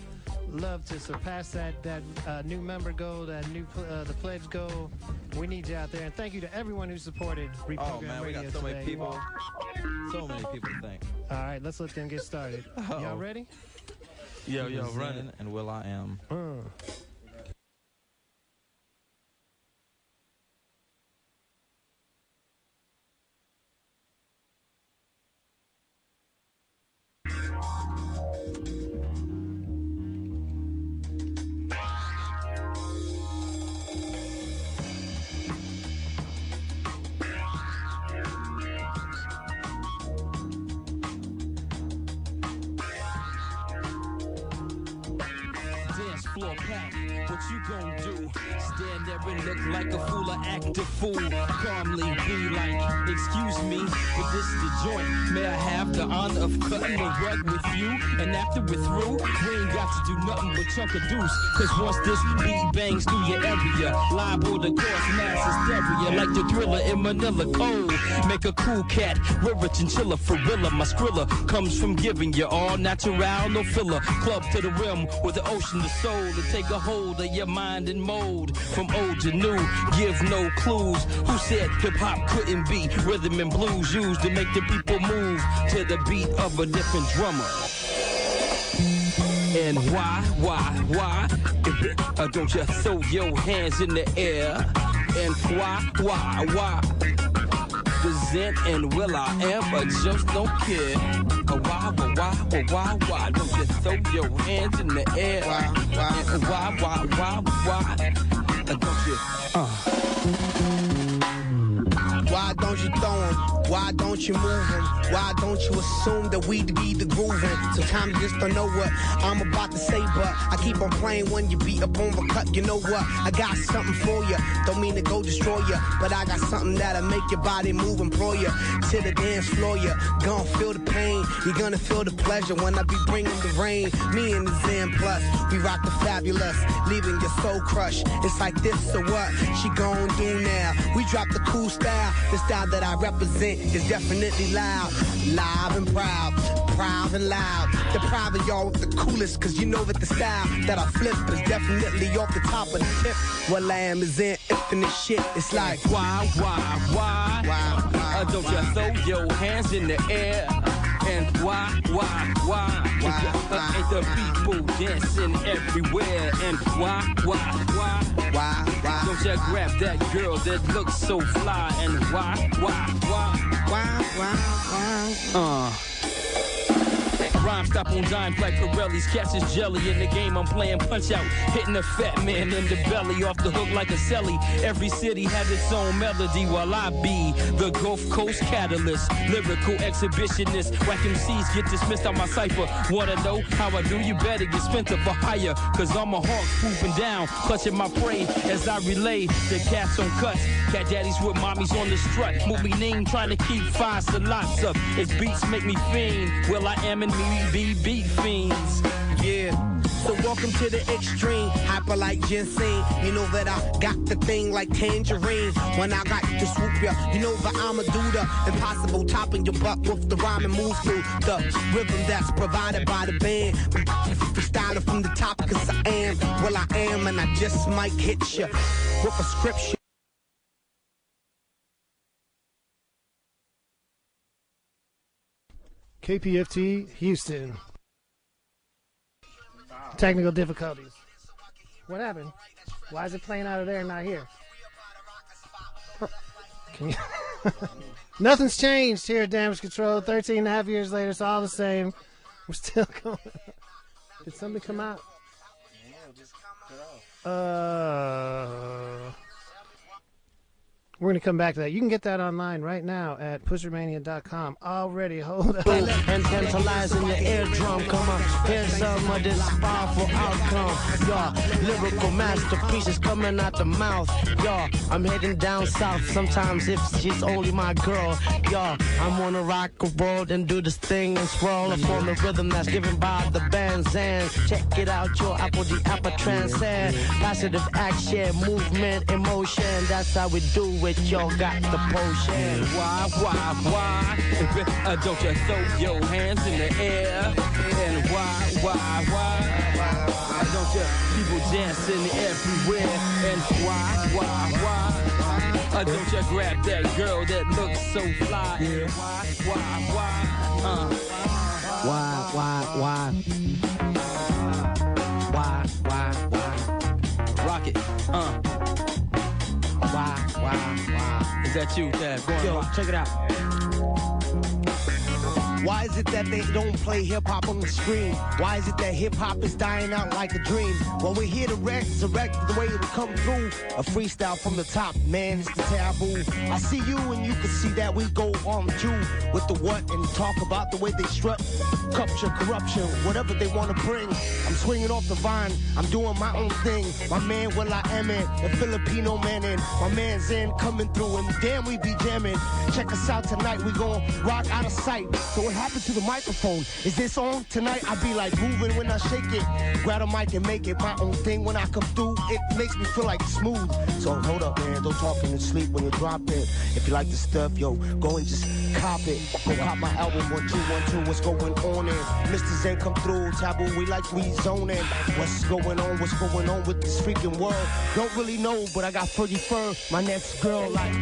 love to surpass that that uh, new member goal, that new pl- uh, the pledge goal. We need you out there, and thank you to everyone who supported Reprogram Oh man, we got so today. many people. So many people to thank. All right, let's let them get started. Y'all Uh-oh. Ready? Yo, yo, Zen run. And will.i.am. Uh. What you gon' do? Stand there and look like a fool or act a fool. Calmly be like, excuse me, but this is the joint. May I have the honor of cutting the rug with you? And after we're through, we ain't got to do nothing but chunk a deuce. Cause once this beat bangs through your area, liable to cause mass hysteria. Like the thriller in Manila Code. Make a cool cat, river chinchilla, gorilla. My skrilla comes from giving you all natural, no filler. Club to the rim with the ocean to soul to take a hold of your mind and mold. From old to new, give no clues. Who said hip hop couldn't be rhythm and blues used to make the people move to the beat of a different drummer? And why, why, why? Uh, don't you throw your hands in the air? And why, why, why? Zen and Will I am, but just don't care. Uh, why, why, why, why, why? Don't you throw your hands in the air? Why, why, why, why, why, why? You, uh. Why don't you throw 'em? Why don't you move 'em? Why don't you assume that we'd be the grooving? Sometimes you just don't know what I'm about to say, but I keep on playing when you beat up on the cut. You know what? I got something for you. Don't mean to go destroy you, but I got something that'll make your body move, employ you to the dance floor. You gonna feel the pain. You're gonna feel the pleasure when I be bringing the rain. Me and the Zen Plus, we rock the fabulous, leaving your soul crushed. It's like this, so what? She gon' do now? We drop the cool style. The style that I represent is definitely loud, live and proud. proud and loud. Depriving y'all with the coolest, cause you know that the style that I flip is definitely off the top of the tip. What lamb is in infinite shit. It's like, why, why, why? Uh, don't you throw your hands in the air? And why, why, why? Uh, ain't the people dancing everywhere? And why, why, why? Why, why? Don't you grab that girl that looks so fly? And why, why, why? Why, why, why? Uh. Rhyme stop on dimes like Pirelli's. Catches jelly in the game. I'm playing punch out, hitting a fat man in the belly off the hook like a celly. Every city has its own melody, while I be the Gulf Coast catalyst, lyrical exhibitionist. Whack MCs get dismissed out my cipher. Wanna know how I do? You better get spent up for hire, cause I'm a hawk swooping down, clutching my prey as I relay the cats on cuts. Cat daddies with mommies on the strut. Movie name trying to keep five lots up. Its beats make me fiend. Well, I am in me beat fiends. Yeah. So welcome to the extreme, hyper like ginseng. You know that I got the thing like tangerine. When I got to swoop ya, you know that I'ma do the impossible, topping your butt with the rhyme and move through the rhythm that's provided by the band. Freestyling from the top, cause I am, well I am, and I just might hit ya with a scripture. KPFT Houston. Technical difficulties. What happened? Why is it playing out of there and not here? Nothing's changed here at Damage Control. 13 and a half years later, it's all the same. We're still going. Did something come out? Uh, we're going to come back to that. You can get that online right now at pushermania.com. Already, hold up. and tantalizing your eardrum. Come on, here's some of this powerful outcome. Y'all, lyrical masterpieces coming out the mouth. Y'all, I'm heading down south. Sometimes if she's only my girl. Y'all, I'm gonna rock a world and do this thing and swirl up on the rhythm that's given by the bands. And check it out, your apple, the apple transcend. Positive action, movement, emotion. That's how we do it. Y'all got the potion. Why, why, why? Uh, don't you throw your hands in the air? And why, why, why? Don't you people dancing everywhere? And why, why, why? Uh, don't you grab that girl that looks so fly? And why, why, why? Uh, Why, why, why? Why, why, why? rock it. Uh, Why, why, why? is that you, Dad? Yo, check it out. Why is it that they don't play hip hop on the screen? Why is it that hip hop is dying out like a dream? Well, we're here to resurrect the way it would come through. A freestyle from the top, man, it's the taboo. I see you and you can see that we go on too with the what and talk about the way they strut. Culture, corruption, whatever they want to bring. I'm swinging off the vine, I'm doing my own thing. My man, well, I am in, the Filipino man in. My man's in coming through, and damn, we be jamming. Check us out tonight, we gon' rock out of sight. So what happened to the microphone? Is this on tonight? I be like moving when I shake it. Grab a mic and make it my own thing when I come through. It makes me feel like smooth. So hold up, man, don't talk in your sleep when you're dropping. If you like the stuff, yo, go and just cop it. Go cop my album, one, two, one, two, what's going on in? Mr. Zen come through, taboo, we like we zoning. What's going on, what's going on with this freaking world? Don't really know, but I got furry fur. My next girl, like.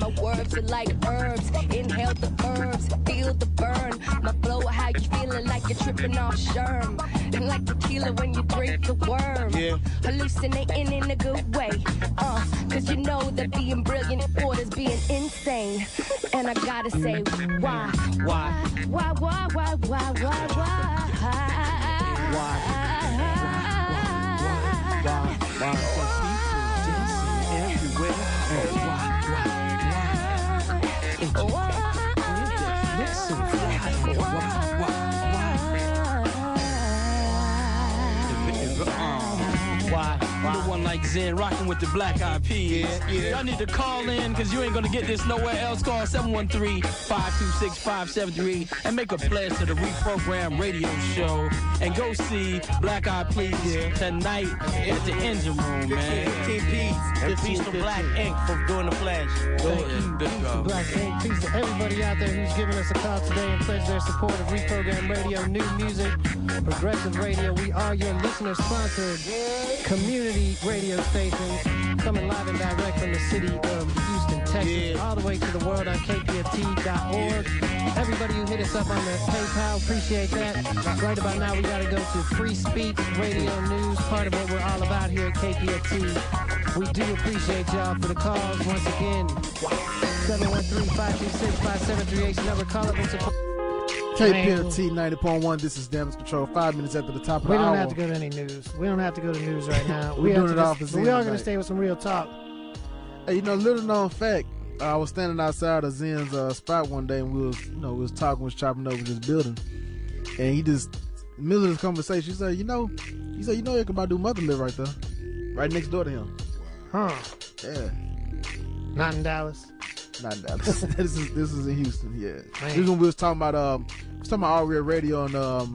My words are like herbs. Inhale the herbs, feel the burn. My flow, how you feeling like you're tripping off sherm. And like tequila when you drink the worm. Yeah. Hallucinating in a good way. Uh, cause you know that being brilliant orders being insane. And I gotta say, why? Why? Why, why, why, why, why, why? Why? everywhere. Why, why? Why? The one like Zen rocking with the black eyed peas. Yeah, yeah. Y'all need to call in because you ain't gonna get this nowhere else. Call 713-526-5738 and make a pledge to the reprogram radio show. And go see Black Eyed Peas tonight at the engine room, man. 15 P's. And peace to Black Ink for doing the flash. Thank you. Peace to Black Ink. Peace to everybody out there who's giving us a call today and pledged their support of Reprogram Radio, new music, progressive radio. We are your listener-sponsored community radio stations, coming live and direct from the city of Houston, Texas, all the way to the world on kpft.org. Everybody who hit us up on the PayPal, appreciate that. Right about now, we got to go to Free Speech Radio News, part of what we're all about here at KPFT. We do appreciate y'all for the calls once again. 713-526-5738 number. Call up and support. KPFT 90.1. This is Damage Control. Five minutes after the top of the hour. We the don't have to go to any news. We don't have to go to news right now. We're we doing it just- off the Zen We are going to stay with some real talk. Hey, you know, little known fact. I was standing outside of Zen's uh, spot one day, and we was, you know, we was talking, was chopping over this building, and he just, middle of this conversation, he said, you know, he said, you know, Erykah do mother live right there, right next door to him. Huh? Yeah. Not in Dallas. Not in Dallas. this is this is in Houston. Yeah. Man. This is when we was talking about um, we was talking about All Real Radio and um,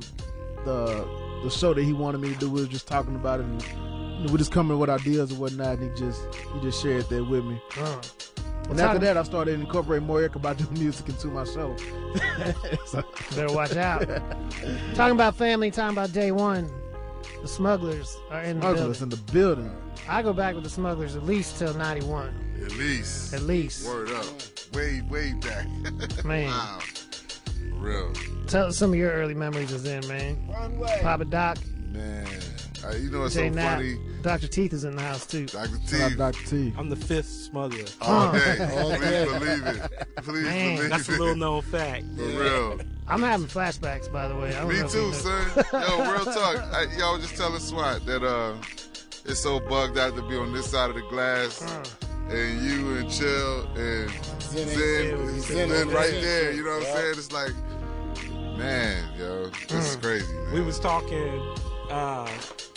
the the show that he wanted me to do. We were just talking about it, and you know, we just coming with ideas and whatnot. And he just he just shared that with me. Huh. And after that, I started incorporating more Erykah Badu music into my show. So- Better watch out. talking about family, talking about day one. The smugglers are in the Smugglers building. in the building. I go back with the smugglers at least till 91. At least. At least. Word up. Way, way back. Man. wow. For real. Tell us some of your early memories of Zen, man. Papa Doc, Man. Uh, you know what's Jay so Knapp. funny? Dr. Teeth is in the house too. Dr. Shout out Dr. I'm the fifth smuggler. All day. All Please believe it. Please Man. believe That's a little known fact. For real. I'm having flashbacks, by the way. I don't Me know too, know. son. Yo, real talk. I, yo, I was just telling SWAT that uh, it's so bugged out to be on this side of the glass, and you and Chill and Zen Zen, ain't Zen. Zen right there. there. You know what I'm Yeah. saying? It's like, man, yo, this Mm. is crazy, man. We was talking uh,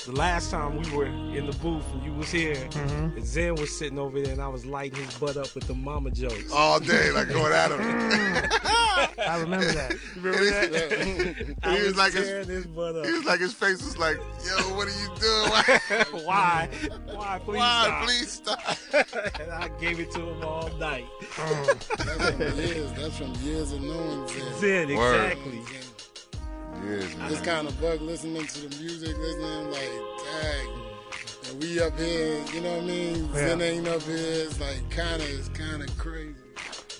the last time we were in the booth and you was here. Mm-hmm. And Zen was sitting over there and I was lighting his butt up with the mama jokes. All day, like going at him. I remember that. Remember that? And he was like his, his butt up. he was like his face was like, yo, what are you doing? Why? Why? Please Why? stop. Please stop. and I gave it to him all night. That's from years. That's from years of knowing Zen. Zen, Word. Yes, man. This kind of bug listening to the music, listening like, dang. And we up here, you know what I mean? Zen ain't up here. It's like kind of, it's kind of crazy.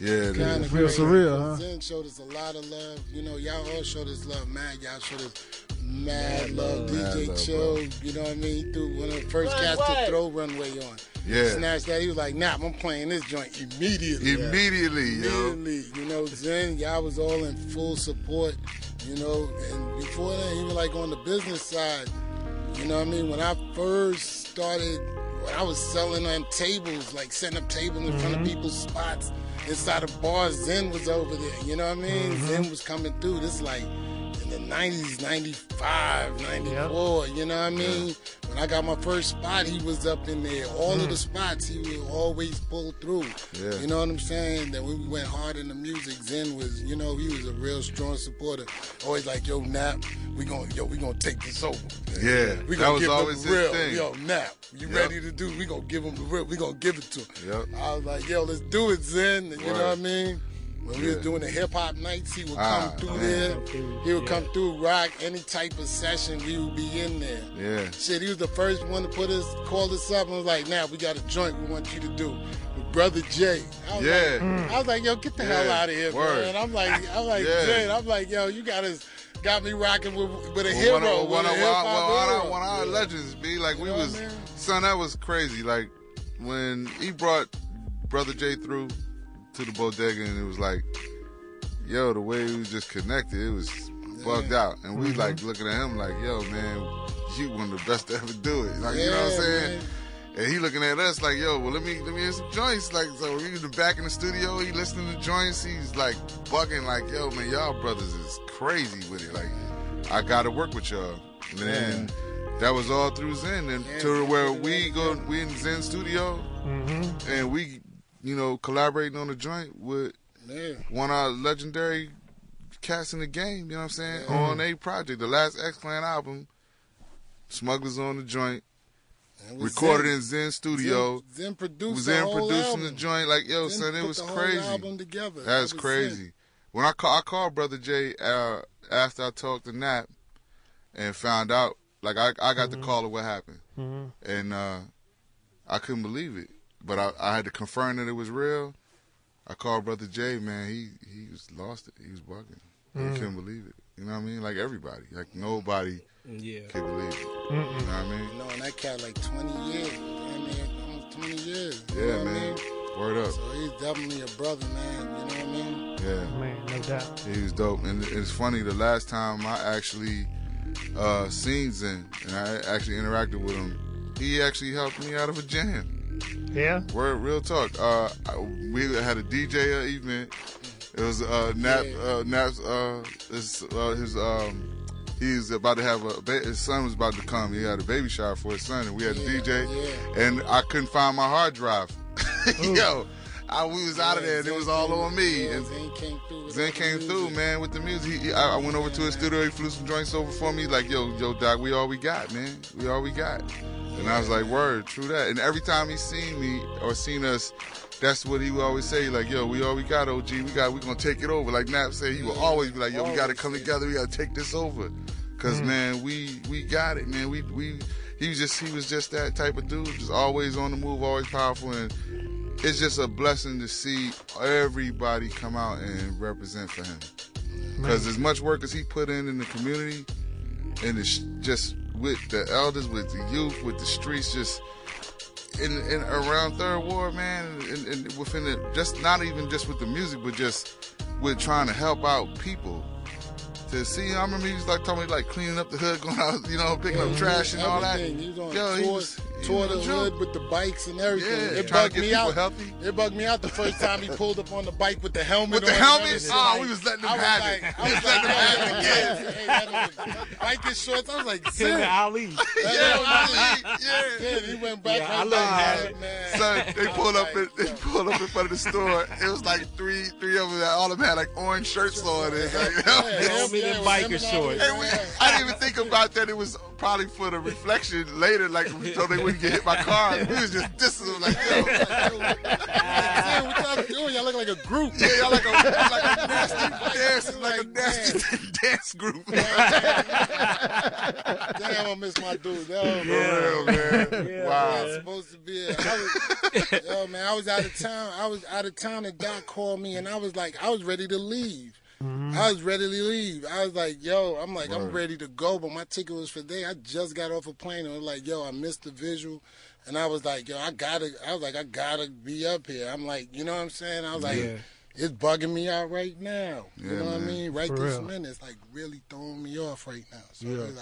Yeah, it Kind is. of Real surreal, huh? Zen showed us a lot of love. You know, y'all all showed us love, man. Y'all showed us mad love. Mad DJ love, Chill, you know what I mean? Through one of the first cats to throw Runway on. Yeah. Snatched that. He was like, nah, I'm playing this joint immediately. Immediately, yo. Immediately. You know, Zen, y'all was all in full support, you know, and before that, even like on the business side, you know what I mean? When I first started, when I was selling on tables, like setting up tables in front of mm-hmm. people's spots inside of bars, Zen was over there, you know what I mean? Mm-hmm. Zen was coming through. This like in the 90s, 95, 94, you know what I mean? When I got my first spot, he was up in there. All of the hmm. spots, he would always pull through. Yeah. You know what I'm saying? That we went hard in the music, Zen was, you know, he was a real strong supporter. Always like, yo, Nap, we gonna, yo, we gonna take this over. Yeah, we that gonna was give always him the real. thing. Yo, Nap, you Yep. ready to do? We gonna give him the real. We gonna give it to him. Yep. I was like, yo, let's do it, Zen. You know what I mean? When we was doing the hip hop nights, he would Ah, come through man. there. Through, He would yeah. come through, rock any type of session. We would be in there. Yeah. Shit, he was the first one to put us, call us up and was like, now we got a joint we want you to do with Brother Jay. I Yeah. Like, I was like, yo, get the hell out of here, Word. man. I'm like, I'm like, Yeah. Jay, I'm like, yo, you got us, got me rocking with, with a hero, one of, one of, our, one of, our Yeah. legends, be like You we was, I mean? son, that was crazy. Like when he brought brother Jay through to the bodega, and it was like, yo, the way we just connected, it was bugged out, and we Mhm. like looking at him like, yo, man, you one of the best to ever do it. Like you know what I'm saying? man. And he looking at us like, yo, well let me let me hear some joints. Like so, in the back in the studio, he listening to joints. He's like bugging, like, yo, man, y'all brothers is crazy with it. Like, I gotta work with y'all. And then that was all through Zen, and to where we go, we in Zen studio, Mm-hmm. and we, you know, collaborating on a joint with Yeah. one of our legendary cats in the game. You know what I'm saying? Yeah. On a project, the last X Clan album, Smugglers on the joint, And recorded Zen. in Zen Studio. Zen, Zen produced Zen the producing album. the joint. Like yo, Zen son, it was crazy. album together. That's That was crazy. Zen. When I call, I called brother Jay uh, after I talked to Nap and found out. Like I, I got the call of what happened, Mhm. and uh, I couldn't believe it. But I, I had to confirm that it was real. I called brother Jay. Man, he he was lost it. He was bugging. Mm. He couldn't believe it. You know what I mean? Like everybody. Like nobody Yeah. could believe it. Mm-mm. You know what I mean? You know, and that cat like 20 years. Damn near almost 20 years. You Yeah, know what I man. mean? Word up. So he's definitely a brother, man. You know what I mean? Yeah. Man, no doubt. He was dope. And it's funny, the last time I actually uh, seen Zen and I actually interacted with him, he actually helped me out of a jam. Yeah? Word, real talk. Uh, we had a DJ event. It was uh, Nap, uh, Nap's, uh, his, uh, his, um, he's about to have a, ba- his son was about to come. He had a baby shower for his son, and we had a DJ, and I couldn't find my hard drive. Yo, I, we was out of there, and it was all on me. And Zen came through. Zen came through, man, with the music. He, I, I went over to his studio. He flew some joints over for me. Like, yo, yo, Doc, we all we got, man. We all we got. And I was like, word, true that. And every time he seen me or seen us, that's what he would always say. Like, yo, we all we got, OG. We got, we gonna take it over. Like Nap said, he would always be like, yo, we gotta come together. We gotta take this over. Cause Mm. man, we we got it, man. We we he was just he was just that type of dude, just always on the move, always powerful, and it's just a blessing to see everybody come out and represent for him. Because as much work as he put in in the community, and it's just with the elders, with the youth, with the streets, just in, in around Third Ward, man, and, and within it, just not even just with the music, but just with trying to help out people. To see, I remember he was like talking me like cleaning up the hood, going out, you know, picking up trash and all that. everything. He was on Yo, he tour, was he tour the a hood with the bikes and everything. Yeah, it trying bugged to get me out. healthy. It bugged me out the first time he pulled up on the bike with the helmet With the helmet? everything. Oh, Like, we was letting him I was have like, it. I was was like, letting him have it, yeah. Hey, that Biking shorts. I was like, Him Zen. and Ali. Yeah, Yeah, Ali, yeah. Yeah, he went back. Yeah, I right let him back, have it. man. Son, they pulled up in, they pulled up in front of the store. It was like three three of them. That all of them had like orange shirts on. It. like, you Yeah, him, me them yeah, biker shorts. And we. I didn't even think about that. It was probably for the reflection later, like so they wouldn't get hit by cars. We was just dissing them, like, yo, Zen, what y'all doing? Y'all look like a group. yeah, y'all like a like a nasty dance, like a nasty dance group. Damn, I miss my dude. Yo, For real, man. Yeah, wow. man, supposed to be. I was, yo, man, I was out of town. I was out of town, and Doc called me, and I was like, I was ready to leave. Mm-hmm. I was ready to leave. I was like, yo, I'm like, I'm ready to go, but my ticket was for day. I just got off a plane, and I was like, yo, I missed the visual. And I was like, yo, I gotta, I was like, I gotta be up here. I'm like, you know what I'm saying? I was like, Yeah. it's bugging me out right now. You Yeah, know what I mean? Right For this real. minute, it's like really throwing me off right now. So Yeah. it's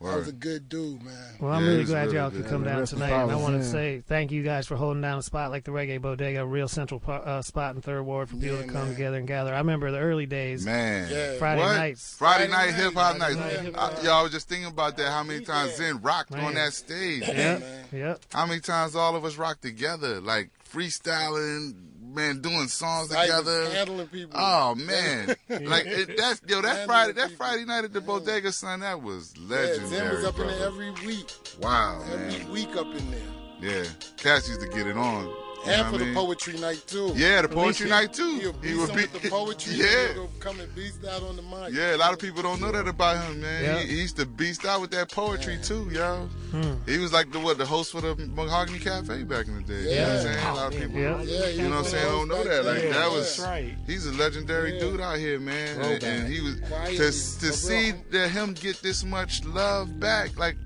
like, I was a good dude, man. Well, I'm Yeah, really glad really y'all could come down tonight, and I want to say thank you guys for holding down a spot like the Reggae Bodega, a real central uh, spot in Third Ward for people Yeah, to come man. together and gather. I remember the early days, Man. Yeah. Friday What? nights. Friday, Friday night night, hip hop nights. night hip hip. I, y'all was just thinking about that. How many times Zen rocked Man. on that stage? Yep, man. yep. How many times all of us rocked together, like freestyling, man, doing songs Like, together. handling people. Oh man, like it, that's yo, that Handling Friday, that people. Friday night at the bodega, son, that was Yeah, legendary. Zen was up in there every week. wow, Every man, week up in there. yeah. Cass used to get it on. You And know for what I the poetry night too. Yeah, the poetry night too. He'll He beat be, with the poetry. yeah. and he'll come and beast out on the mic. Yeah, a lot of people don't know that about him, man. Yeah. He, he used to beast out with that poetry Yeah. too, yo. Hmm. He was like the what, the host for the Mahogany Cafe back in the day. You know what I'm Yeah. saying? A lot of people, Yeah. Yeah, you know what I'm saying, don't know that. Like Yeah, that was, right. he's a legendary Yeah. dude out here, man. And, Throwback. and he was Quiet, to to see that him get this much love back, like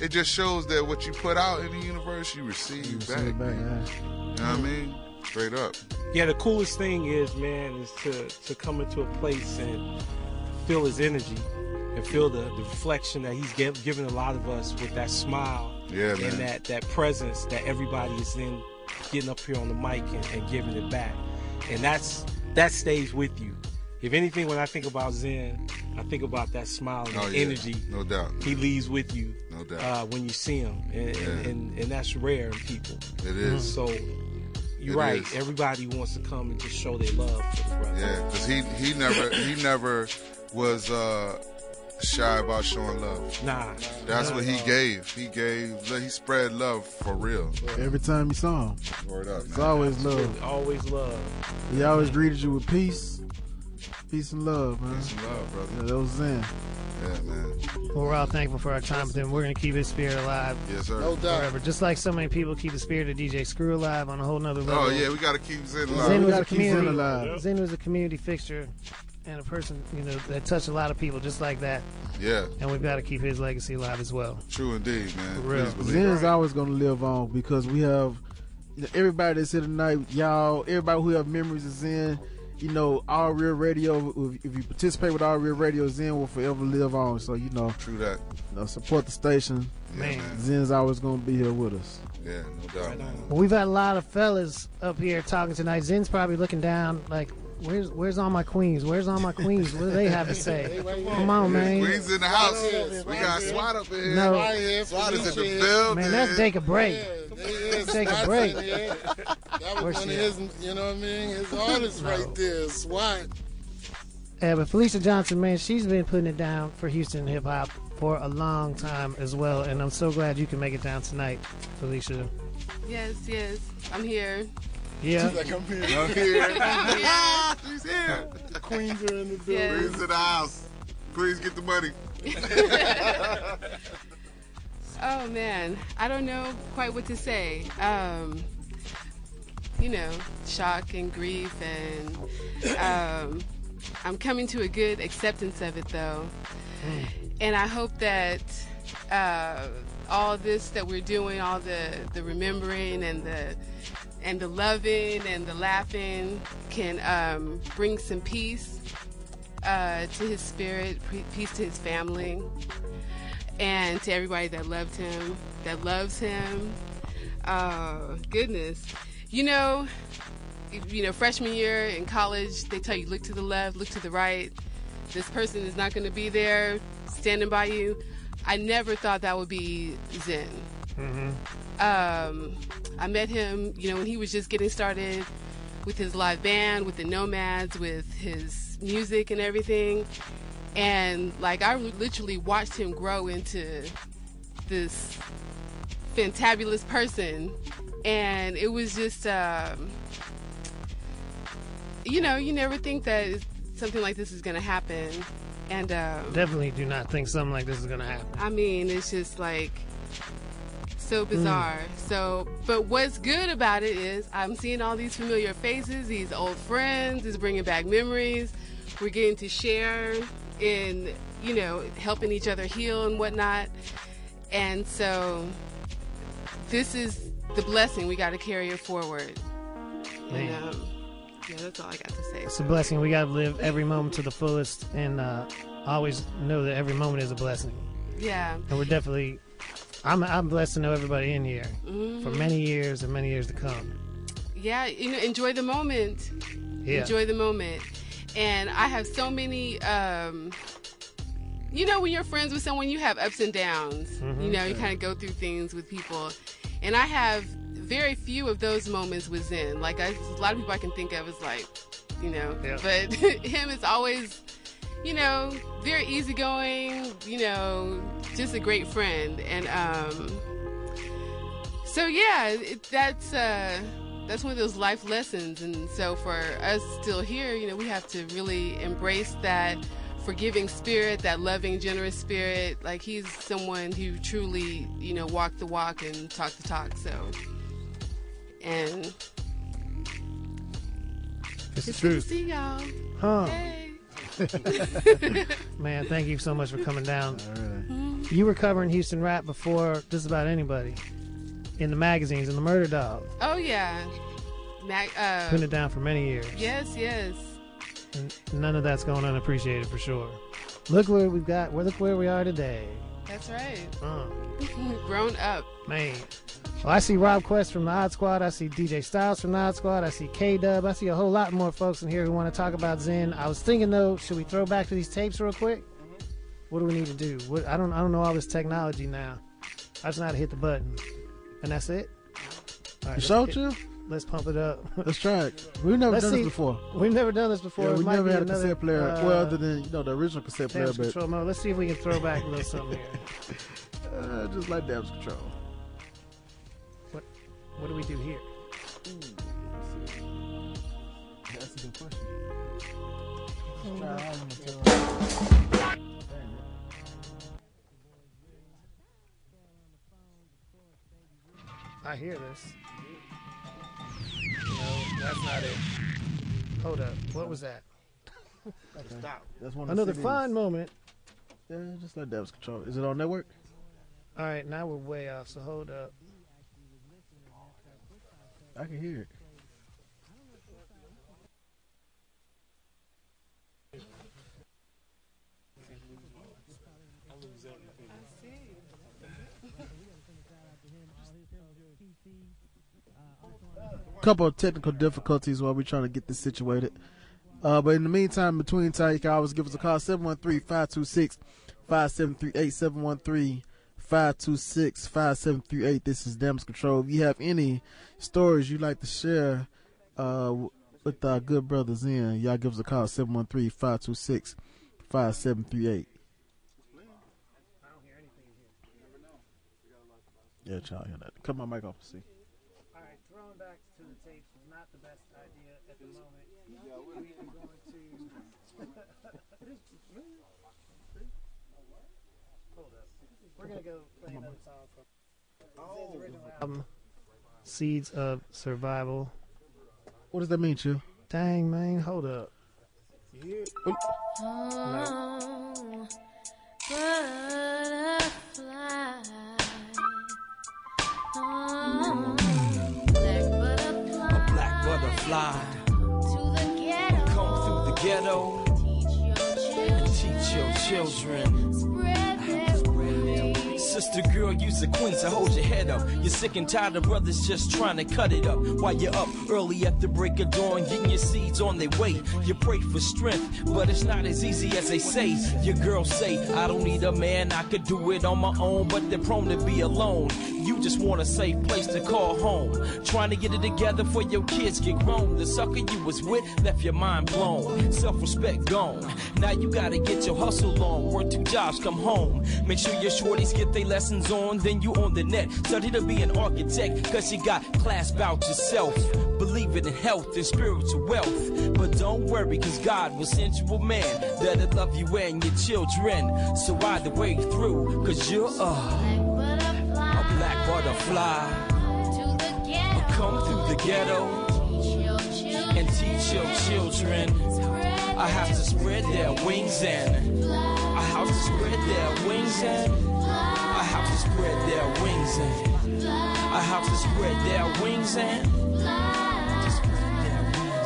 it just shows that what you put out in the universe, you receive You see back. back, yeah. You know what I mean? Straight up. Yeah, the coolest thing is, man, is to to come into a place and feel his energy and feel the, the reflection that he's give, giving a lot of us with that smile Yeah, man. and that that presence that everybody is then getting up here on the mic and, and giving it back, and that's that stays with you. If anything, when I think about Zen, I think about that smile and Oh, the yeah. energy No doubt. he leaves with you No doubt. uh, when you see him, and, and, Yeah. and, and that's rare in people. It is. So you're It right. is. Everybody wants to come and just show their love for the brother. Yeah, because he he never he never was uh shy about showing love. Nah. That's Not what he all. gave. He gave. He spread love for real. Every time you saw him, Word up. it's man. always love. Always love. He always greeted you with peace, peace and love, man. Peace and love, brother. Yeah, that was Zen. Yeah, man. Well, we're all thankful for our time with him. We're going to keep his spirit alive Yes, sir. No doubt. forever. Just like so many people keep the spirit of DJ Screw alive on a whole nother level. Oh yeah, we gotta keep Zen alive. Zen We was gotta a keep Zen community. alive. Zen was a community fixture and a person, you know, that touched a lot of people just like that. Yeah, And we've got to keep his legacy alive as well. true indeed, man. For real. Please believe Zen always gonna live on because we have everybody that's here tonight, y'all, everybody who have memories of Zen. You know, All Real Radio. If if you participate with All Real Radio, Zen will forever live on. So you know, True that. you know support the station. Yeah, Man. man. Zen's always gonna be here with us. Yeah, no doubt, man. Well, we've had a lot of fellas up here talking tonight. Zen's probably looking down like, where's where's all my queens? Where's all my queens? What do they have to say? Come on, man. Queens in the house. We got SWAT up in here. No. Here, SWAT is in the building. Man, let's take a break. Yeah, they is. Take a break. That was Where's one of his, you know what I mean? His artists No. right there, SWAT. Yeah, but Felicia Johnson, man, she's been putting it down for Houston hip hop for a long time as well, and I'm so glad you can make it down tonight, Felicia. Yes, yes. I'm here. Yeah. She's like, I'm here. I'm here. Yeah. She's here. The queens are in the building. Yes. Queens in the house. Please get the money. Oh man, I don't know quite what to say. Um, you know, shock and grief, and um, I'm coming to a good acceptance of it though. And I hope that uh, all this that we're doing, all the the remembering and the and the loving and the laughing, can um, bring some peace uh, to his spirit, peace to his family and to everybody that loved him, that loves him. Oh, goodness. You know, you know, freshman year in college, they tell you look to the left, look to the right. This person is not going to be there standing by you. I never thought that would be Zen. Um, I met him, you know, when he was just getting started with his live band, with the Nomads, with his music and everything. And like I literally watched him grow into this fantabulous person. And it was just, um, you know, you never think that something like this is going to happen. And um, Definitely do not think something like this is gonna happen. I mean, it's just like so bizarre. So, but what's good about it is I'm seeing all these familiar faces, these old friends, is bringing back memories. We're getting to share in, you know, helping each other heal and whatnot. And so, this is the blessing. We got to carry it forward. And, um, yeah, that's all I got to say. It's a blessing. We got to live every moment to the fullest and uh, always know that every moment is a blessing. Yeah. And we're definitely, I'm, I'm blessed to know everybody in here for Mhm. many years and many years to come. yeah you know enjoy the moment Yeah. enjoy the moment and i have so many um you know when you're friends with someone you have ups and downs Mhm. you know you kind of go through things with people and i have very few of those moments with zen like I, a lot of people i can think of is like you know Yeah. but him is always you know very easygoing you know just a great friend and um so yeah, it, that's uh, that's one of those life lessons, and so for us still here, you know, we have to really embrace that forgiving spirit, that loving, generous spirit. Like he's someone who truly, you know, walked the walk and talked the talk. So, and It's the it's to truth. see y'all. Huh. Hey. Man, thank you so much for coming down. Mhm. You were covering Houston rap before just about anybody in the magazines, in the Murder Dog, Oh yeah, Mac, uh, putting it down for many years. yes, yes. And none of that's going unappreciated for sure. Look where we've got. Look where we are today. That's right. Uh, Grown up. man. Well, I see Rob Quest from the Odd Squad. I see DJ Styles from the Odd Squad. I see K Dub. I see a whole lot more folks in here who want to talk about Zen. I was thinking though, should we throw back to these tapes real quick? What do we need to do? What, I don't. I don't know all this technology now. I just know how to hit the button, and that's it. All You let's you? Let's pump it up. Let's try it. We've never Let's done see. this before. We've never done this before. Yeah, we never had a another, cassette player. uh, well, other than you know the original cassette player, but control mode. Let's see if we can throw back a little something here. uh, just like damage control. What do we do here? That's a good question. I hear this. No, that's not it. Hold up. What was that? Stop. That's one of Another fine moment. Yeah, just like damage control. Is it on network? All right, now we're way off. So hold up. I can hear it. couple of technical difficulties while we're trying to get this situated. Uh, but in the meantime, between time, you can always give us a call 713 526 5738 713 526 5738. This is Damage Control. If you have any stories you'd like to share uh, with our good brothers in, y'all give us a call 713 526 5738. Yeah, child, hear that. Cut my mic off, see. All right, throwing back to the tapes is not the best idea at the moment. We are going to. Hold up. We're gonna go play another song from Zen's original oh. album, Seeds of Survival. What does that mean, Chill? Dang, man, hold up. Oh, butterfly. Oh, black butterfly. Black butterfly. To the ghetto. Come through the ghetto. And teach your children. Sister girl, use the queen to hold your head up. You're sick and tired of brothers just trying to cut it up. While you're up early at the break of dawn, getting your seeds on their way. You pray for strength, but it's not as easy as they say. Your girls say, I don't need a man, I could do it on my own, but they're prone to be alone. You just want a safe place to call home. Trying to get it together for your kids get grown. The sucker you was with left your mind blown. Self respect gone. Now you gotta get your hustle on. Work two jobs, come home. Make sure your shorties get their lessons on. Then you on the net. Study to be an architect, cause you got class about yourself. Believe it in health and spiritual wealth. But don't worry, cause God will send you a man that'll love you and your children. So ride the way through, cause you're a, a black butterfly. Ghetto. Come through the ghetto and teach your children. I have to spread their wings and I have to spread their wings and I have to spread their wings and I have to spread their wings and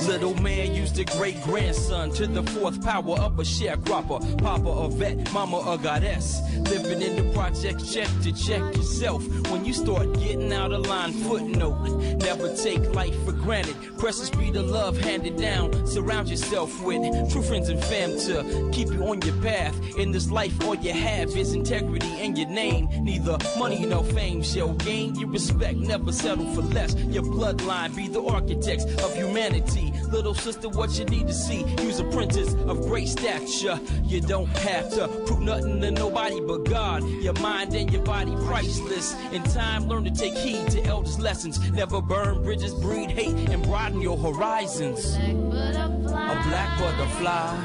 Little man used a great grandson to the fourth power of a sharecropper. Papa a vet, mama a goddess. Living in the projects, check to check yourself. When you start getting out of line, footnote. Never take life for granted. Precious be the love handed down. Surround yourself with true friends and fam to keep you on your path. In this life, all you have is integrity and your name. Neither money nor fame shall gain you respect. Never settle for less. Your bloodline be the architects of humanity. Little sister, what you need to see. Use apprentice of great stature. You don't have to prove nothing to nobody but God. Your mind and your body priceless. In time, learn to take heed to elders' lessons. Never burn bridges, breed hate, and broaden your horizons. Black. A black butterfly.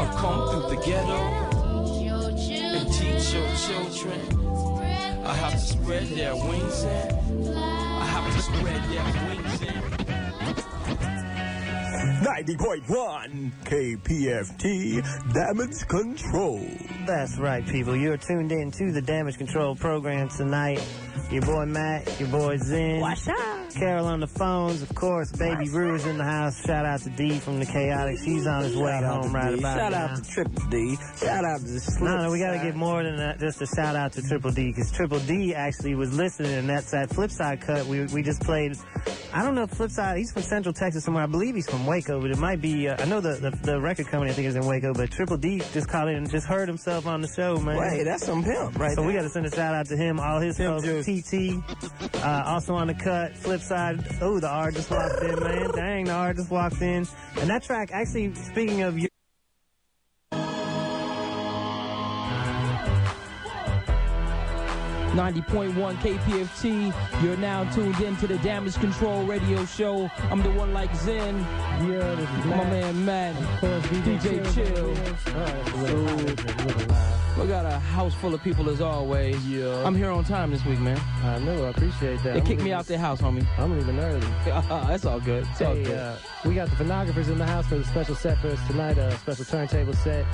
I've come through the ghetto Teach and teach your children. I have to spread their wings and I have to spread their wings and 90.1 KPFT Damage Control. That's right, people. You're tuned in to the Damage Control program tonight. Your boy Matt, your boy Zen. What's up? Carol on the phones, of course. Baby Rue is in the house. Shout out to D from the Chaotic. She's on his way Shout home right D. about Shout now. out to Triple D. Shout out to the No, no, we got to Flipside. get more than that. Just a shout out to Triple D because Triple D actually was listening, and that's that Flipside cut we we just played. I don't know if Flipside. He's from Central Texas somewhere. I believe he's from Waco, but it might be. Uh, I know the, the the record company I think is in Waco, but Triple D just called in and just heard himself on the show, man. Wait, that's some pimp right So we got to send a shout out to him, all his Pimp folks, TT, uh, also on the cut, Flipside. side. Oh, the R just walked in, man. Dang, the R just walked in. And that track, actually, speaking of 90.1 KPFT. You're now tuned in to the Damage Control Radio Show. I'm the one like Zen. Yeah, this is My man Matt. Of DJ DJ Chill. Chill. Alright, it's a little hot, it's a little loud. We got a house full of people as always. Yeah. I'm here on time this week, man. I know, I appreciate that. They I'm kicked me out their house, homie. I'm leaving early. That's all good. It's all Hey, good. uh, we got the phonographers in the house for the special set for us tonight, a special turntable set.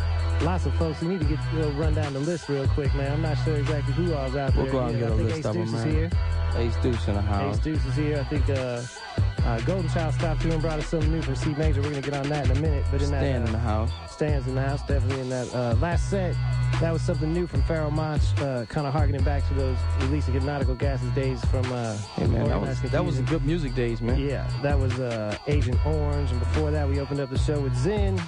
Lots of folks. We need to get know, run down the list real quick, man. I'm not sure exactly who all's out We'll there. Go out and get a list Ace of 'em, Deuce is man. here. Ace Deuce in the house. Ace Deuce is here. I think uh, uh, Golden Child stopped through and brought us something new from C Major. We're gonna get on that in a minute. But in that Stan uh, in the house. Stands in the house, definitely in that uh, last set. That was something new from Pharoahe Monch, uh, kind of harkening back to those releasing Hypnotical Gases days from uh, Hey man, that was that was good music days, man. Yeah, that was uh, Agent Orange, and before that, we opened up the show with Zen,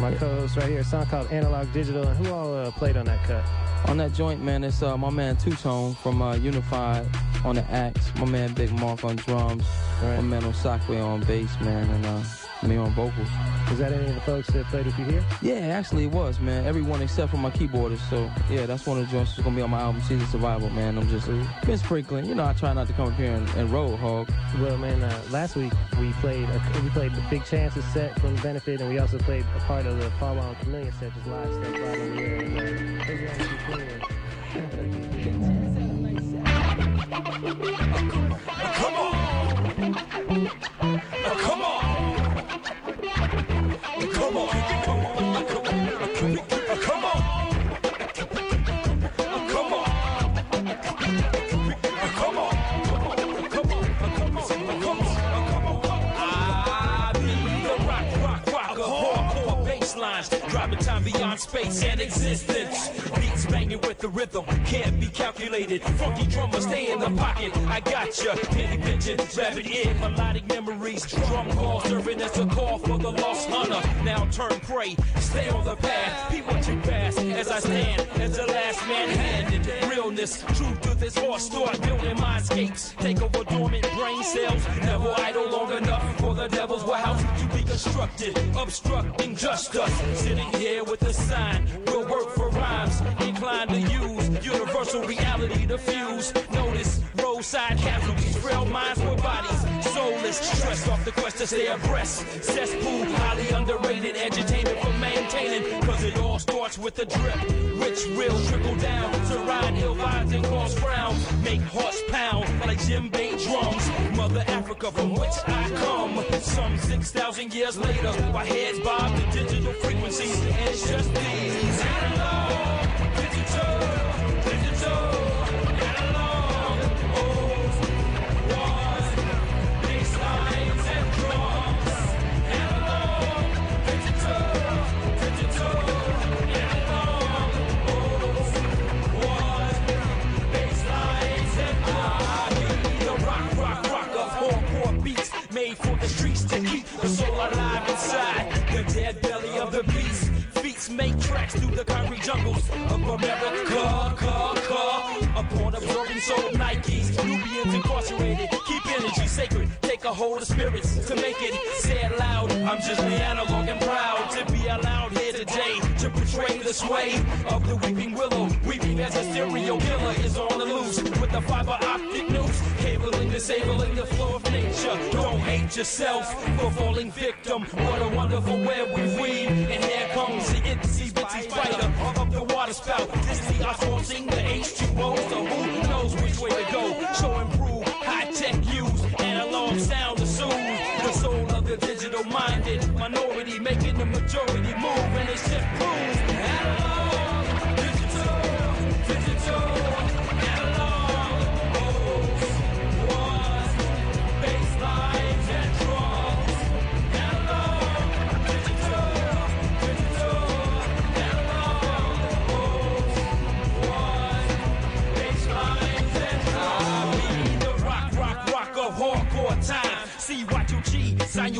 my co-host right here. A song called Analog Digital, and who all uh, played on that cut? On that joint, man, it's uh, my man Two Tone from uh, Unified on the axe. My man Big Mark on drums. My man Osakwe on bass, man, and uh, me on vocals. Was that any of the folks that played with you here? Yeah, actually it was, man. Everyone except for my keyboardist. So yeah, that's one of the joints that's gonna be on my album, Seeds of Survival, man. I'm just been sprinkling. You know, I try not to come up here and, and roll hog. Well, man, uh, last week we played a, we played the Big Chances set from Benefit, and we also played a part of the Fall on Chameleon set, just live stuff live on the air. And, uh, those are Come on. Come on. Space and existence. Beats with the rhythm, can't be calculated. Funky drummer, stay in the pocket. I got ya, penny pigeon, rabbit ear, melodic memories. Drum call serving as a call for the lost hunter. Now turn prey, stay on the path. Be you pass as I stand as the last man handed. Realness, truth to this horse, start building mindscapes. Take over dormant brain cells, never idle long enough for the devil's warehouse to be constructed. Obstructing justice, sitting here with a sign. we'll work for rhymes, inclined to use universal reality to fuse. Notice roadside casualties, frail minds with bodies. Soulless, stress off the quest to stay abreast. Cesspool, highly underrated entertainment for maintaining. Cause it all starts with a drip. Rich real trickle down to ride ill vibes and cause frown. Make hearts pound like Jim djembe drums. Mother Africa from which I come. Some 6,000 years later, my heads bob to digital frequencies. And it's just these made for the streets to keep the soul alive inside the dead belly of the beast. Feats make tracks through the concrete jungles of America. Ca, ca. Upon absorbing soul Nikes, Nubians incarcerated. Keep energy sacred. Take a hold of spirits to make it. Say it loud. I'm just the analog and proud to be allowed here today to portray the sway of the weeping willow. Weeping as a serial killer is on the loose with the fiber optic noose. Disabling the flow of nature. Don't hate yourself for falling victim. What a wonderful web we weave. And here comes the itsy bitsy spider of the water spout. This is the outsourcing, the H2O. So who knows which way to go? Show and prove, high tech use, analog sound to soothe the soul of the digital minded minority, making the majority move. And it's just proof.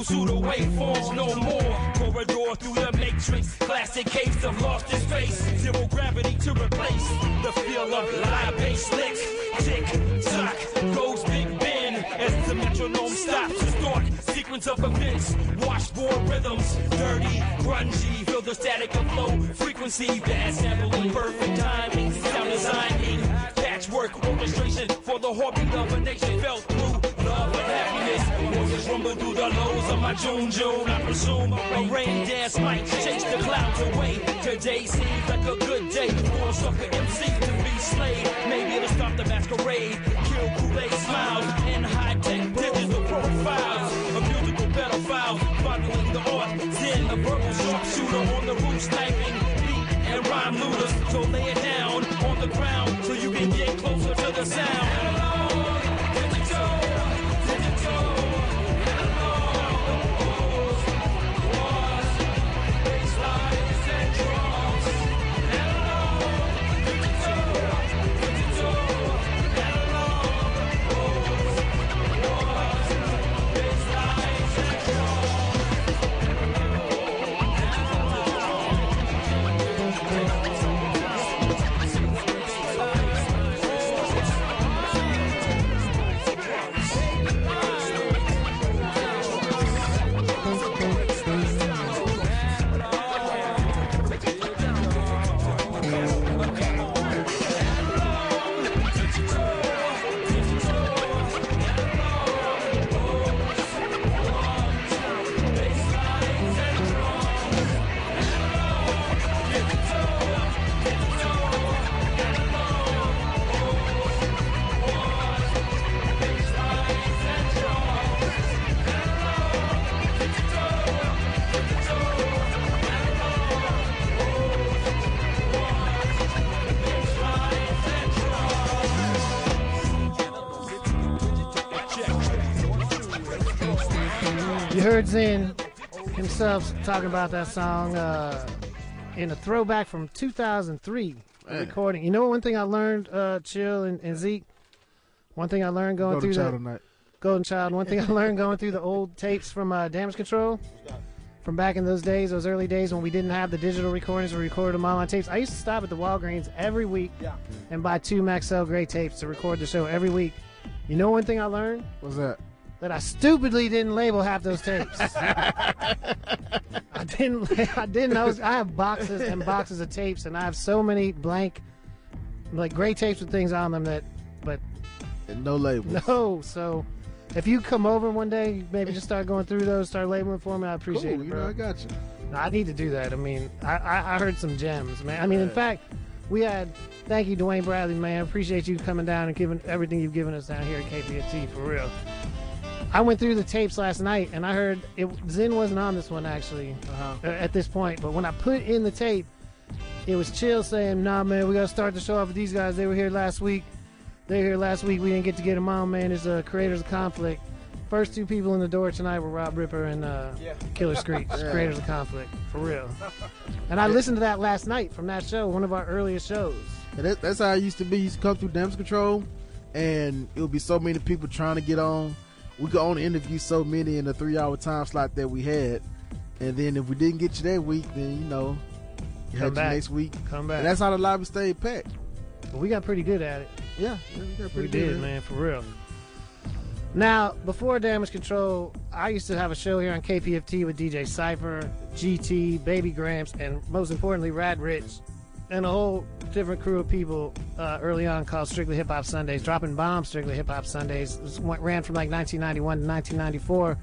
You pseudo waveforms no more. Corridor through the matrix, classic case of lost in space. Zero gravity to replace the feel of live bass licks. Tick tock goes Big Ben as the metronome stops to start sequence of events. Washboard rhythms, dirty, grungy, feel the static of low frequency, bad sampling, perfect timing, sound designing, patchwork orchestration for the heartbeat of a nation felt through love and happiness. Rumble through the lows of my June June. I presume a rain dance might chase the clouds away. Today seems like a good day for a sucker MC to be slayed. Maybe it'll stop the masquerade, kill Kool-Aid smiles and high-tech digital profiles. A musical pedophile, fondling the art. Zen, a verbal sharpshooter on the roof, sniping beat and rhyme looters. So lay it down on the ground so you can get closer to the sound. Himself talking about that song uh, in a throwback from 2003 Man. recording. You know one thing I learned, uh, Chill and, and Zeke? One thing I learned going Golden through the tonight. Golden Child. One thing I learned going through the old tapes from uh, Damage Control from back in those days, those early days when we didn't have the digital recordings, we recorded them all on tapes. I used to stop at the Walgreens every week and buy two Maxell Gray tapes to record the show every week. You know one thing I learned? What's that? That I stupidly didn't label half those tapes. I didn't. I didn't. I, was, I have boxes and boxes of tapes, and I have so many blank, like gray tapes with things on them that, but And no labels. no. So, if you come over one day, maybe just start going through those, start labeling for me. I appreciate Cool, it, you bro. know, I got you. No, I need to do that. I mean, I, I, I heard some gems, man. I mean, in fact, we had. Thank you, Dwayne Bradley, man. Appreciate you coming down and giving everything you've given us down here at KPFT for real. I went through the tapes last night and I heard it. Zen wasn't on this one actually uh, at this point, but when I put in the tape, it was Chill saying, "Nah, man, we gotta start the show off with these guys. They were here last week. They were here last week. We didn't get to get them on, man. It's uh, creators of conflict. First two people in the door tonight were Rob Ripper and uh, Killer Screech, Yeah. creators of conflict, for real. And I listened to that last night from that show, one of our earliest shows. And that, that's how it used to be. You used to come through damage control, and it would be so many people trying to get on. We could only interview so many in the three-hour time slot that we had, and then if we didn't get you that week, then you know, you Come back. you next week. Come back. And that's how the lobby stayed packed. But we got pretty good at it. Yeah, yeah, we got We pretty did, man, for real. Now, before Damage Control, I used to have a show here on KPFT with DJ Cypher, GT, Baby Gramps, and most importantly, Rad Rich, and a whole different crew of people uh, early on called Strictly Hip Hop Sundays, dropping bombs, Strictly Hip Hop Sundays. This went, ran from like 1991 to 1994,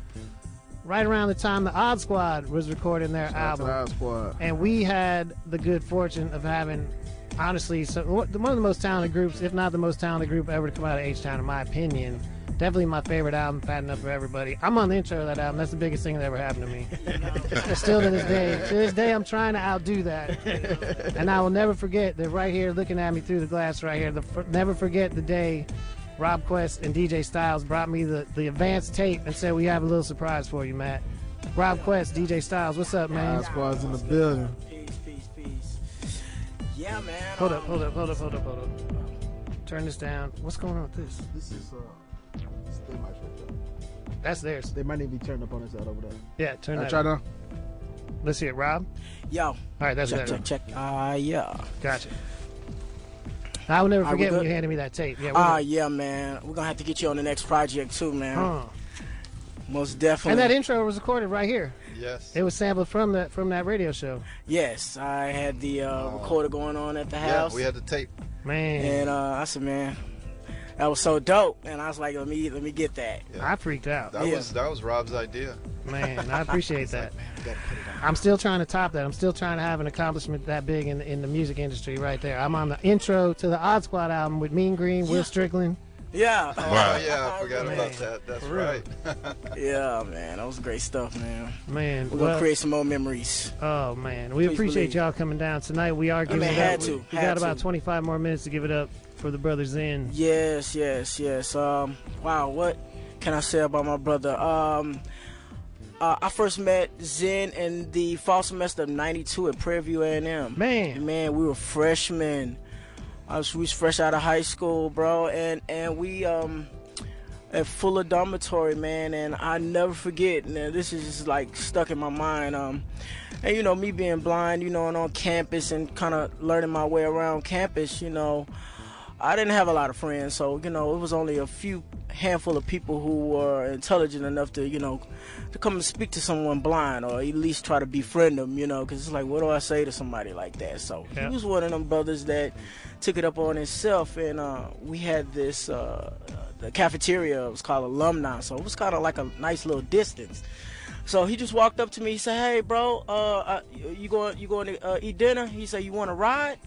right around the time the Odd Squad was recording their Shout album. Odd Squad. And we had the good fortune of having, honestly, so, one of the most talented groups, if not the most talented group ever to come out of H Town, in my opinion. Definitely my favorite album, Fadanuf Fa Erybody. I'm on the intro of that album. That's the biggest thing that ever happened to me. Still to this day. To this day, I'm trying to outdo that. And I will never forget that right here, looking at me through the glass right here, the, never forget the day Rob Quest and DJ Styles brought me the, the advanced tape and said, We have a little surprise for you, Matt. Rob Quest, DJ Styles, what's up, man? Odd Squad's in the building. Yeah, man. Hold up, hold up, hold up, hold up, hold up. Turn this down. What's going on with this? This is uh, they might switch. That's theirs. They might need to be turned up on this side over there. Yeah, turn I that. try up. to. Let's hear it, Rob. Yo. All right, that's check, better. check, check. Uh, yeah. Gotcha. I will never All right, we forget when good? you handed me that tape. Yeah, Ah, we're yeah, man. We're gonna have to get you on the next project too, man. Huh. Most definitely. And that intro was recorded right here. Yes. It was sampled from that from that radio show. Yes, I had the uh, recorder going on at the house. Yeah, house. we had the tape. Man. And uh, I said, man, that was so dope. And I was like, let me let me get that. I freaked out. That Yeah. was that was Rob's idea. Man, I appreciate that. I'm still trying to top that. I'm still trying to have an accomplishment that big in in the music industry right there. I'm on the intro to the Odd Squad album with Mean Green, Will Strickland. Yeah. Oh yeah, I forgot Man. about that. That's For right. Yeah, man, that was great stuff, man. Man, we're gonna create some more memories. Oh man, we Please appreciate believe. y'all coming down tonight. We are I giving mean, it had up. to, we we had got about 25 more minutes to give it up for the brothers in. Yes, yes, yes. Um, wow, what can I say about my brother? Um, uh, I first met Zen in the fall semester of '92 at Prairie View A&M. Man, man, we were freshmen. I was, we was fresh out of high school, bro, and and we um at Fuller Dormitory, man, and I never forget. And this is just like stuck in my mind. Um, and you know, me being blind, you know, and on campus and kind of learning my way around campus, you know, I didn't have a lot of friends, so you know, it was only a few handful of people who were intelligent enough to, you know, to come and speak to someone blind or at least try to befriend them, you know, because it's like, what do I say to somebody like that? So Yeah. he was one of them brothers that took it up on himself, and uh, we had this uh, the cafeteria it was called alumni, so it was kind of like a nice little distance. So he just walked up to me. He said, "Hey, bro, uh, uh, you going you going to uh, eat dinner?" He said, "You want to ride?"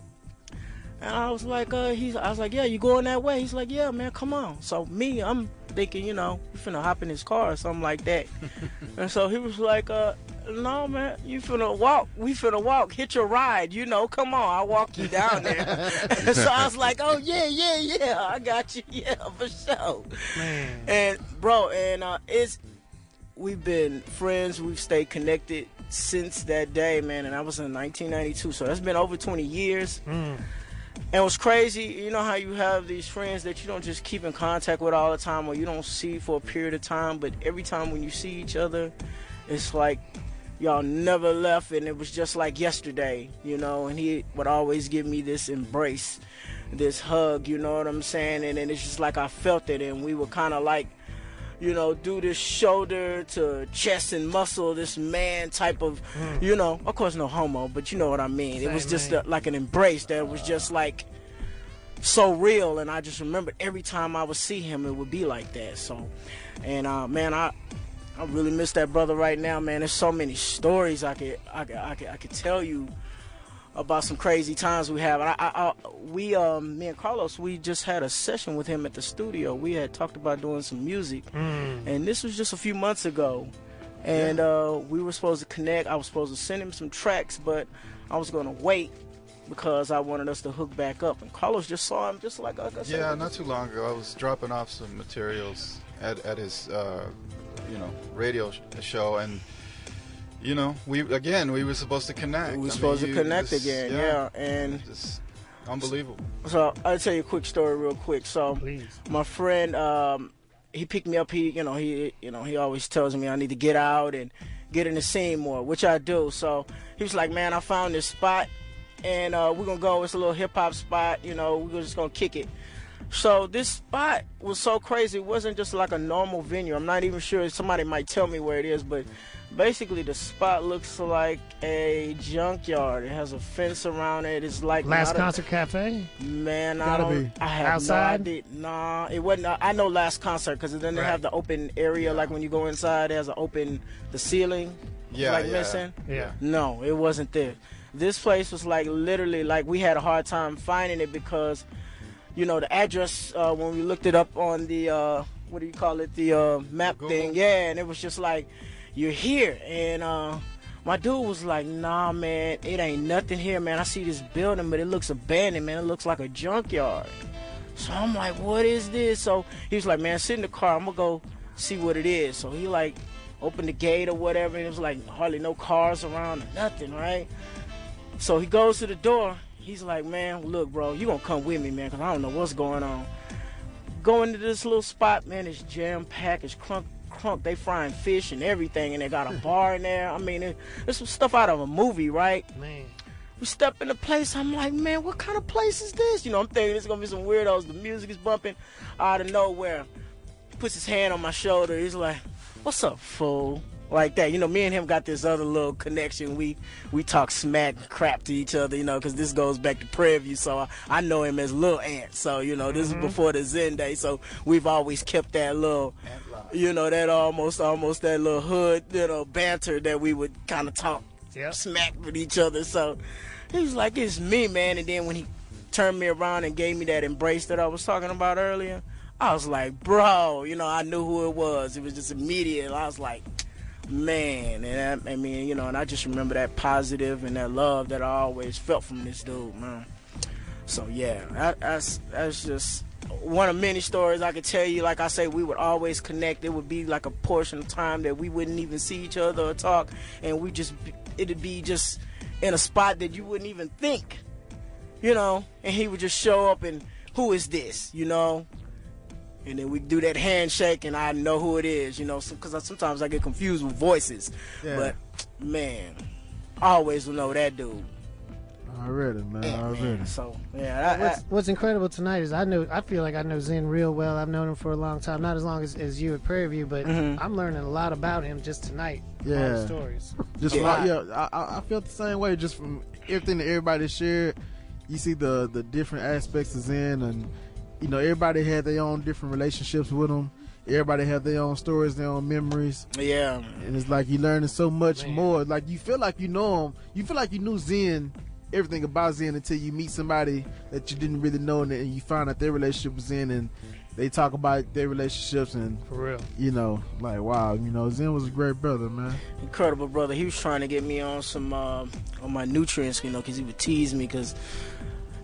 And I was like, uh, he's, I was like, yeah, you going that way? He's like, yeah, man, come on. So me, I'm thinking, you know, we finna hop in his car or something like that. and so he was like, uh, no, man, you finna walk. We finna walk. Hit your ride, you know. Come on, I'll walk you down there. and so I was like, oh yeah, yeah, yeah, I got you, yeah, for sure. Man. And bro, and uh, it's we've been friends. We've stayed connected since that day, man. And I was in 1992, so that's been over 20 years. Mm. And what's crazy, you know how you have these friends that you don't just keep in contact with all the time or you don't see for a period of time, but every time when you see each other, it's like y'all never left and it was just like yesterday, you know, and he would always give me this embrace, this hug, you know what I'm saying? And then it's just like I felt it and we were kind of like you know, do this shoulder to chest and muscle, this man type of, Mm. you know, of course no homo, but you know what I mean. it was just a, like an embrace that was just like so real, and I just remembered every time I would see him, it would be like that. So, and uh, man, I. I really miss that brother right now, man. There's so many stories I could, I could, I could, I could tell you about some crazy times we have. And I, I, I, we, um, me and Carlos, we just had a session with him at the studio. We had talked about doing some music, Mm. and this was just a few months ago. And uh, we were supposed to connect. I was supposed to send him some tracks, but I was going to wait because I wanted us to hook back up. And Carlos just saw him, just like, like I said. Yeah, not too long ago, I was dropping off some materials at, at his, uh, you know, radio sh- show, and you know, we again we were supposed to connect. We were I supposed mean, to you connect just- again, yeah, and just unbelievable. So I'll tell you a quick story, real quick. So my friend, um, he picked me up. He, you know, he, you know, he always tells me I need to get out and get in the scene more, which I do. So he was like, "Man, I found this spot, and uh, we're gonna go. It's a little hip hop spot. You know, we're just gonna kick it." So this spot was so crazy. It wasn't just like a normal venue. I'm not even sure. Somebody might tell me where it is, but basically the spot looks like a junkyard. It has a fence around it. It's like Last not a- concert cafe. Man, I Gotta don't. be. I have Outside? no idea. Nah, it wasn't. uh, I know last concert because then they Right. have the open area. Like when you go inside, it has an open the ceiling. Yeah, like yeah, missing. yeah. No, it wasn't there. This place was like literally like we had a hard time finding it because, you know, the address uh, when we looked it up on the uh, what do you call it the uh, map thing? Yeah, and it was just like you're here and. uh my dude was like, nah, man, it ain't nothing here, man. I see this building, but it looks abandoned, man. It looks like a junkyard. So I'm like, what is this? So he was like, man, sit in the car. I'm going to go see what it is. So he like opened the gate or whatever, and it was like hardly no cars around or nothing, right? So he goes to the door. He's like, man, look, bro, you going to come with me, man, because I don't know what's going on. Go into this little spot, man. It's jam packed. It's crunk, crunk. They frying fish and everything, and they got a bar in there. I mean, it, it's some stuff out of a movie, right? Man. we step in the place. I'm like, man, what kind of place is this? You know, I'm thinking it's gonna be some weirdos. The music is bumping out of nowhere. He puts his hand on my shoulder. He's like, "What's up, fool?" Like that. You know, me and him got this other little connection. We we talk smack crap to each other. You know, because this goes back to Prairie View. So I, I know him as Lil Ant. So you know, this Mhm. is before the Zen day. So we've always kept that little, you know, that almost almost that little hood, you know, banter that we would kind of talk smack with each other. So he was like, "It's me, man." And then when he turned me around and gave me that embrace that I was talking about earlier, I was like, "Bro," you know, I knew who it was. It was just immediate. I was like, "Man," and I, I mean, you know, and I just remember that positive and that love that I always felt from this dude, man. So yeah, that, that's that's just one of many stories I could tell you. Like I say, we would always connect. It would be like a portion of time that we wouldn't even see each other or talk, and we just it'd be just in a spot that you wouldn't even think, you know. And he would just show up and who is this, you know? And then we do that handshake, and I know who it is, you know, because sometimes I get confused with voices. Yeah. But man, I always will know that dude. Already, man. Already. So yeah, I, What's, what's incredible tonight is I know I feel like I know Zen real well. I've known him for a long time, not as long as, as you at Prairie View, but Mhm. I'm learning a lot about him just tonight. Yeah. stories. Just Yeah. like yeah, I, I I felt the same way. Just from everything that everybody shared, you see the the different aspects of Zen, and you know everybody had their own different relationships with him. Everybody had their own stories, their own memories. Yeah, and it's like you learning so much more. Like you feel like you know him. You feel like you knew Zen, everything about Zen until you meet somebody that you didn't really know, and then you find out their relationship was in and they talk about their relationships, and for real, you know, like wow, you know, Zen was a great brother, man. incredible brother. He was trying to get me on some um on my nutrients, you know, because he would tease me because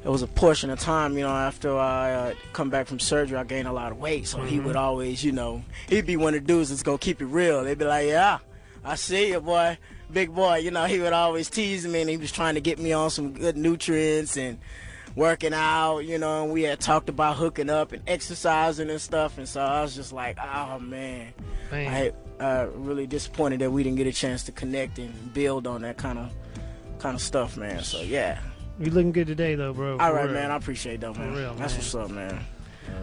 it was a portion of time, you know, after I uh, come back from surgery, I gained a lot of weight. So he Mhm. would always, you know, he'd be one of the dudes that's gonna keep it real. They'd be like, "Yeah, I see you, boy, big boy." You know, he would always tease me, and he was trying to get me on some good nutrients and working out. You know, and we had talked about hooking up and exercising and stuff. And so I was just like, "Oh man." Man. I uh, really disappointed that we didn't get a chance to connect and build on that kind of kind of stuff, man. So yeah. You looking good today, though, bro. All right, real. man. I appreciate that, For man. real, That's man. what's up, man.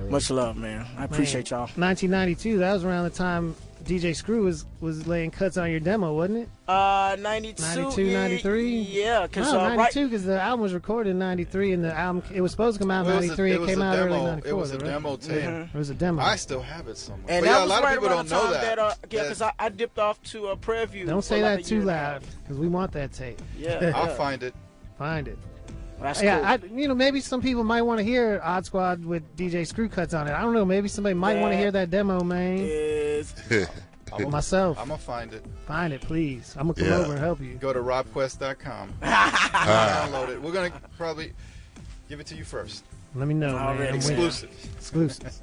Much love, man. I appreciate Man, y'all. 1992. That was around the time DJ Screw was was laying cuts on your demo, wasn't it? Uh, 92, 92, yeah, 93? Yeah, because no, uh, right. 92 because the album was recorded in 93 and the album it was supposed to come out in It was a- 93. it It, came a out early demo. 94. It was a right? demo tape. It was a demo. I still have it somewhere. And but that yeah, a lot right of people don't know time that. uh, yeah, because I, I dipped off to uh, Prairie View. Don't say that a too year and a half. loud because we want that tape. Yeah, I'll find it. Find it. That's yeah, cool. I, you know, maybe some people might want to hear Odd Squad with DJ Screw cuts on it. I don't know. Maybe somebody might want to hear that demo, man. Is I'm myself. I'm gonna find it. Find it, please. I'm gonna come Yeah. over and help you. Go to robquest.com. Download it. We're gonna probably give it to you first. Let me know, man. Already. I'm with you. Exclusive. Exclusive.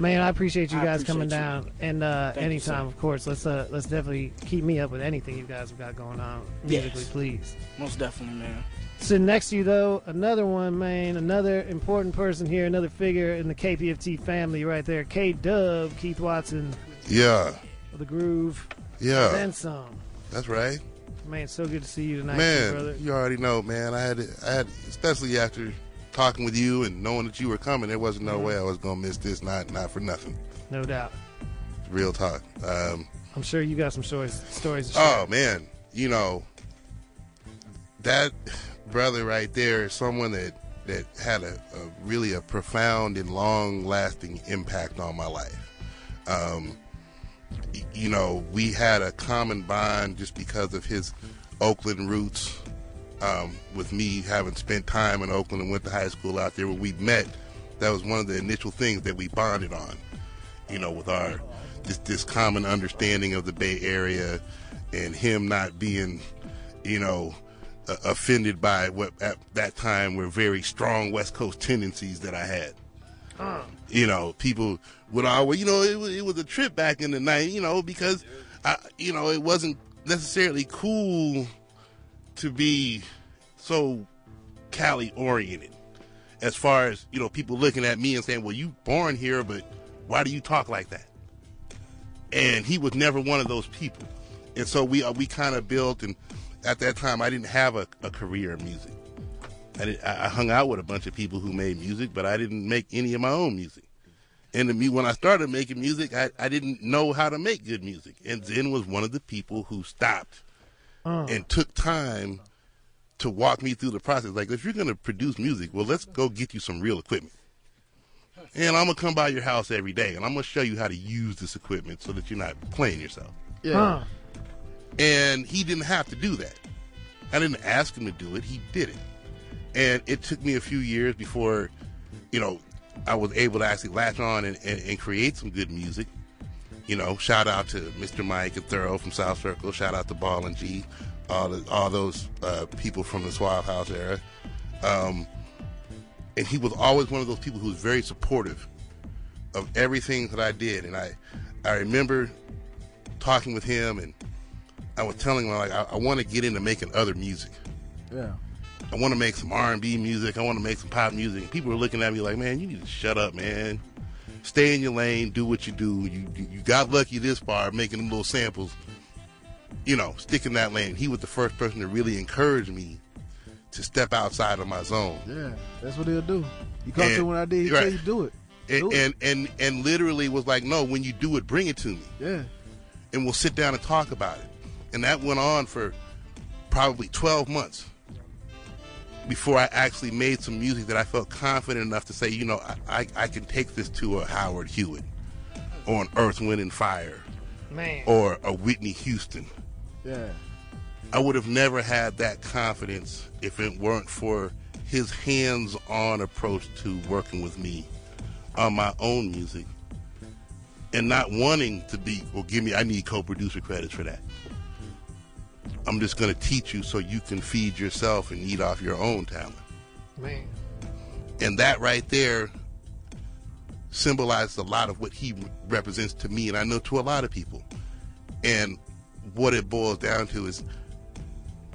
Man, I appreciate you I guys coming you. down, and uh, Thank you, anytime, of course. Let's uh, let's definitely keep me up with anything you guys have got going on musically, Yes. please. Most definitely, man. Sitting next to you, though, another one, man, another important person here, another figure in the KPFT family, right there, K Dub, Keith Watson, Yeah, the Groove, yeah. then some. That's right. Man, so good to see you tonight, man, brother. you already know, man. I had, to, I had, especially after talking with you and knowing that you were coming, there wasn't no Mhm. way I was gonna miss this. Not, not for nothing. No doubt. Real talk. Um, I'm sure you got some stories. Stories. To share. oh man, you know that brother right there is someone that that had a, a really a profound and long lasting impact on my life. Um, you know, we had a common bond just because of his Oakland roots. Um, with me having spent time in Oakland and went to high school out there where we met, that was one of the initial things that we bonded on. You know, with our this this common understanding of the Bay Area, and him not being, you know, uh, offended by what at that time were very strong West Coast tendencies that I had you know, people would always, you know, it was, it was a trip back in the night, you know, because, I, you know, it wasn't necessarily cool to be so Cali oriented as far as, you know, people looking at me and saying, well, you born here, but why do you talk like that? And he was never one of those people. And so we, uh, we kind of built and, at that time I didn't have a, a career in music. I, did, I hung out with a bunch of people who made music, but I didn't make any of my own music. And me, when I started making music, I, I didn't know how to make good music. And Zen was one of the people who stopped Uh. and took time to walk me through the process. Like, if you're going to produce music, well, let's go get you some real equipment. And I'm going to come by your house every day and I'm going to show you how to use this equipment so that you're not playing yourself. Yeah. And he didn't have to do that. I didn't ask him to do it. He did it. And it took me a few years before, you know, I was able to actually latch on and, and, and create some good music. You know, shout out to Mr. Mike and Thorough from South Circle. Shout out to Ball and G, all the, all those uh, people from the Suave House era. Um, and he was always one of those people who was very supportive of everything that I did. And I, I remember talking with him, and I was telling him like I, I want to get into making other music. Yeah. I want to make some R and B music. I want to make some pop music. And people were looking at me like, man, you need to shut up, man. Stay in your lane. Do what you do. You you you got lucky this far making them little samples. You know, stick in that lane. He was the first person to really encourage me to step outside of my zone. Yeah, that's what he'll do. You come to And- when I did, he right. tell you do it. And, Do it. and and and literally was like, no, when you do it, bring it to me. Yeah. and we'll sit down and talk about it. And that went on for probably 12 months before I actually made some music that I felt confident enough to say, you know, I, I, I can take this to a Howard Hewitt or an Earth, Wind, and Fire Man. or a Whitney Houston. Yeah. I would have never had that confidence if it weren't for his hands on approach to working with me on my own music and not wanting to be, well, give me, I need co producer credits for that. I'm just going to teach you so you can feed yourself and eat off your own talent. Man. And that right there symbolizes a lot of what he represents to me, and I know to a lot of people. And what it boils down to is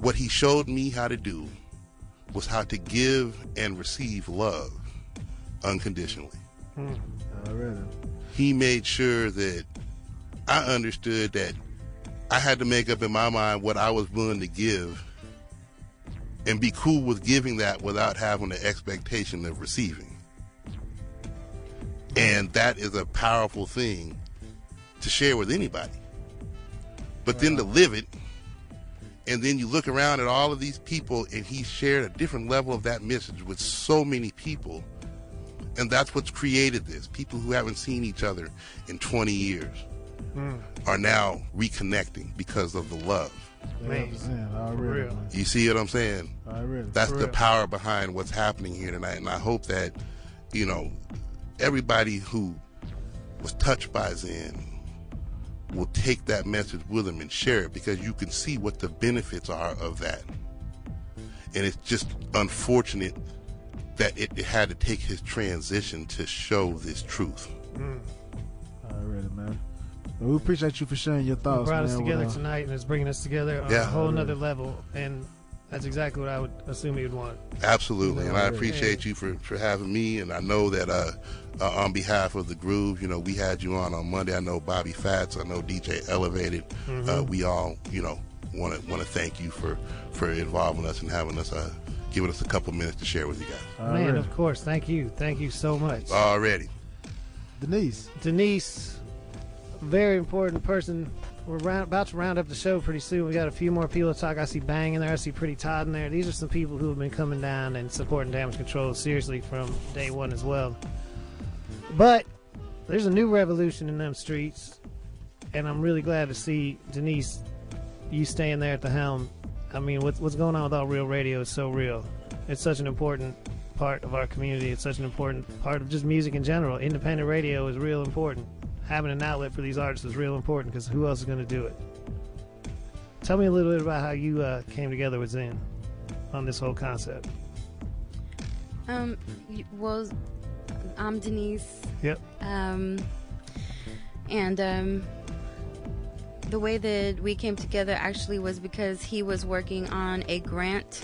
what he showed me how to do was how to give and receive love unconditionally. Hmm. Already. He made sure that I understood that I had to make up in my mind what I was willing to give and be cool with giving that without having the expectation of receiving. And that is a powerful thing to share with anybody. But then to live it, and then you look around at all of these people, and he shared a different level of that message with so many people. And that's what's created this. People who haven't seen each other in 20 years Mm. are now reconnecting because of the love. Man. already. real. You see what I'm saying? Already. That's the real. power behind what's happening here tonight. And I hope that, you know, everybody who was touched by Zen will take that message with them and share it because you can see what the benefits are of that. And it's just unfortunate that it, it had to take his transition to show this truth. I already, man. Well, we appreciate you for sharing your You thoughts. brought us man, with, together uh, tonight, and it's bringing us together on Yeah. a whole nother level. And that's exactly what I would assume you'd want. Absolutely, and I Yeah. appreciate you for, for having me. And I know that uh, uh, on behalf of the Groove, you know, we had you on on Monday. I know Bobby Fats. I know DJ Elevated. Uh, Mhm. we all, you know, want to want to thank you for for involving us and having us uh, giving us a couple minutes to share with you guys. Man, of course. Thank you. Thank you so much. Already, Denise. Denise, very important person. We're round, about to round up the show pretty soon. We got a few more people to talk. I see Bang in there. I see Pretty Todd in there. These are some people who have been coming down and supporting damage control seriously from day one as well. But there's a new revolution in them streets, and I'm really glad to see Denise, you staying there at the helm. I mean, what's what's going on with All Real Radio is so real. It's such an important part of our community. It's such an important part of just music in general. Independent radio is real important. Having an outlet for these artists is real important because who else is going to do it? Tell me a little bit about how you uh, came together with Zen on this whole concept. Um, well, I'm Denise. Yep. Um, and um, the way that we came together actually was because he was working on a grant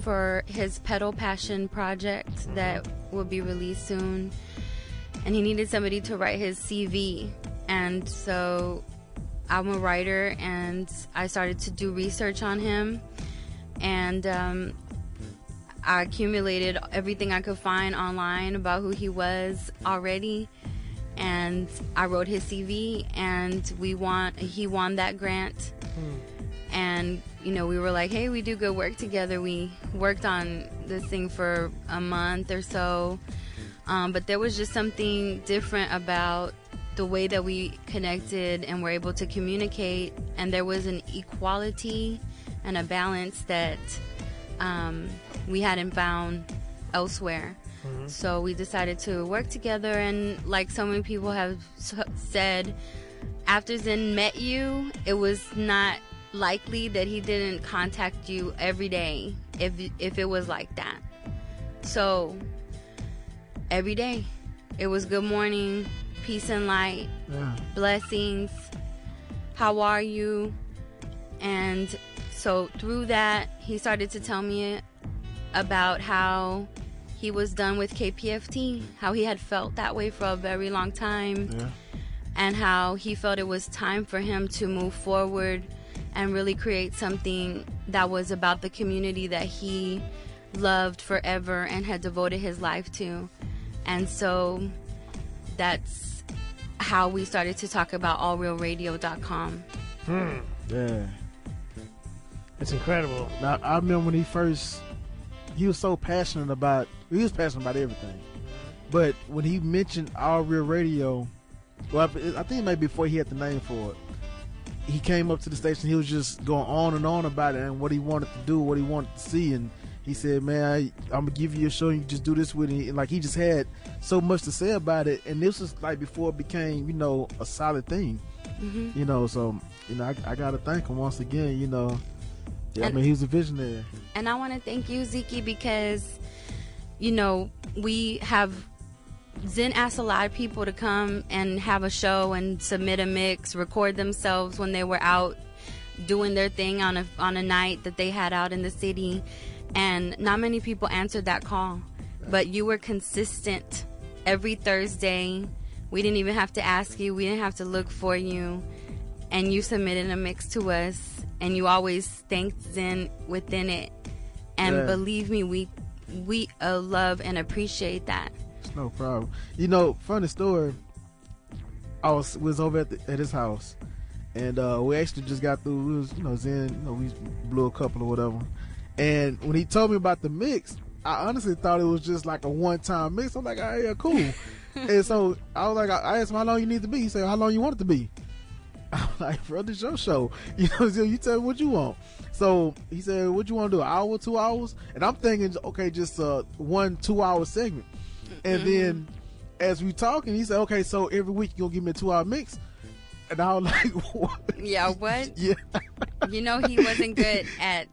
for his pedal passion project that will be released soon and he needed somebody to write his cv and so I'm a writer, and I started to do research on him, and um, I accumulated everything I could find online about who he was already, and I wrote his CV, and we won. He won that grant, and you know we were like, hey, we do good work together. We worked on this thing for a month or so, um, but there was just something different about the way that we connected and were able to communicate, and there was an equality and a balance that um, we hadn't found elsewhere. Mhm. So we decided to work together, and like so many people have said, after Zen met you, it was not likely that he didn't contact you every day if if it was like that. So every day, it was good morning, peace and light, Yeah. blessings. How are you? And so through that, he started to tell me about how he was done with KPFT, how he had felt that way for a very long time, Yeah. and how he felt it was time for him to move forward and really create something that was about the community that he loved forever and had devoted his life to. And so that's how we started to talk about allrealradio.com. Hmm. Yeah. It's incredible. Now I remember when he first, he was so passionate about. He was passionate about everything, but when he mentioned All Real Radio, well, I I think it may be before he had the name for it. He came up to the station. He was just going on and on about it and what he wanted to do, what he wanted to see, and he said, "Man, I, I'm gonna give you a show. And You just do this with it." And like he just had so much to say about it, and this was like before it became, you know, a solid thing. Mhm. You know, so you know, I, I gotta thank him once again. You know, yeah, I mean, he was a visionary. And I want to thank you, Ziki, because, you know, we have. Zen asked a lot of people to come and have a show and submit a mix, record themselves when they were out doing their thing on a on a night that they had out in the city, and not many people answered that call. But you were consistent every Thursday. We didn't even have to ask you. We didn't have to look for you, and you submitted a mix to us, and you always thanked Zen within it. And Yeah. believe me, we we uh, love and appreciate that. It's no problem. You know, funny story. I was was over at, the, at his house, and uh, we actually just got through. We was, you know, Zen, you know, we blew a couple or whatever. And when he told me about the mix, I honestly thought it was just like a one time mix. I'm like, oh yeah, cool. and so I was like, I asked him how long you need to be. He said, how long you want it to be. I'm like, bro, this your show. You know, so you tell me what you want. So he said, what you want to do, an hour, two hours? And I'm thinking, okay, just a one, two hour segment. And mm-hmm. then as we talking, he said, okay, so every week you're going to give me a two hour mix. And I was like, what? Yeah, what? Yeah. You know he wasn't good at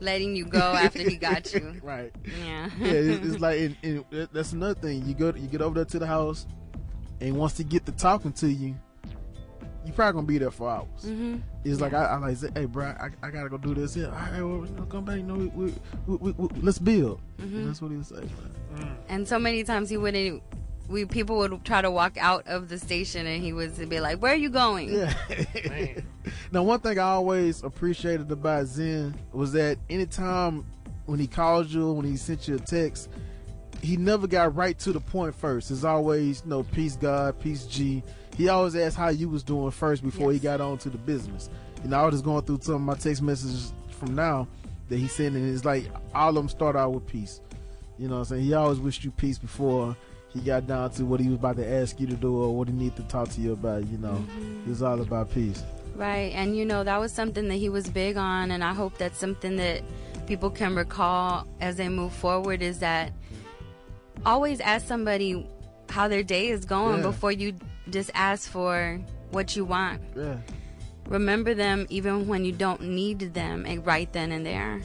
letting you go after he got you. Right. Yeah. yeah, it's, it's like and, and that's another thing. You go, you get over there to the house, and once he get to talking to you, you probably gonna be there for hours. Mhm. It's like I, I like say, hey, bro, I, I gotta go do this. Yeah, all right, well, you know, come back. You know, we, we, we, we, we- let's build. Mhm. That's what he would say. Man. And so many times he wouldn't. We people would try to walk out of the station, and he would be like, "Where are you going?" Yeah. now, one thing I always appreciated about Zen was that anytime when he called you, when he sent you a text, he never got right to the point first. It's always, you know, peace God, peace G. He always asked how you was doing first before he got on to the business. You know, I was just going through some of my text messages from now that he sent, and it's like all of them start out with peace. You know what I'm saying? He always wished you peace before he got down to what he was about to ask you to do or what he needed to talk to you about, you know. Mhm. It was all about peace. Right, and you know that was something that he was big on, and I hope that's something that people can recall as they move forward. Is that always ask somebody how their day is going Yeah. before you just ask for what you want. Yeah. Remember them even when you don't need them, eh, right then and there.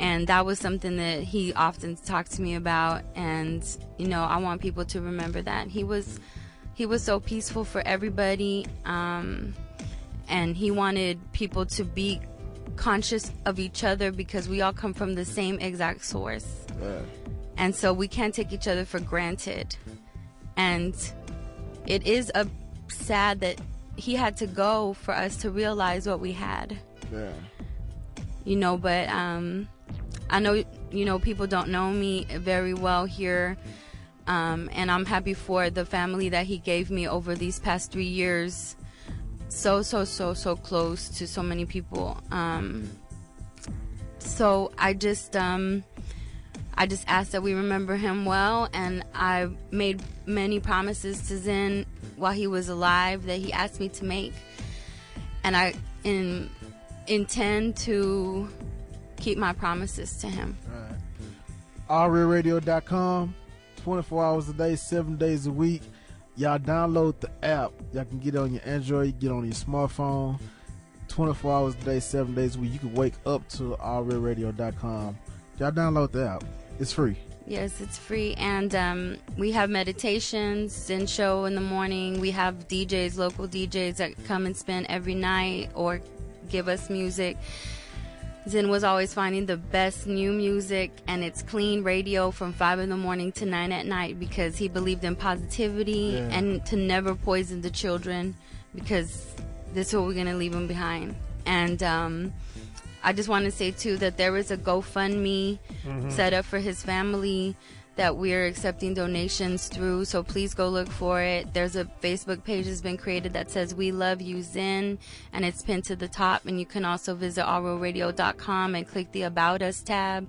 And that was something that he often talked to me about, and you know I want people to remember that he was he was so peaceful for everybody. Um, and he wanted people to be conscious of each other because we all come from the same exact source. Yeah. And so we can't take each other for granted. And it is a sad that he had to go for us to realize what we had. Yeah. You know, but um, I know you know people don't know me very well here. Um, and I'm happy for the family that he gave me over these past three years. So, so, so, so close to so many people. Um, so I just, um, I just ask that we remember him well, and I made many promises to Zen while he was alive that he asked me to make, and I in, intend to keep my promises to him. allrealradio.com 24 hours a day, 7 days a week. Y'all download the app. Y'all can get it on your Android, get on your smartphone. 24 hours a day, 7 days a week. You can wake up to allrealradio.com. Y'all download the app. It's free. Yes, it's free, and um, we have meditations, Zen show in the morning. We have DJs, local DJs that come and spend every night or give us music. Zen was always finding the best new music, and it's clean radio from five in the morning to nine at night because he believed in positivity Yeah. and to never poison the children because this is what we're gonna leave them behind. And um, I just want to say too that there is a GoFundMe Mhm. set up for his family that we're accepting donations through. So please go look for it. There's a Facebook page that's been created that says "We Love You Zen," and it's pinned to the top. And you can also visit allrealradio.com and click the About Us tab.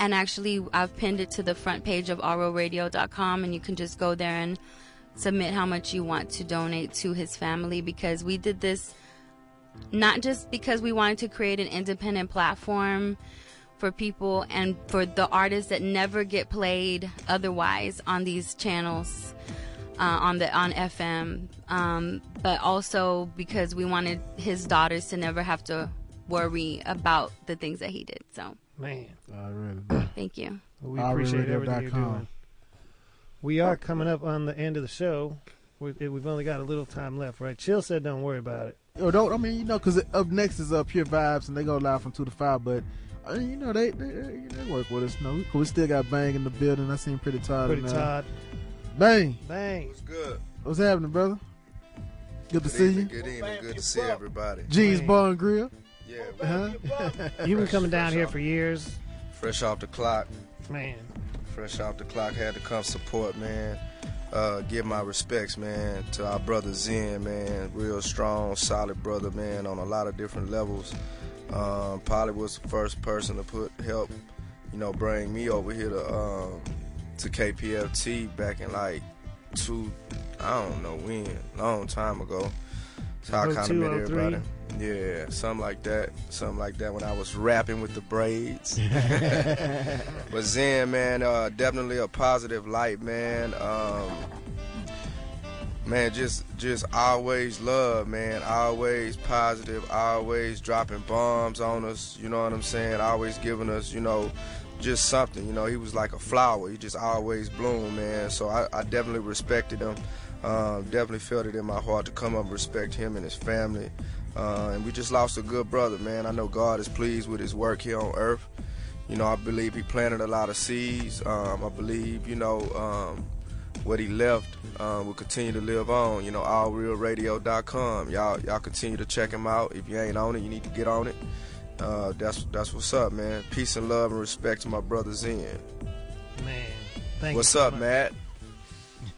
And actually, I've pinned it to the front page of allrealradio.com, and you can just go there and submit how much you want to donate to his family because we did this not just because we wanted to create an independent platform for people and for the artists that never get played otherwise on these channels uh, on the on FM, um, but also because we wanted his daughters to never have to worry about the things that he did. So Man. I really thank you. We appreciate everything you're doing. We are coming up on the end of the show. We, we've only got a little time left, right? Chill said, "Don't worry about it." Yo, don't I mean you know because up next is uh, Pure Vibes and they go live from two to five, but I mean, you know they they, they work with us. No, we, we still got Bang in the building. I seen Pretty Todd. Pretty in there. Todd. Bang. Bang. What's good? What's happening, brother? Good to Good see evening, you. Good evening. Good to see everybody. G's Bar and Grill. Yeah, Uh-huh. You've been coming down here for years, Fresh off the clock. man. Fresh off the clock. Had to come support, man. Uh, give my respects, man, to our brother Zen, man. Real strong, solid brother, man, on a lot of different levels. Um, probably was the first person to put help, you know, bring me over here to um, to KPFT back in like two, I don't know when, long time ago. So I kind of met everybody. Yeah, something like that. Something like that when I was rapping with the braids. but Zen, man, uh, definitely a positive light, man. Um, man, just just always love, man. Always positive, always dropping bombs on us. You know what I'm saying? Always giving us, you know, just something. You know, he was like a flower. He just always bloomed, man. So I, I definitely respected him. Um, definitely felt it in my heart to come up and respect him and his family. Uh, and we just lost a good brother, man. I know God is pleased with his work here on earth. You know, I believe he planted a lot of seeds. Um, I believe, you know, um, what he left uh, will continue to live on. You know, allrealradio.com. Y'all, y'all continue to check him out. If you ain't on it, you need to get on it. Uh, that's that's what's up, man. Peace and love and respect to my brother Zen. Man, thank what's you so up, much. Matt?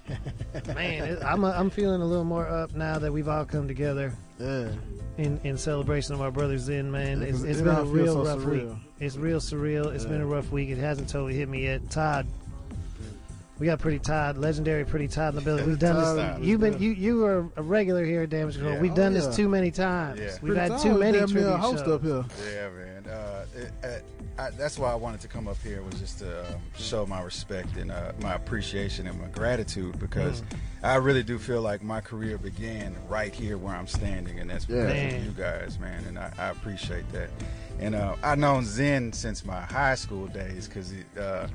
Man, it, I'm I'm feeling a little more up now that we've all come together. Yeah. In in celebration of our brothers in man, Yeah, it's, 'cause it's it been a real so rough surreal. week. It's real surreal. It's been a rough week. It hasn't totally hit me yet. Todd, we got Pretty Todd, legendary Pretty Todd in the building. We've done this. You've been you you were a regular here at Damage Control. Yeah. We've Oh, done yeah. this too many times. Yeah. We've Pretty had too many damn near a tribute host shows. up here. Yeah, man. Uh, it, uh, I, that's why I wanted to come up here was just to um, show my respect and uh, my appreciation and my gratitude because Mm. I really do feel like my career began right here where I'm standing, and that's because Man. of you guys, man. And I, I appreciate that. And uh, I've known Zen since my high school days because he uh,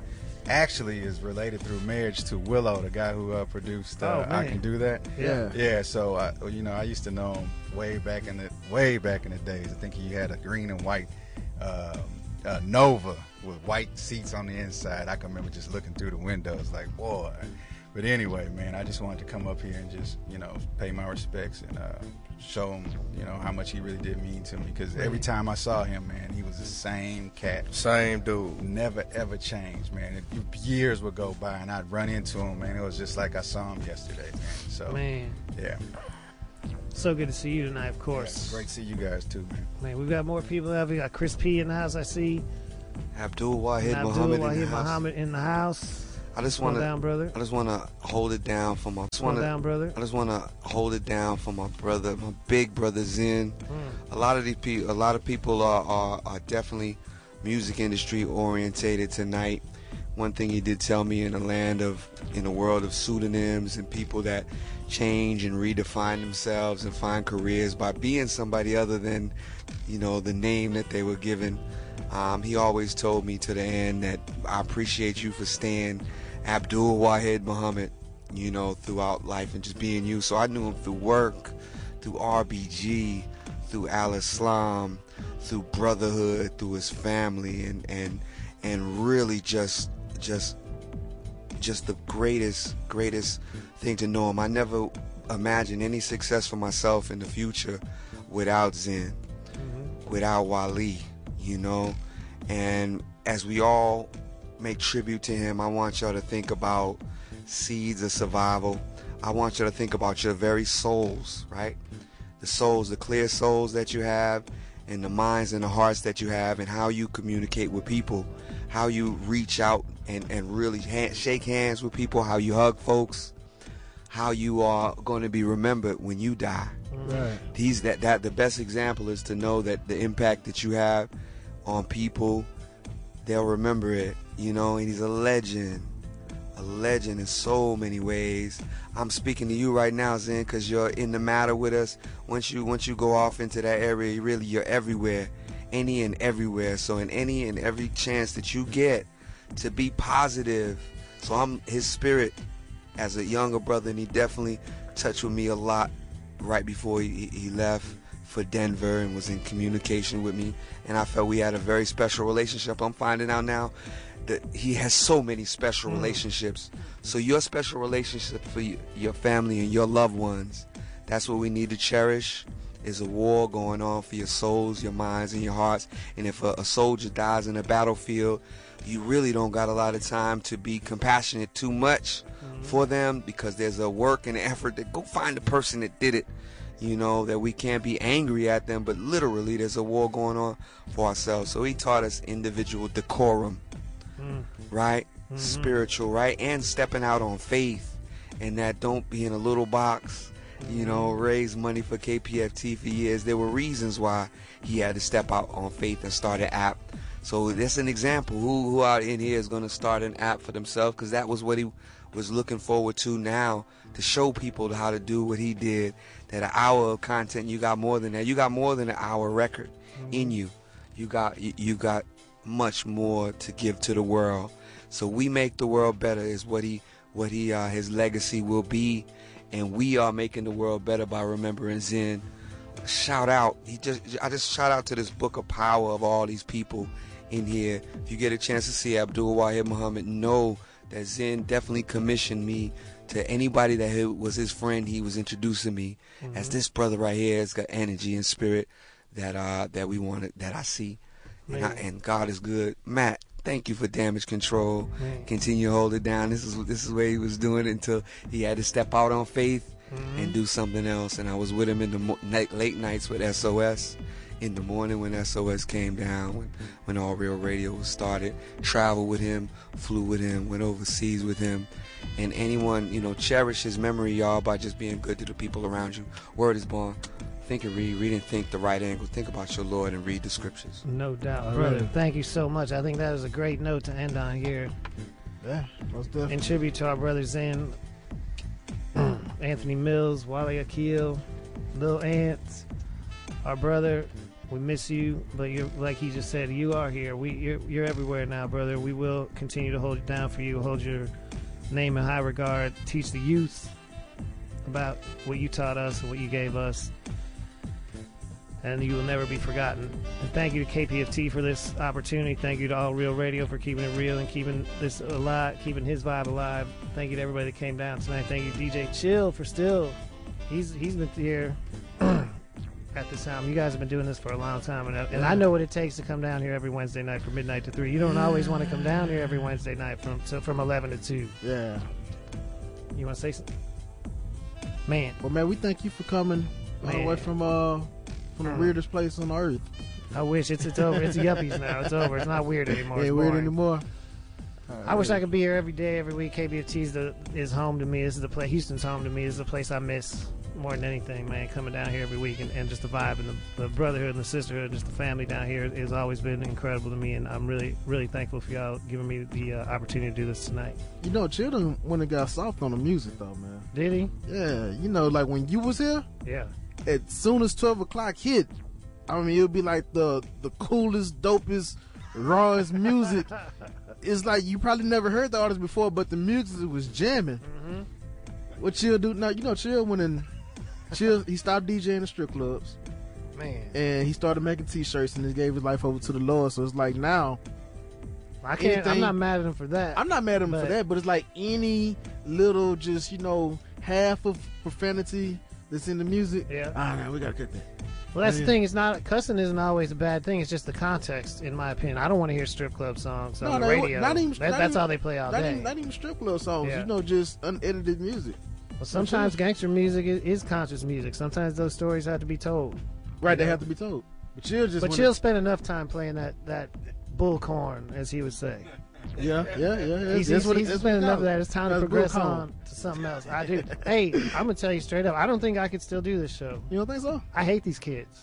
actually is related through marriage to Willow, the guy who uh, produced uh, Oh, I. Can Do That. Yeah. Yeah, so I, you know, I used to know him way back in the way back in the days. I think he had a green and white um, uh, Nova with white seats on the inside. I can remember just looking through the windows, like, boy, But anyway, man, I just wanted to come up here and just, you know, pay my respects and uh, show him, you know, how much he really did mean to me. Because every time I saw him, man, he was the same cat. Same dude. Never, ever changed, man. It- years would go by and I'd run into him, man. It was just like I saw him yesterday, man. So, Man. yeah. So good to see you tonight, of course. Great to see you guys, too, man. Man, we've got more people out. We got Chris P in the house, I see. Abdul Wahid Abdul Muhammad in the Wahid house. Muhammad in the house. I just want to brother. I just want to hold it down for my. Just wanna, down, brother. I just want to hold it down for my brother, my big brother Zen. A lot of these people, a lot of people are, are are definitely music industry orientated tonight. One thing he did tell me in the land of, in a world of pseudonyms and people that change and redefine themselves and find careers by being somebody other than, you know, the name that they were given. Um, he always told me to the end that I appreciate you for staying Abdul Wahid Muhammad, you know, throughout life and just being you. So I knew him through work, through RBG, through Al Islam, through brotherhood, through his family, and and and really just just just the greatest greatest thing to know him. I never imagined any success for myself in the future without Zen, mm-hmm. without Wali, you know. And as we all make tribute to him, I want y'all to think about seeds of survival. I want you to think about your very souls, right? The souls, the clear souls that you have, and the minds and the hearts that you have, and how you communicate with people, how you reach out and, and really hand, shake hands with people, how you hug folks, how you are going to be remembered when you die. Right. These that that the best example is to know that the impact that you have on people, they'll remember it. You know, and he's a legend, a legend in so many ways. I'm speaking to you right now, Zen, because you're in the matter with us. Once you once you go off into that area, really you're everywhere, any and everywhere. So in any and every chance that you get to be positive, so I'm his spirit as a younger brother, and he definitely touched with me a lot right before he, he left for Denver and was in communication with me, and I felt we had a very special relationship. I'm finding out now that he has so many special Mm. relationships. So your special relationship for y- your family and your loved ones, that's what we need to cherish. Is a war going on for your souls, your minds, and your hearts. And if a, a soldier dies in a battlefield, you really don't got a lot of time to be compassionate too much for them because there's a work and effort to go find the person that did it. You know, that we can't be angry at them, but literally there's a war going on for ourselves. So he taught us individual decorum, right? Mhm. Spiritual, right? And stepping out on faith and that don't be in a little box. You know, raise money for KPFT for years. There were reasons why he had to step out on faith and start an app. So that's an example. Who who out in here is going to start an app for themselves? Because that was what he was looking forward to now to show people how to do what he did. That an hour of content, you got more than that. You got more than an hour record in you. You got you, you got much more to give to the world. So we make the world better is what he what he uh, his legacy will be, and we are making the world better by remembering Zen. Shout out! He just I just shout out to this book of power of all these people in here. If you get a chance to see Abdul Wahid Muhammad, know that Zen definitely commissioned me to anybody that was his friend. He was introducing me as Mhm. this brother right here has got energy and spirit that uh that we wanted that I see, and, I, and God is good. Matt, thank you for damage control. Man. Continue to hold it down. This is this is where he was doing it until he had to step out on faith Mhm. and do something else. And I was with him in the mo- night, late nights with SOS. In the morning when SOS came down, when, when All Real Radio was started, traveled with him, flew with him, went overseas with him. And anyone, you know, cherish his memory, y'all, by just being good to the people around you. Word is born. Think and read. Read and think the right angle. Think about your Lord and read the scriptures. No doubt, All brother. right. Thank you so much. I think that is a great note to end on here. Yeah, most definitely. In tribute to our brother Zen, Anthony Mills, Wally Akil, Lil Ants, our brother. We miss you, but you're like he just said, you are here. We you're you're everywhere now, brother. We will continue to hold it down for you, hold your name in high regard, teach the youth about what you taught us and what you gave us. And you will never be forgotten. And thank you to KPFT for this opportunity. Thank you to All Real Radio for keeping it real and keeping this alive, keeping his vibe alive. Thank you to everybody that came down tonight. Thank you DJ Chill for still. He's he's been here at this time. You guys have been doing this for a long time, and, and I know what it takes to come down here every Wednesday night from midnight to three. You don't always want to come down here every Wednesday night from to, from eleven to two. Yeah. You want to say something? Man. Well, man, we thank you for coming all the way from uh from the Mm. weirdest place on earth. I wish it's it's over. It's yuppies now. It's over. It's not weird anymore. Ain't It's weird boring. anymore. I wish I could be here every day, every week. KPFT is the is home to me. This is the place. Houston's home to me. This is the place I miss more than anything, man. Coming down here every week and, and just the vibe and the, the brotherhood and the sisterhood, just the family down here has always been incredible to me. And I'm really really thankful for y'all giving me the uh, opportunity to do this tonight. You know, Children when it got soft on the music though, man. Did he? Yeah, you know, like when you was here, Yeah. As soon as twelve o'clock hit, I mean, it'll be like the the coolest, dopest, rawest music. it's like you probably never heard the artist before, but the music was jamming. Mm-hmm. What Chill do now? You know, Chill went in. Chill, he stopped DJing the strip clubs, Man, and he started making T-shirts, and he gave his life over to the Lord. So it's like now, I can't. I'm not mad at him for that. I'm not mad at him for that, but it's like any little, just you know, half of profanity that's in the music. Yeah. Ah, man, we gotta cut that. Well, that's the thing. It's not cussing isn't always a bad thing. It's just the context, in my opinion. I don't want to hear strip club songs on the radio. not even- That- not that's even- all they play all not day. Even, not even strip club songs. Yeah. You know, just unedited music. Well, sometimes gangster music is, is conscious music. Sometimes those stories have to be told. Right, they know? have to be told. But Chill just But Chill spent enough time playing that that bullcorn, as he would say. Yeah, yeah, yeah. yeah. He's, he's, what he's that's spent what it enough of that. It's time to progress on to something else. I do. hey, I'm gonna tell you straight up. I don't think I could still do this show. You don't think so? I hate these kids.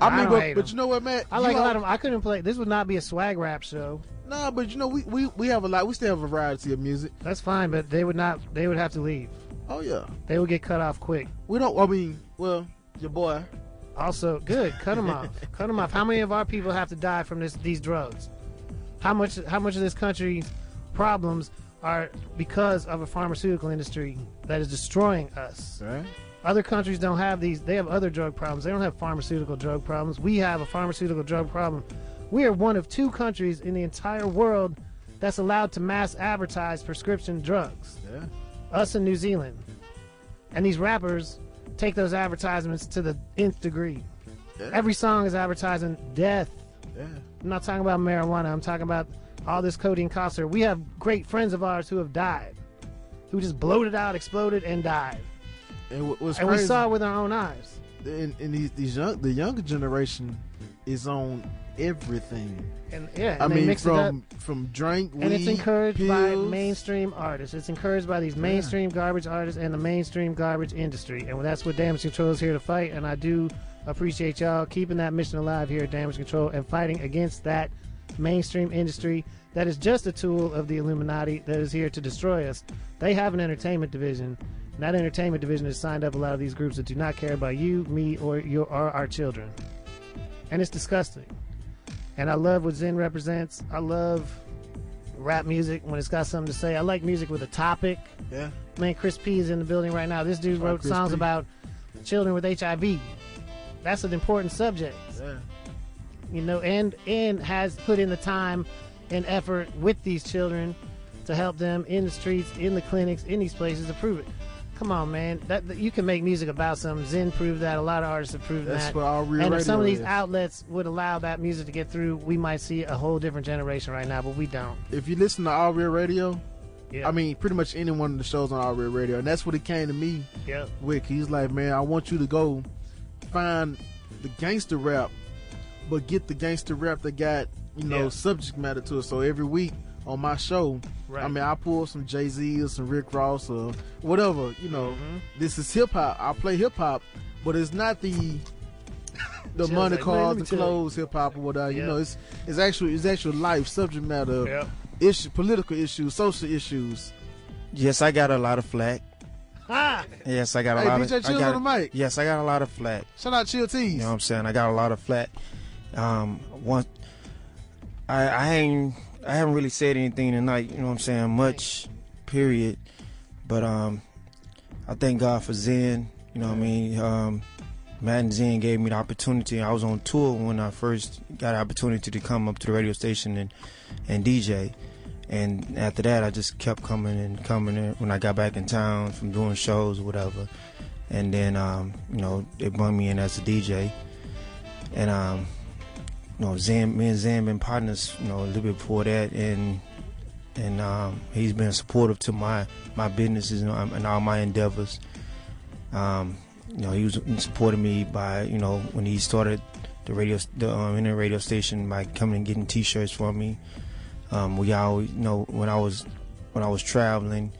I mean, don't but, but you know what, Matt? I like a lot of. I couldn't play. This would not be a swag rap show. Nah, but you know, we, we, we have a lot. We still have a variety of music. That's fine, but they would not. They would have to leave. Oh yeah. They would get cut off quick. We don't. I mean, well, your boy. Also, good. Cut them off. Cut them off. How many of our people have to die from this these drugs? How much? How much of this country's problems are because of a pharmaceutical industry that is destroying us? Right. Other countries don't have these. They have other drug problems. They don't have pharmaceutical drug problems. We have a pharmaceutical drug problem. We are one of two countries in the entire world that's allowed to mass advertise prescription drugs. Yeah. Us in New Zealand. And these rappers take those advertisements to the nth degree. Yeah. Every song is advertising death. Yeah. I'm not talking about marijuana. I'm talking about all this codeine concert. We have great friends of ours who have died, who just bloated out, exploded, and died. And and we saw it with our own eyes. and, and these, these young, the younger generation is on everything. And yeah, I and mean, mix it up. from from drink, and it's weed, encouraged by mainstream artists. It's encouraged by these mainstream garbage artists and the mainstream garbage industry. And that's what Damage Control is here to fight. And I do appreciate y'all keeping that mission alive here at Damage Control and fighting against that mainstream industry that is just a tool of the Illuminati that is here to destroy us. They have an entertainment division. And that entertainment division has signed up a lot of these groups that do not care about you, me, or your or our children. And it's disgusting. And I love what Zen represents. I love rap music when it's got something to say. I like music with a topic. Yeah. Man, Chris P is in the building right now. This dude wrote songs P. about children with HIV. That's an important subject. Yeah. You know, and and has put in the time and effort with these children to help them in the streets, in the clinics, in these places to prove it. Come on, man. That, that- you can make music about something. Zen proved that. A lot of artists have proved That's that. what All Real and if some of these is. outlets would allow that music to get through, we might see a whole different generation right now. But we don't. If you listen to All Real Radio, Yeah. I mean, pretty much any one of the shows on All Real Radio, and that's what it came to me. Yeah. With he's like, man, I want you to go find the gangster rap, but get the gangster rap that got you know Yeah. subject matter to it. So every week on my show, Right. I mean, I pull some Jay Z or some Rick Ross or whatever. You know, Mm-hmm. this is hip hop. I play hip hop, but it's not the the Chill's money like, man, let cars, me the clothes, hip hop or whatever. You know, it's it's actual it's actual life subject matter, Yeah. issue, political issues, social issues. Yes, I got a lot of flack. Yes, I got a Hey, lot of. I got, on the mic. Yes, I got a lot of flack. Shout out Chill Tees. You know what I'm saying? I got a lot of flat. Um, one, I I ain't I haven't really said anything tonight. You know what I'm saying? Much, period. But um, I thank God for Zen. You know what I mean? Um, Matt and Zen gave me the opportunity. I was on tour when I first got the opportunity to come up to the radio station and and DJ. And after that, I just kept coming and coming. in when I got back in town from doing shows or whatever, and then um, you know they brought me in as a DJ. And um, you know, Zen, me and Zen been partners, you know, a little bit before that, and and um, he's been supportive to my my businesses and, and all my endeavors. Um, you know, he was supporting me by, you know, when he started the radio, the um, internet radio station by coming and getting T-shirts for me. Um, we always, you know, when I was when I was traveling,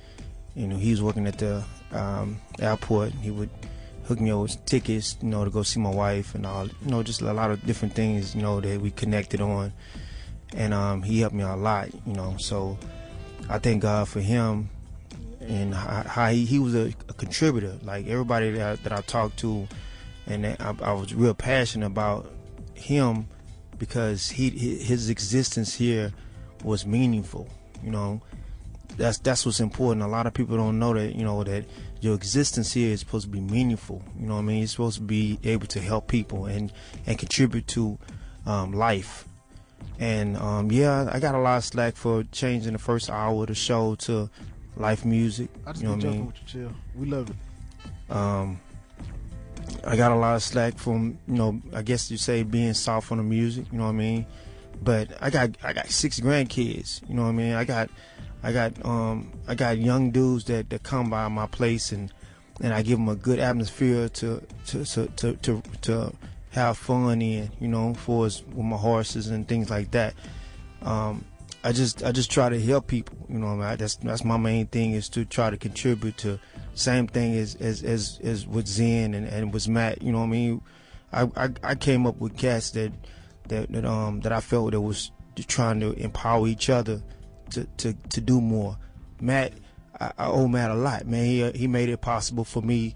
you know, he was working at the um, airport. He would hook me up with tickets, you know, to go see my wife and all, you know, just a lot of different things, you know, that we connected on. And um, he helped me a lot, you know. So I thank God for him and how he, he was a, a contributor. Like everybody that I, that I talked to, and I, I was real passionate about him because he his existence here was meaningful. You know, that's that's what's important. A lot of people don't know that. You know that your existence here is supposed to be meaningful. You know what I mean? You're supposed to be able to help people and and contribute to um, life. And um, yeah, I got a lot of slack for changing the first hour of the show to life music. I just you know what I mean? with you, chill. We love it. Um, I got a lot of slack from you know, I guess you say being soft on the music. You know what I mean? But I got I got six grandkids. You know what I mean? I got I got um I got young dudes that, that come by my place and and I give them a good atmosphere to to to to to, to have fun in. You know, for us with my horses and things like that. Um, I just I just try to help people. You know, I mean? that's that's my main thing is to try to contribute to same thing as as as, as with Zen and, and with Matt. You know what I mean? I, I I came up with cats that that that um that I felt that was trying to empower each other to to to do more. Matt, I, I owe Matt a lot, man. He he made it possible for me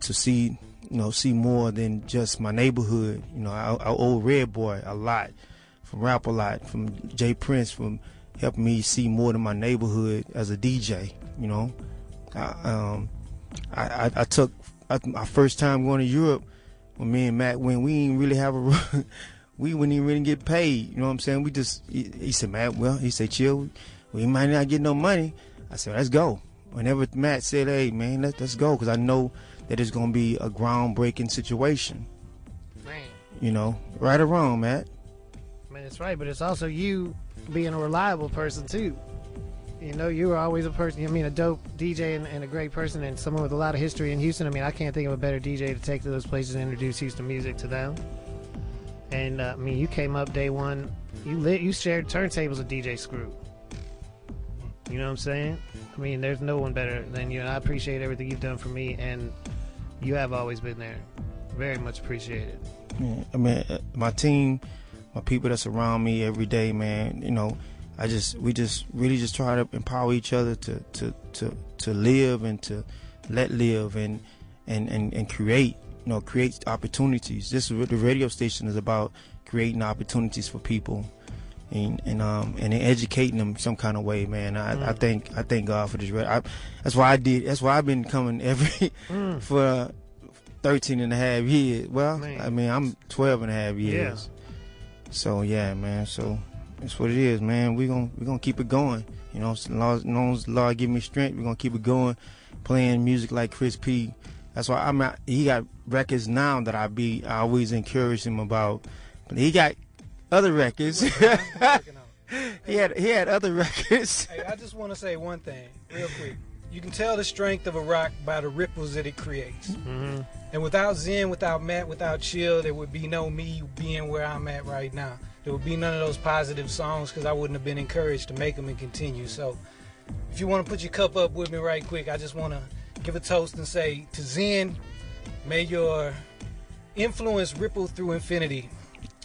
to see you know see more than just my neighborhood. You know, I, I owe Red Boy a lot from Rap-A-Lot, from J. Prince, from helping me see more than my neighborhood as a DJ. You know, I, um, I, I, I took I, my first time going to Europe when me and Matt went. We didn't really have a, we wouldn't even really get paid. You know what I'm saying? We just he, he said, Matt, well, he said, chill. We might not get no money. I said, let's go. Whenever Matt said, hey man, let, let's go, because I know that it's gonna be a groundbreaking situation. Man. You know, right or wrong, Matt. I mean, it's right, but it's also you being a reliable person too. You know, you were always a person. I mean, a dope DJ and, and a great person, and someone with a lot of history in Houston. I mean, I can't think of a better DJ to take to those places and introduce Houston music to them. And uh, I mean, you came up day one. You lit. You shared turntables with DJ Screw. You know what I'm saying? I mean, there's no one better than you, and I appreciate everything you've done for me, and you have always been there. Very much appreciated. Yeah, I mean, uh, my team, my people that surround me every day, man. You know, I just we just really just try to empower each other to to to to live and to let live and and and, and create. You know, create opportunities. This is what the radio station is about: creating opportunities for people. And, and um and educating them some kind of way, man. I, I Mm. thank I thank God for this. I, that's why I did. That's why I've been coming every Mm. for 13 and a half years. Well, Man. I mean, I'm 12 and a half years. So yeah, man. So that's what it is, man. We gonna we gonna keep it going. You know, as long as, Lord give me strength, we're gonna keep it going. Playing music like Chris P. That's why I'm. At, he got records now that I be. I always encourage him about. But he got other records. he had he had other records. Hey, I just want to say one thing, real quick. You can tell the strength of a rock by the ripples that it creates. Mm-hmm. And without Zen, without Matt, without Chill, there would be no me being where I'm at right now. There would be none of those positive songs because I wouldn't have been encouraged to make them and continue. So, if you want to put your cup up with me right quick, I just want to give a toast and say to Zen, may your influence ripple through infinity.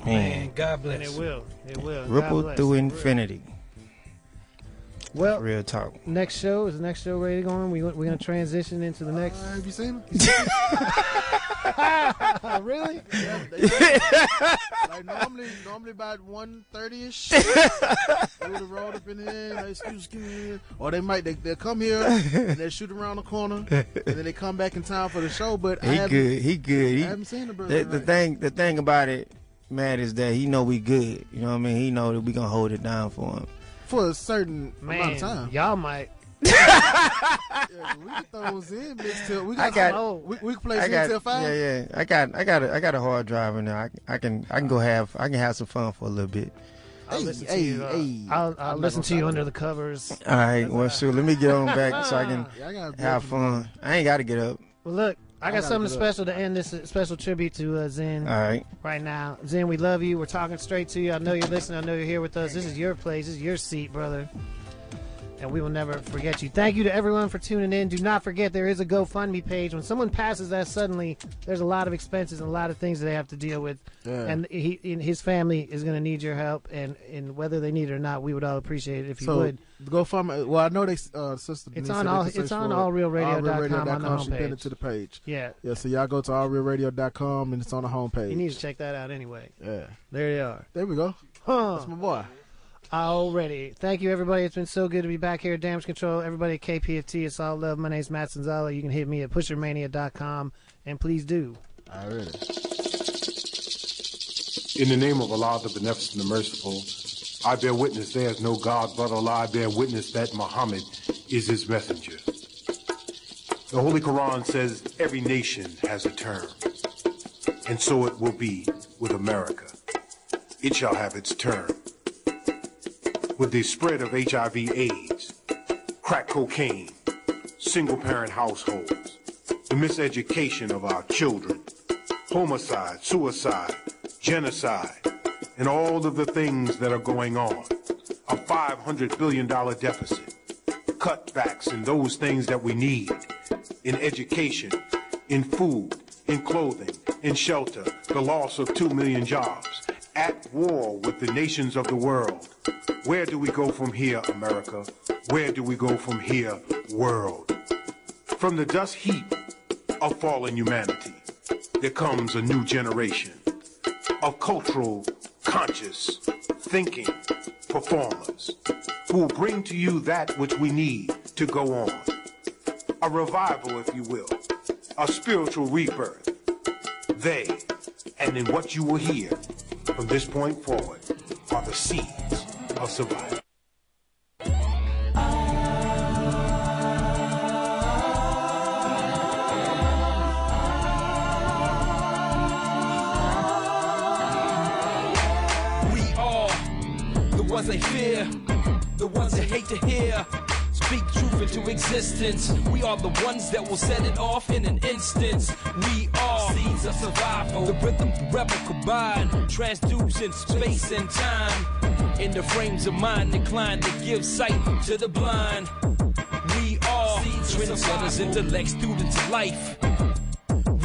Man. And God bless. And it will. It will. Ripple through infinity. Well, Real talk. Next show is the next show ready to go on. We we're gonna transition into the next. Uh, have you seen him? really? Yeah. like normally, normally about one thirty ish. they would have rolled up in here. Like, excuse me, or they might they they'll come here and they shoot around the corner, and then they come back in time for the show. But He haven't- good. He good. He, I haven't seen the brother. The, the tonight. thing, the thing about it, Matt, is that he know we good. You know what I mean? He know that we gonna hold it down for him. For a certain amount of time. y'all might. Yeah, we can throw Zen mix till we I got, got- some- we, we can play I got, till five. yeah, yeah. I got, I got, a, I got a hard drive in there. I, I can, I can go have, I can have some fun for a little bit. I'll Hey, listen hey, to you. uh, hey. I'll, I'll I'm listen gonna you under it. the covers. All right, well, sure. Let me get on back so I can Yeah, I have up in the fun. I ain't got to get up. Well, look, I I got something special to end this uh, special tribute to uh, Zen. All right. Right now, Zen, we love you. We're talking straight to you. I know you're listening. I know you're here with us. This is your place. This is your seat, brother. And we will never forget you. Thank you to everyone for tuning in. Do not forget there is a GoFundMe page. When someone passes that suddenly, there's a lot of expenses and a lot of things that they have to deal with. Yeah. And he, and his family is going to need your help. And, and whether they need it or not, we would all appreciate it if you so would. go find my. Well, I know they. Uh, sister. It's on all- it's on allrealradio.com on the allrealradio.com. She pinned homepage. it to the page. Yeah. Yeah. So y'all go to allrealradio.com and it's on the homepage. You need to check that out anyway. Yeah. There they are. There we go. Huh. That's my boy. Already. Thank you, everybody. It's been so good to be back here at Damage Control. Everybody at KPFT, it's all love. My name's Matt Sonzala. You can hit me at pushermania.com, and please do. Already. In the name of Allah, the Beneficent and Merciful, I bear witness there is no God but Allah. I bear witness that Muhammad is his messenger. The Holy Quran says every nation has a term, and so it will be with America. It shall have its term. With the spread of HIV AIDS, crack cocaine, single parent households, the miseducation of our children, homicide, suicide, genocide, and all of the things that are going on. A $500 billion deficit, cutbacks in those things that we need in education, in food, in clothing, in shelter, the loss of 2 million jobs, at war with the nations of the world. Where do we go from here, America? Where do we go from here, world? From the dust heap of fallen humanity, there comes a new generation of cultural, conscious, thinking performers who will bring to you that which we need to go on. A revival, if you will, a spiritual rebirth. They, and in what you will hear from this point forward, are the seeds of survival. We are the ones they fear, the ones they hate to hear. Speak truth into existence. We are the ones that will set it off in an instant. We are seeds of survival. The rhythm, rebel combined, transducing space and time. In the frames of mind, inclined to give sight to the blind. We are trendsetters, intellect, students of life.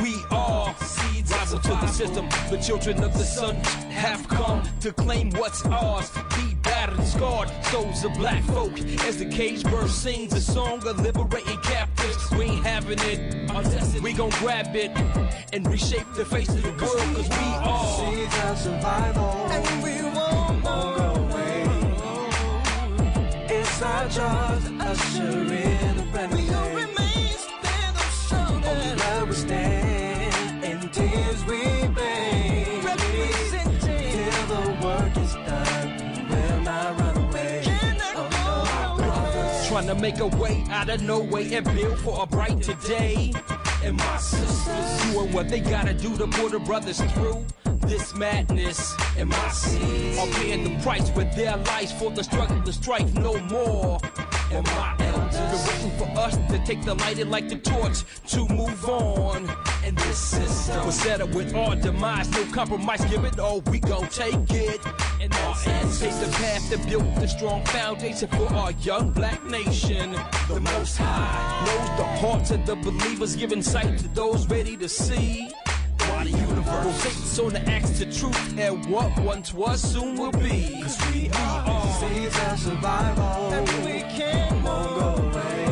We are seeds rival to the system. The children of the sun have come to claim what's ours. Be battered scarred, souls of black folk. As the cage bird sings a song of liberating captives. We ain't having it. We gon' grab it and reshape the face of the world. Cause we are seeds of survival. And we won't go away. It's our job to usher in a brand new day. On the ground we stand, Trying to make a way out of no way and build for a bright today. And my sisters doing what they gotta do to pull the brothers through this madness. And my sins are paying the price with their lives for the struggle, the strife no more. And my elders waiting for us to take the light and like the torch to move on. And this system was set up with our demise, no compromise. Give it all, we gon' take it. And our ancestors the path that built the strong foundation for our young black nation. The Most High knows the hearts of the believers, giving sight to those ready to see. Universe first. Fates on the axe to truth, and what once was soon will be. Cause we are seeds of survival. And we can't go away.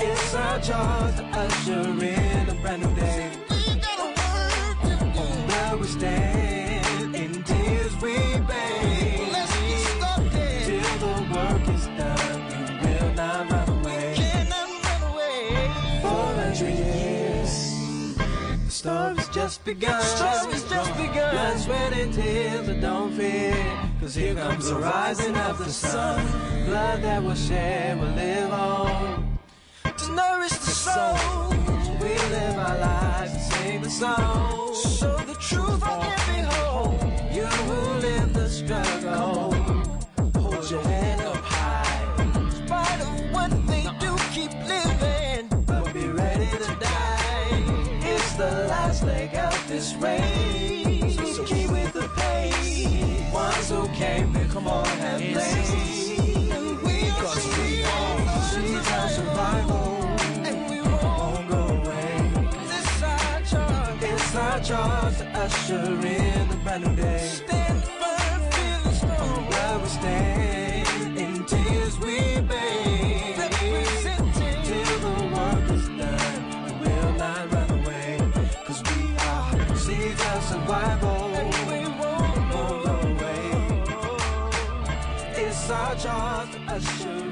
It's our job to usher in The story's just begun. Story's just begun. Blood, sweat, and tears, but don't fear. Cause here comes the rising of the sun. Blood that will share will live on. To nourish the soul. We live our lives and sing the song. Show the truth I can behold. You who live the struggle. Hold your head this race. So keep with the pace. Ones came here, come on, have faith. And we Cause we are seeds of survival. And we won't go away. It's our charge. It's our charge to usher in the brand new day. Away. It's